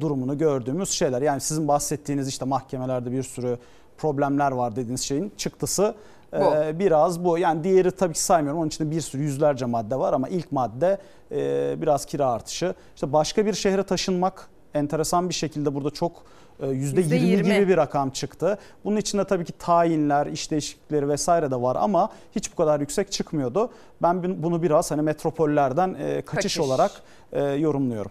durumunu gördüğümüz şeyler. Yani sizin bahsettiğiniz işte mahkemelerde bir sürü problemler var dediğiniz şeyin çıktısı e, Bu. biraz bu. Yani diğeri tabii ki saymıyorum. Onun içinde bir sürü yüzlerce madde var ama ilk madde e, biraz kira artışı. İşte başka bir şehre taşınmak enteresan bir şekilde burada çok e, %20 %20. gibi bir rakam çıktı. Bunun içinde tabii ki tayinler, iş değişiklikleri vesaire de var ama hiç bu kadar yüksek çıkmıyordu. Ben bunu biraz hani metropollerden e, kaçış, Kaçış. olarak e, yorumluyorum.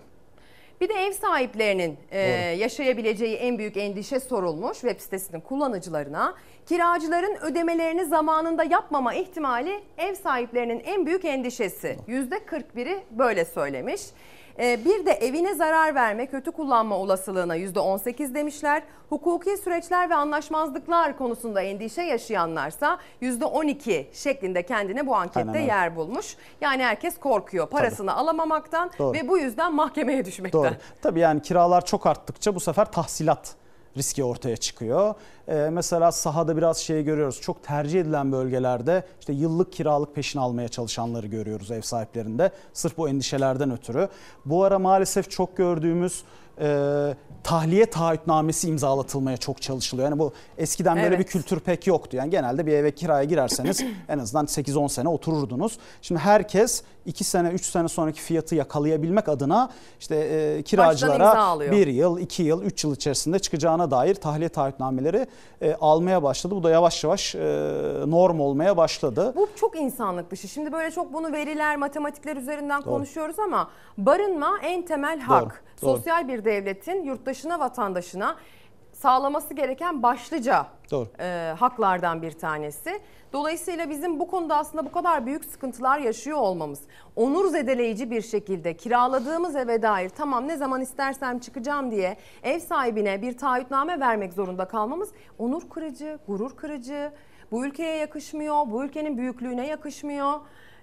Bir de ev sahiplerinin e, yaşayabileceği en büyük endişe sorulmuş web sitesinin kullanıcılarına. Kiracıların ödemelerini zamanında yapmama ihtimali ev sahiplerinin en büyük endişesi. Yüzde 41'i böyle söylemiş. Ee, bir de evine zarar verme, kötü kullanma olasılığına %18 demişler. Hukuki süreçler ve anlaşmazlıklar konusunda endişe yaşayanlarsa %12 şeklinde kendine bu ankette Aynen yer bulmuş. Yani herkes korkuyor parasını alamamaktan Doğru. ve bu yüzden mahkemeye düşmekten. Doğru. Tabii yani kiralar çok arttıkça bu sefer tahsilat riski ortaya çıkıyor. Ee, mesela sahada biraz şey görüyoruz. Çok tercih edilen bölgelerde işte yıllık kiralık peşin almaya çalışanları görüyoruz ev sahiplerinde. Sırf bu endişelerden ötürü. Bu ara maalesef çok gördüğümüz e, tahliye taahhütnamesi imzalatılmaya çok çalışılıyor. Yani bu eskiden böyle Evet. bir kültür pek yoktu. Yani genelde bir eve kiraya girerseniz *clears throat* en azından 8-10 sene otururdunuz. Şimdi herkes 2 sene 3 sene sonraki fiyatı yakalayabilmek adına işte e, kiracılara alıyor. 1 yıl, 2 yıl, 3 yıl içerisinde çıkacağına dair tahliye taahhütnameleri e, almaya başladı. Bu da yavaş yavaş e, norm olmaya başladı. Bu çok insanlık dışı. Şimdi böyle çok bunu veriler, matematikler üzerinden Doğru. konuşuyoruz ama barınma en temel hak. doğru. Sosyal bir devletin yurttaşına, vatandaşına sağlaması gereken başlıca Doğru. e, haklardan bir tanesi. Dolayısıyla bizim bu konuda aslında bu kadar büyük sıkıntılar yaşıyor olmamız, onur zedeleyici bir şekilde kiraladığımız eve dair tamam ne zaman istersem çıkacağım diye ev sahibine bir taahhütname vermek zorunda kalmamız onur kırıcı, gurur kırıcı, bu ülkeye yakışmıyor, bu ülkenin büyüklüğüne yakışmıyor.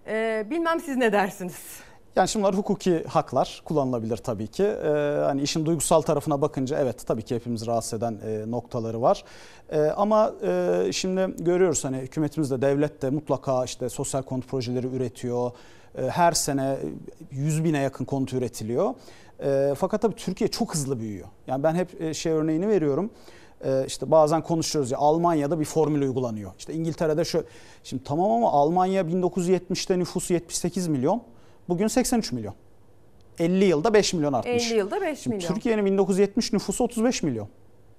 E, bilmem siz ne dersiniz? Yani şimdi bunlar hukuki haklar kullanılabilir tabii ki. Ee, hani işin duygusal tarafına bakınca evet tabii ki hepimizi rahatsız eden e, noktaları var. E, ama e, şimdi görüyoruz hani hükümetimiz de devlet de mutlaka işte sosyal konut projeleri üretiyor. E, her sene 100 bine yakın konut üretiliyor. E, fakat tabii Türkiye çok hızlı büyüyor. Yani ben hep e, şey örneğini veriyorum. İşte bazen konuşuyoruz ya Almanya'da bir formül uygulanıyor. İşte İngiltere'de şu şimdi tamam ama Almanya 1970'te nüfusu 78 milyon. Bugün 83 milyon. 50 yılda 5 milyon artmış. 50 yılda 5 Şimdi milyon. Türkiye'nin 1970 nüfusu 35 milyon.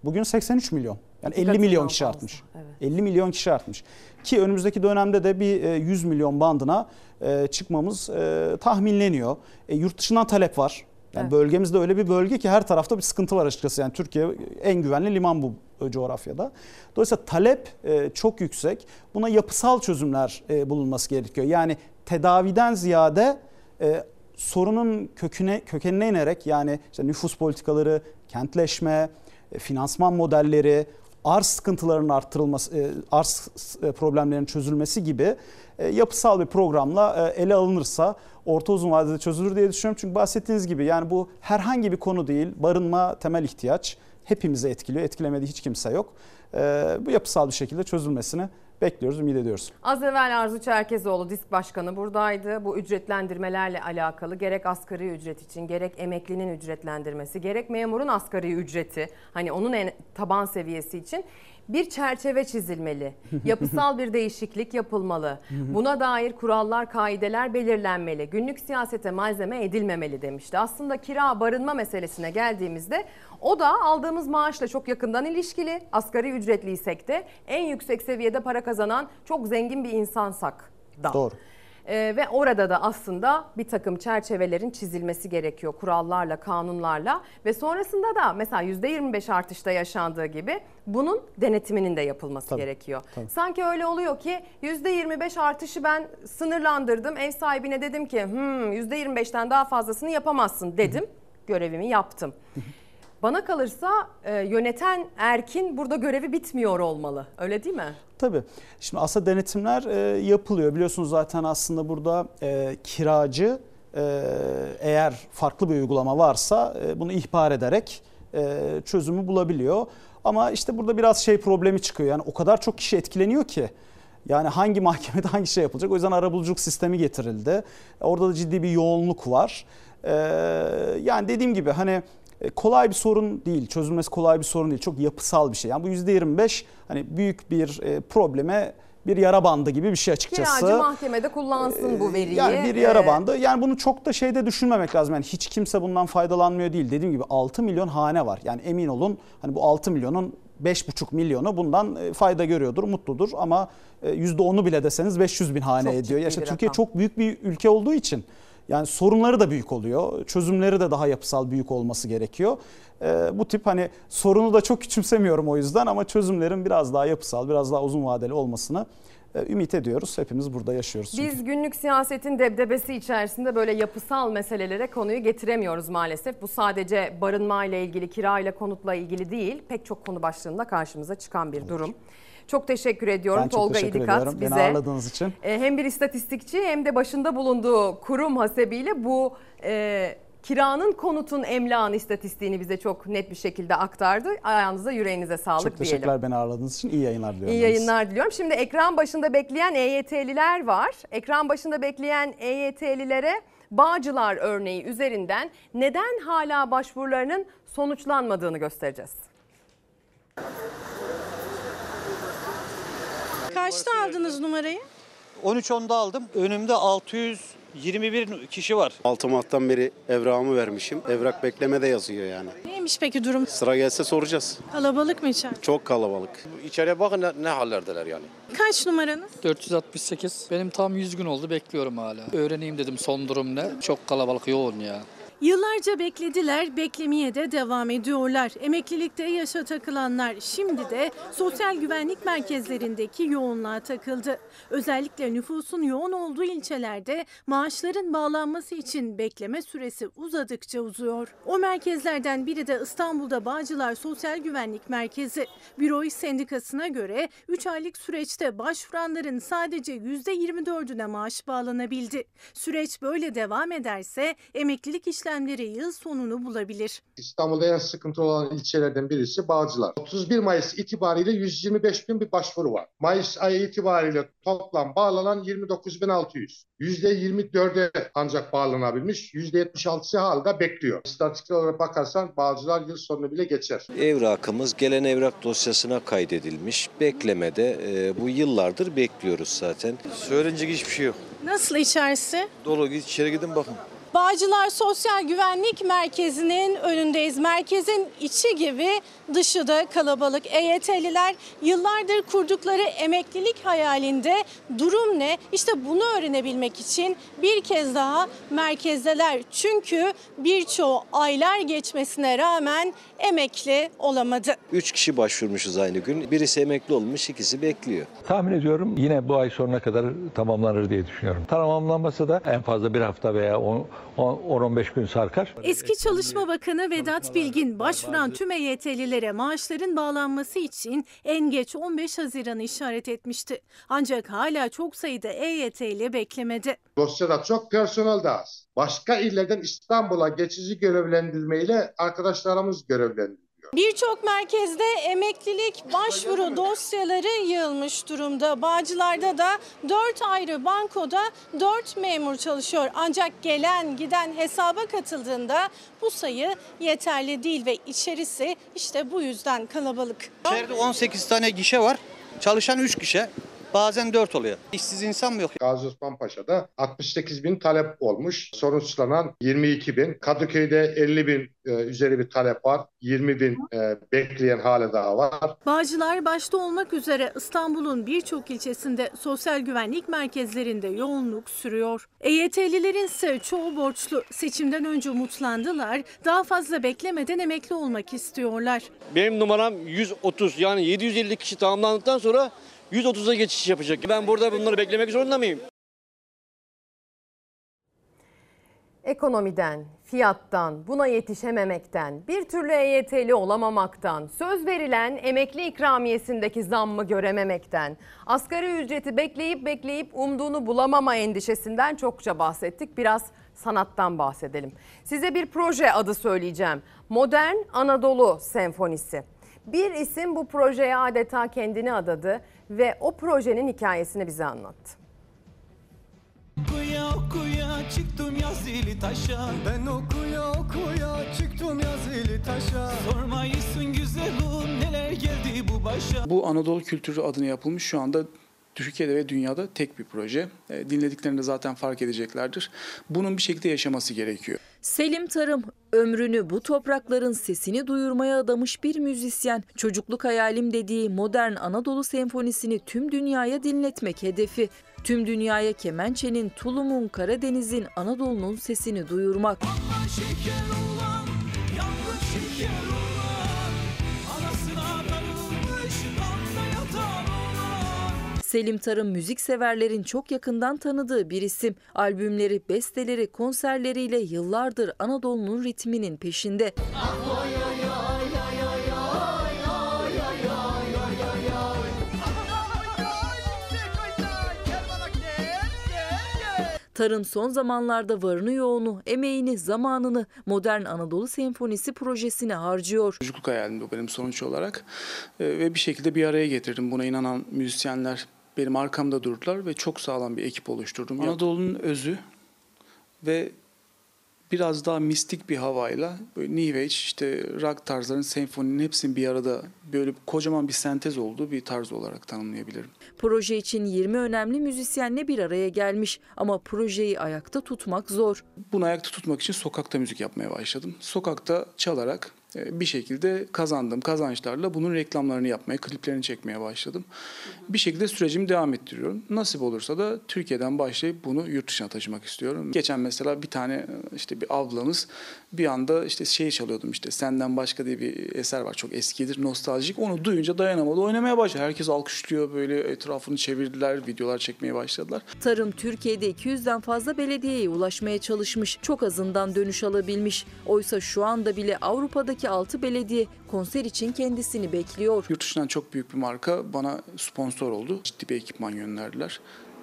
Bugün 83 milyon. Yani İki 50 katından milyon kişi fazla, artmış. evet. 50 milyon kişi artmış. Ki önümüzdeki dönemde de bir e, 100 milyon bandına e, çıkmamız e, tahminleniyor. E, Yurt dışından talep var. Yani Evet. bölgemizde öyle bir bölge ki her tarafta bir sıkıntı var açıkçası. Yani Türkiye en güvenli liman bu e, coğrafyada. Dolayısıyla talep e, çok yüksek. Buna yapısal çözümler e, bulunması gerekiyor. Yani tedaviden ziyade e, sorunun köküne kökenine inerek yani işte nüfus politikaları, kentleşme, e, finansman modelleri, arz sıkıntılarının arttırılması, e, arz e, problemlerinin çözülmesi gibi e, yapısal bir programla e, ele alınırsa orta uzun vadede çözülür diye düşünüyorum. Çünkü bahsettiğiniz gibi yani bu herhangi bir konu değil. Barınma temel ihtiyaç. Hepimizi etkiliyor. Etkilemediği hiç kimse yok. E, Bu yapısal bir şekilde çözülmesini bekliyoruz, ümit ediyoruz. Az evvel Arzu Çerkezoğlu disk başkanı buradaydı. Bu ücretlendirmelerle alakalı gerek asgari ücret için gerek emeklinin ücretlendirmesi gerek memurun asgari ücreti hani onun en taban seviyesi için bir çerçeve çizilmeli. *laughs* Yapısal bir değişiklik yapılmalı. Buna dair kurallar, kaideler belirlenmeli. Günlük siyasete malzeme edilmemeli demişti. Aslında kira, barınma meselesine geldiğimizde o da aldığımız maaşla çok yakından ilişkili. Asgari ücretliysek de en yüksek seviyede para kazanan çok zengin bir insansak da. Doğru. Ee, ve orada da aslında bir takım çerçevelerin çizilmesi gerekiyor kurallarla, kanunlarla ve sonrasında da mesela %25 artışta yaşandığı gibi bunun denetiminin de yapılması Tabii, gerekiyor. tabii. Sanki öyle oluyor ki %25 artışı ben sınırlandırdım. Ev sahibine dedim ki hmm, %25'ten daha fazlasını yapamazsın dedim. Görevimi yaptım. Bana kalırsa e, yöneten erkin burada görevi bitmiyor olmalı. Öyle değil mi? Tabii. Şimdi aslında denetimler e, yapılıyor. Biliyorsunuz zaten aslında burada e, kiracı e, eğer farklı bir uygulama varsa e, bunu ihbar ederek e, çözümü bulabiliyor. Ama işte burada biraz şey problemi çıkıyor. Yani o kadar çok kişi etkileniyor ki. Yani hangi *laughs* mahkemede hangi şey yapılacak? O yüzden arabuluculuk sistemi getirildi. Orada da ciddi bir yoğunluk var. E, yani dediğim gibi hani kolay bir sorun değil. Çözülmesi kolay bir sorun değil. Çok yapısal bir şey. Yani bu %25 hani büyük bir e, probleme bir yara bandı gibi bir şey açıkçası. Kiracı mahkemede kullansın bu veriyi. Yani bir yara bandı. Yani bunu çok da şeyde düşünmemek lazım. Yani hiç kimse bundan faydalanmıyor değil. Dediğim gibi 6 milyon hane var. Yani emin olun hani bu 6 milyonun 5,5 milyonu bundan e, fayda görüyordur, mutludur ama e, %10'u bile deseniz 500 bin hane Çok ediyor. Ya işte Türkiye rakam. çok büyük bir ülke olduğu için yani sorunları da büyük oluyor. Çözümleri de daha yapısal büyük olması gerekiyor. E, bu tip hani sorunu da çok küçümsemiyorum o yüzden ama çözümlerin biraz daha yapısal, biraz daha uzun vadeli olmasını E, ümit ediyoruz. Hepimiz burada yaşıyoruz. Çünkü. Biz günlük siyasetin debdebesi içerisinde böyle yapısal meselelere konuyu getiremiyoruz maalesef. Bu sadece barınma ile ilgili, kira ile konutla ilgili değil. Pek çok konu başlığında karşımıza çıkan bir durum. Çok teşekkür ediyorum Ben çok Tolga teşekkür İdikat ediyorum. bize. Beni ağırladığınız için. e, hem bir istatistikçi hem de başında bulunduğu kurum hasebiyle bu e, kiranın konutun emlakın istatistiğini bize çok net bir şekilde aktardı. Ayağınıza yüreğinize sağlık Çok diyelim. teşekkürler beni ağırladığınız için. İyi yayınlar diliyorum. İyi yayınlar diliyorum. Şimdi ekran başında bekleyen EYT'liler var. Ekran başında bekleyen EYT'lilere Bağcılar örneği üzerinden neden hala başvurularının sonuçlanmadığını göstereceğiz. Kaçta aldınız numarayı? 13.10'da aldım. Önümde 621 kişi var. 6 Mart'tan beri evrağımı vermişim. Evrak beklemede yazıyor yani. Neymiş peki durum? Sıra gelse soracağız. Kalabalık mı içeride? Çok kalabalık. İçeriye bakın ne, ne hallerdeler yani. Kaç numaranız? 468. Benim tam 100 gün oldu bekliyorum hala. Öğreneyim dedim son durum ne. Çok kalabalık yoğun ya. Yıllarca beklediler, beklemeye de devam ediyorlar. Emeklilikte yaşa takılanlar şimdi de sosyal güvenlik merkezlerindeki yoğunluğa takıldı. Özellikle nüfusun yoğun olduğu ilçelerde maaşların bağlanması için bekleme süresi uzadıkça uzuyor. O merkezlerden biri de İstanbul'da Bağcılar Sosyal Güvenlik Merkezi. Büro İş Sendikası'na göre 3 aylık süreçte başvuranların sadece %24'üne maaş bağlanabildi. Süreç böyle devam ederse emeklilik işlemleri yıl sonunu bulabilir. İstanbul'da en sıkıntı olan ilçelerden birisi Bağcılar. 31 Mayıs itibariyle 125 bin bir başvuru var. Mayıs ayı itibariyle toplam bağlanan 29.600. %24'e ancak bağlanabilmiş. %76'sı hala bekliyor. İstatistik olarak bakarsan Bağcılar yıl sonunu bile geçer. Evrakımız gelen evrak dosyasına kaydedilmiş. Beklemede e, bu yıllardır bekliyoruz zaten. Söylenecek hiçbir şey yok. Nasıl içerisi? Dolu git içeri gidin bakın. Bağcılar Sosyal Güvenlik Merkezi'nin önündeyiz. Merkezin içi gibi dışı da kalabalık. EYT'liler yıllardır kurdukları emeklilik hayalinde durum ne? İşte bunu öğrenebilmek için bir kez daha merkezdeler. Çünkü birçoğu aylar geçmesine rağmen emekli olamadı. Üç kişi başvurmuşuz aynı gün. Birisi emekli olmuş, ikisi bekliyor. Tahmin ediyorum yine bu ay sonuna kadar tamamlanır diye düşünüyorum. Tamamlanmasa da en fazla bir hafta veya 10-15 gün sarkar. Eski Çalışma Bakanı Vedat Bilgin başvuran tüm EYT'lilere maaşların bağlanması için en geç 15 Haziran'ı işaret etmişti. Ancak hala çok sayıda EYT'li beklemedi. Dosyada çok personel de az. Başka illerden İstanbul'a geçici görevlendirmeyle arkadaşlarımız görevlendiriliyor. Birçok merkezde emeklilik başvuru dosyaları yığılmış durumda. Bağcılar'da da 4 ayrı bankoda 4 memur çalışıyor. Ancak gelen giden hesaba katıldığında bu sayı yeterli değil ve içerisi işte bu yüzden kalabalık. İçeride 18 tane gişe var. Çalışan 3 kişi. Bazen 4 oluyor. İşsiz insan mı yok? Gazi Osman Paşa'da 68 bin talep olmuş. Sonuçlanan 22 bin. Kadıköy'de 50 bin e, üzeri bir talep var. 20 bin e, bekleyen hala daha var. Bağcılar başta olmak üzere İstanbul'un birçok ilçesinde sosyal güvenlik merkezlerinde yoğunluk sürüyor. EYT'lilerin ise çoğu borçlu. Seçimden önce umutlandılar. Daha fazla beklemeden emekli olmak istiyorlar. Benim numaram 130 yani 750 kişi tamamlandıktan sonra 130'a geçiş yapacak. Ben burada bunları beklemek zorunda mıyım? Ekonomiden, fiyattan, buna yetişememekten, bir türlü EYT'li olamamaktan, söz verilen emekli ikramiyesindeki zammı görememekten, asgari ücreti bekleyip bekleyip umduğunu bulamama endişesinden çokça bahsettik. Biraz sanattan bahsedelim. Size bir proje adı söyleyeceğim. Modern Anadolu Senfonisi. Bir isim bu projeye adeta kendini adadı ve o projenin hikayesini bize anlattı. Okuya okuya çıktım yazılı taşa. Ben okuya okuya çıktım yazılı taşa. Sormayısın güzelim neler geldi bu başa? Bu Anadolu kültürü adına yapılmış şu anda Türkiye'de ve dünyada tek bir proje. E, dinlediklerinde zaten fark edeceklerdir. Bunun bir şekilde yaşaması gerekiyor. Selim Tarım ömrünü bu toprakların sesini duyurmaya adamış bir müzisyen. Çocukluk hayalim dediği modern Anadolu senfonisini tüm dünyaya dinletmek hedefi. Tüm dünyaya kemençenin, tulumun, Karadeniz'in, Anadolu'nun sesini duyurmak. Şeker olan yavru şeker olan Selim Tarım müzik severlerin çok yakından tanıdığı bir isim. Albümleri, besteleri, konserleriyle yıllardır Anadolu'nun ritminin peşinde. Tarım son zamanlarda varını yoğunu, emeğini, zamanını Modern Anadolu Senfonisi projesine harcıyor. Çocukluk hayalim bu benim sonuç olarak Ee, ve bir şekilde bir araya getirdim. Buna inanan müzisyenler benim arkamda durdular ve çok sağlam bir ekip oluşturdum. Anadolu'nun özü ve biraz daha mistik bir havayla böyle New Age, işte rock tarzların, senfoninin hepsinin bir arada böyle kocaman bir sentez olduğu bir tarz olarak tanımlayabilirim. Proje için 20 önemli müzisyenle bir araya gelmiş ama projeyi ayakta tutmak zor. Bunu ayakta tutmak için sokakta müzik yapmaya başladım. Sokakta çalarak bir şekilde kazandığım kazançlarla bunun reklamlarını yapmaya, kliplerini çekmeye başladım. Bir şekilde sürecimi devam ettiriyorum. Nasip olursa da Türkiye'den başlayıp bunu yurt dışına taşımak istiyorum. Geçen mesela bir tane e, işte bir ablamız bir anda işte şey çalıyordum işte Senden Başka diye bir eser var çok eskidir nostaljik. Onu duyunca dayanamadı oynamaya başladı. Herkes alkışlıyor böyle etrafını çevirdiler videolar çekmeye başladılar. Tarım Türkiye'de 200'den fazla belediyeye ulaşmaya çalışmış. Çok azından dönüş alabilmiş. Oysa şu anda bile Avrupa'daki 6 belediye konser için kendisini bekliyor. Yurt dışından çok büyük bir marka bana sponsor oldu. Ciddi bir ekipman gönderdiler.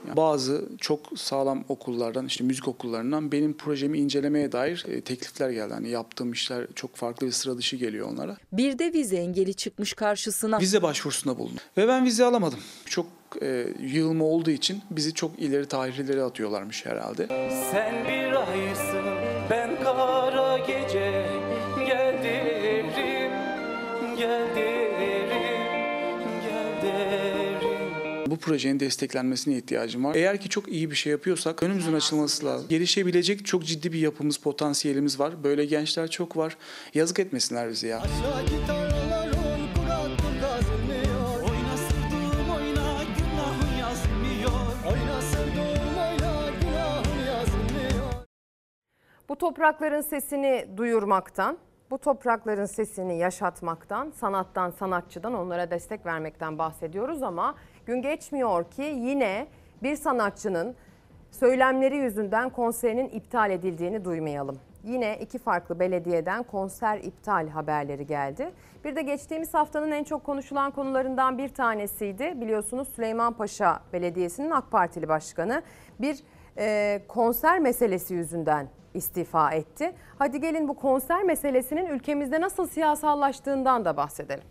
Yani bazı çok sağlam okullardan, işte müzik okullarından benim projemi incelemeye dair e, teklifler geldi. Hani yaptığım işler çok farklı ve sıra dışı geliyor onlara. Bir de vize engeli çıkmış karşısına. Vize başvurusunda bulundum. Ve ben vize alamadım. Çok e, yığılma olduğu için bizi çok ileri tarihlere atıyorlarmış herhalde. Sen bir aysın ben kara gece gel derim gel derim Bu projenin desteklenmesine ihtiyacım var. Eğer ki çok iyi bir şey yapıyorsak önümüzün açılması lazım. Gelişebilecek çok ciddi bir yapımız, potansiyelimiz var. Böyle gençler çok var. Yazık etmesinler bizi ya. Aşağı gitarlar on kurak kazınmıyor Oyna sırdım oyna günahın yazmıyor Oyna sırdım oyna günahın yazmıyor Bu toprakların sesini duyurmaktan, bu toprakların sesini yaşatmaktan, sanattan, sanatçıdan onlara destek vermekten bahsediyoruz ama gün geçmiyor ki yine bir sanatçının söylemleri yüzünden konserinin iptal edildiğini duymayalım. Yine iki farklı belediyeden konser iptal haberleri geldi. Bir de geçtiğimiz haftanın en çok konuşulan konularından bir tanesiydi. Biliyorsunuz Süleymanpaşa Belediyesi'nin AK Partili başkanı bir e, konser meselesi yüzünden istifa etti. Hadi gelin bu konser meselesinin ülkemizde nasıl siyasallaştığından da bahsedelim.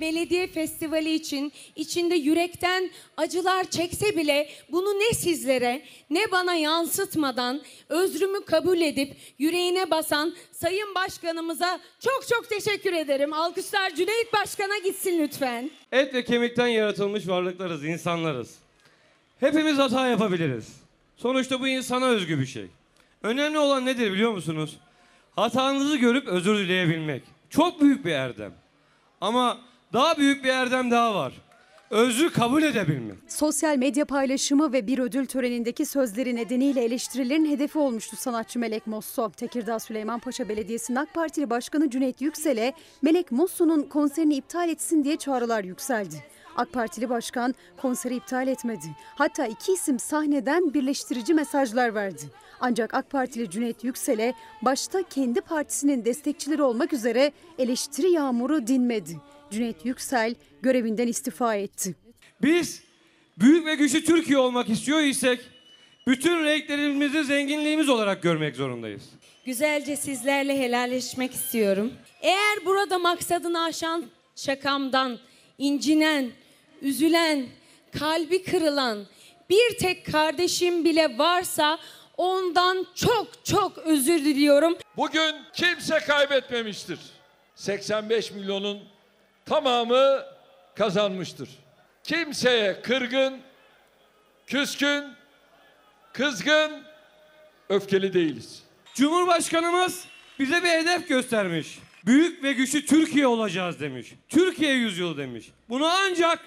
Belediye festivali için içinde yürekten acılar çekse bile bunu ne sizlere ne bana yansıtmadan özrümü kabul edip yüreğine basan Sayın Başkanımıza çok çok teşekkür ederim. Alkışlar Cüneyt Başkan'a gitsin lütfen. Et ve kemikten yaratılmış varlıklarız, insanlarız. Hepimiz hata yapabiliriz. Sonuçta bu insana özgü bir şey. Önemli olan nedir biliyor musunuz? Hatanızı görüp özür dileyebilmek. Çok büyük bir erdem. Ama daha büyük bir erdem daha var. Özrü kabul edebilmek. Sosyal medya paylaşımı ve bir ödül törenindeki sözleri nedeniyle eleştirilerin hedefi olmuştu sanatçı Melek Mosso. Tekirdağ Süleymanpaşa Belediyesi'nin AK Partili Başkanı Cüneyt Yüksel'e Melek Mosso'nun konserini iptal etsin diye çağrılar yükseldi. AK Partili Başkan konseri iptal etmedi. Hatta iki isim sahneden birleştirici mesajlar verdi. Ancak AK Partili Cüneyt Yüksel'e başta kendi partisinin destekçileri olmak üzere eleştiri yağmuru dinmedi. Cüneyt Yüksel görevinden istifa etti. Biz büyük ve güçlü Türkiye olmak istiyor isek bütün renklerimizi zenginliğimiz olarak görmek zorundayız. Güzelce sizlerle helalleşmek istiyorum. Eğer burada maksadını aşan şakamdan incinen, üzülen, kalbi kırılan bir tek kardeşim bile varsa ondan çok çok özür diliyorum. Bugün kimse kaybetmemiştir. 85 milyonun tamamı kazanmıştır. Kimseye kırgın, küskün, kızgın, öfkeli değiliz. Cumhurbaşkanımız bize bir hedef göstermiş. Büyük ve güçlü Türkiye olacağız demiş. Türkiye yüzyılı demiş. Bunu ancak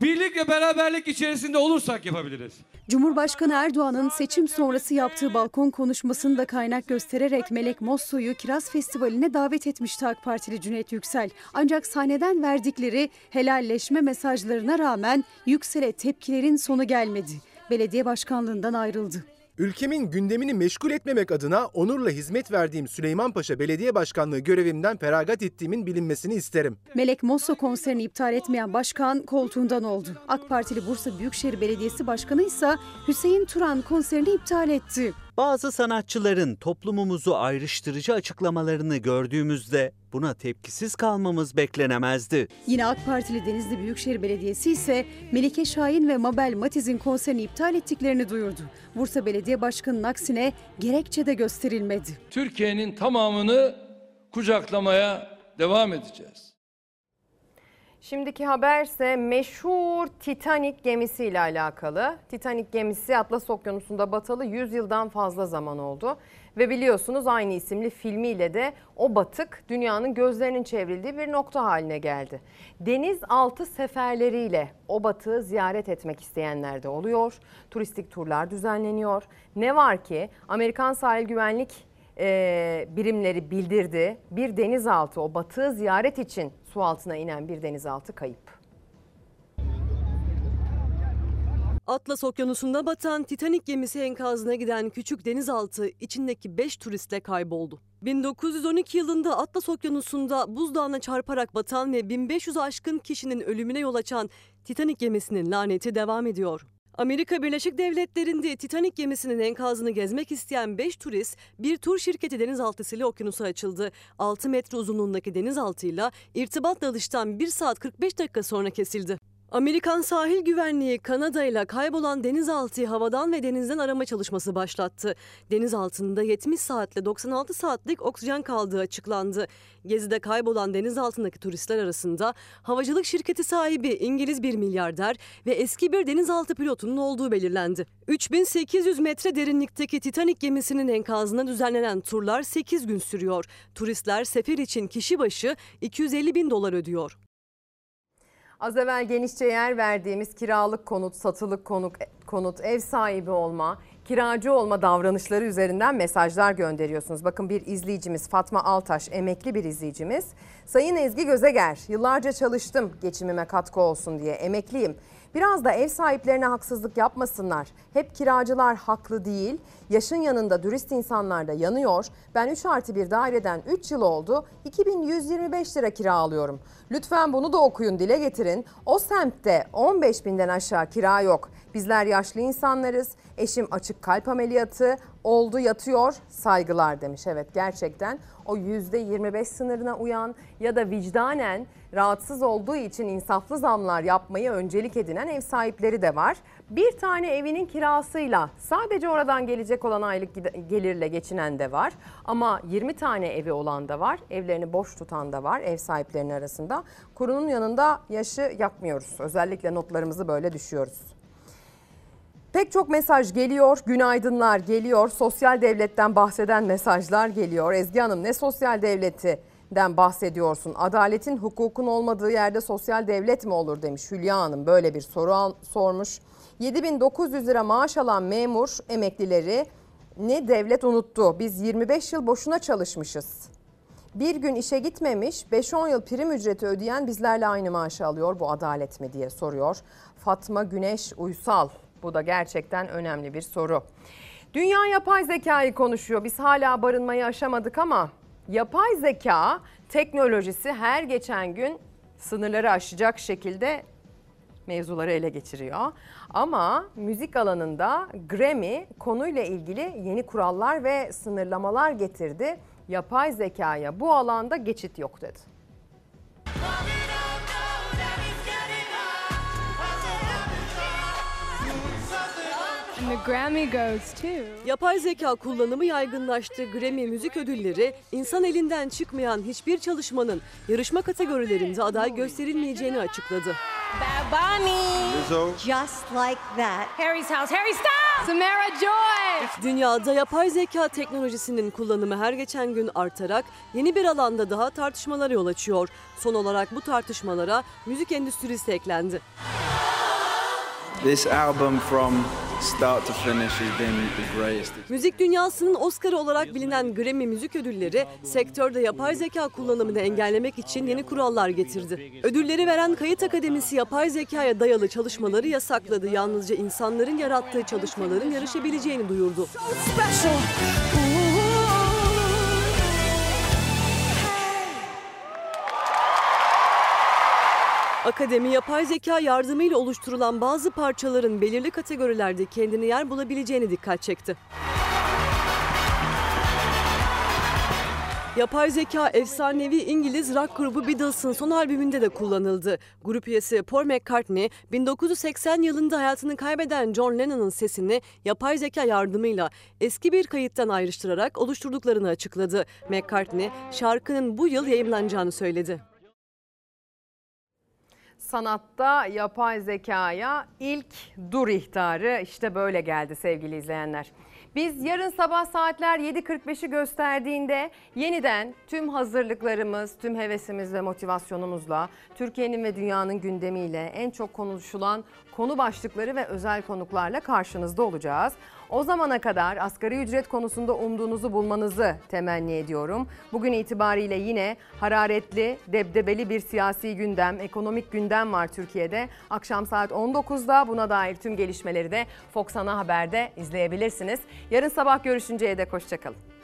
birlik ve beraberlik içerisinde olursak yapabiliriz. Cumhurbaşkanı Erdoğan'ın seçim sonrası yaptığı balkon konuşmasını da kaynak göstererek Melek Mosso'yu Kiraz Festivali'ne davet etmişti AK Partili Cüneyt Yüksel. Ancak sahneden verdikleri helalleşme mesajlarına rağmen Yüksel'e tepkilerin sonu gelmedi. Belediye başkanlığından ayrıldı. Ülkemin gündemini meşgul etmemek adına onurla hizmet verdiğim Süleymanpaşa Belediye Başkanlığı görevimden feragat ettiğimin bilinmesini isterim. Melek Mosso konserini iptal etmeyen başkan koltuğundan oldu. AK Partili Bursa Büyükşehir Belediyesi Başkanı ise Hüseyin Turan konserini iptal etti. Bazı sanatçıların toplumumuzu ayrıştırıcı açıklamalarını gördüğümüzde buna tepkisiz kalmamız beklenemezdi. Yine AK Partili Denizli Büyükşehir Belediyesi ise Melike Şahin ve Mabel Matiz'in konserini iptal ettiklerini duyurdu. Bursa Belediye Başkanı'nın aksine gerekçe de gösterilmedi. Türkiye'nin tamamını kucaklamaya devam edeceğiz. Şimdiki haberse meşhur Titanic gemisiyle alakalı. Titanic gemisi Atlas Okyanusu'nda batalı 100 yıldan fazla zaman oldu. Ve biliyorsunuz aynı isimli filmiyle de o batık dünyanın gözlerinin çevrildiği bir nokta haline geldi. Denizaltı seferleriyle o batığı ziyaret etmek isteyenler de oluyor. Turistik turlar düzenleniyor. Ne var ki Amerikan Sahil Güvenlik e, birimleri bildirdi. Bir denizaltı o batığı ziyaret için su altına inen bir denizaltı kayıp. Atlas Okyanusu'nda batan Titanic gemisi enkazına giden küçük denizaltı içindeki 5 turistle kayboldu. 1912 yılında Atlas Okyanusu'nda buzdağına çarparak batan ve 1500 aşkın kişinin ölümüne yol açan Titanic gemisinin laneti devam ediyor. Amerika Birleşik Devletleri'nde Titanic gemisinin enkazını gezmek isteyen 5 turist bir tur şirketi denizaltısıyla okyanusa açıldı. 6 metre uzunluğundaki denizaltıyla irtibat dalıştan 1 saat 45 dakika sonra kesildi. Amerikan sahil güvenliği Kanada ile kaybolan denizaltıyı havadan ve denizden arama çalışması başlattı. Deniz altında 70 saatle 96 saatlik oksijen kaldığı açıklandı. Gezide kaybolan deniz altındaki turistler arasında havacılık şirketi sahibi İngiliz bir milyarder ve eski bir denizaltı pilotunun olduğu belirlendi. 3800 metre derinlikteki Titanic gemisinin enkazına düzenlenen turlar 8 gün sürüyor. Turistler sefer için kişi başı 250 bin dolar ödüyor. Az evvel genişçe yer verdiğimiz kiralık konut, satılık konut, konut, ev sahibi olma, kiracı olma davranışları üzerinden mesajlar gönderiyorsunuz. Bakın bir izleyicimiz Fatma Altaş, emekli bir izleyicimiz. Sayın Ezgi Gözeger, yıllarca çalıştım geçimime katkı olsun diye emekliyim. Biraz da ev sahiplerine haksızlık yapmasınlar. Hep kiracılar haklı değil. Yaşın yanında dürüst insanlar da yanıyor. Ben 3 artı 1 daireden 3 yıl oldu. 2125 lira kira alıyorum. Lütfen bunu da okuyun dile getirin. O semtte 15 binden aşağı kira yok. Bizler yaşlı insanlarız. Eşim açık kalp ameliyatı oldu yatıyor saygılar demiş. Evet gerçekten o %25 sınırına uyan ya da vicdanen rahatsız olduğu için insaflı zamlar yapmayı öncelik edinen ev sahipleri de var. Bir tane evinin kirasıyla sadece oradan gelecek olan aylık gelirle geçinen de var. Ama 20 tane evi olan da var. Evlerini boş tutan da var ev sahiplerinin arasında. Kurunun yanında yaşı yakmıyoruz. Özellikle notlarımızı böyle düşüyoruz. Pek çok mesaj geliyor, günaydınlar geliyor, sosyal devletten bahseden mesajlar geliyor. Ezgi Hanım ne sosyal devletinden bahsediyorsun? Adaletin, hukukun olmadığı yerde sosyal devlet mi olur demiş Hülya Hanım. Böyle bir soru al, sormuş. 7900 lira maaş alan memur emeklileri ne devlet unuttu. Biz 25 yıl boşuna çalışmışız. Bir gün işe gitmemiş 5-10 yıl prim ücreti ödeyen bizlerle aynı maaşı alıyor. Bu adalet mi diye soruyor. Fatma Güneş Uysal bu da gerçekten önemli bir soru. Dünya yapay zekayı konuşuyor. Biz hala barınmayı aşamadık ama yapay zeka teknolojisi her geçen gün sınırları aşacak şekilde mevzuları ele geçiriyor. Ama müzik alanında Grammy konuyla ilgili yeni kurallar ve sınırlamalar getirdi. Yapay zekaya bu alanda geçit yok dedi. Yapay zeka kullanımı yaygınlaştı. Grammy müzik ödülleri insan elinden çıkmayan hiçbir çalışmanın yarışma kategorilerinde aday gösterilmeyeceğini açıkladı. Bad Bunny. Just like that. Harry's house. Harry Styles. Samara Joy. Dünyada yapay zeka teknolojisinin kullanımı her geçen gün artarak yeni bir alanda daha tartışmalara yol açıyor. Son olarak bu tartışmalara müzik endüstrisi eklendi. This album from start to finish has been the greatest. Müzik dünyasının Oscar olarak bilinen Grammy Müzik Ödülleri sektörde yapay zeka kullanımını engellemek için yeni kurallar getirdi. Ödülleri veren Kayıt Akademisi yapay zekaya dayalı çalışmaları yasakladı. Yalnızca insanların yarattığı çalışmaların yarışabileceğini duyurdu. Akademi yapay zeka yardımıyla oluşturulan bazı parçaların belirli kategorilerde kendine yer bulabileceğini dikkat çekti. Yapay zeka efsanevi İngiliz rock grubu Beatles'ın son albümünde de kullanıldı. Grup üyesi Paul McCartney 1980 yılında hayatını kaybeden John Lennon'ın sesini yapay zeka yardımıyla eski bir kayıttan ayrıştırarak oluşturduklarını açıkladı. McCartney şarkının bu yıl yayımlanacağını söyledi. Sanatta yapay zekaya ilk dur ihtarı işte böyle geldi sevgili izleyenler. Biz yarın sabah saatler 7.45'i gösterdiğinde yeniden tüm hazırlıklarımız, tüm hevesimiz ve motivasyonumuzla Türkiye'nin ve dünyanın gündemiyle en çok konuşulan konu başlıkları ve özel konuklarla karşınızda olacağız. O zamana kadar asgari ücret konusunda umduğunuzu bulmanızı temenni ediyorum. Bugün itibariyle yine hararetli, debdebeli bir siyasi gündem, ekonomik gündem var Türkiye'de. Akşam saat 19'da buna dair tüm gelişmeleri de Fox Ana Haber'de izleyebilirsiniz. Yarın sabah görüşünceye dek hoşçakalın.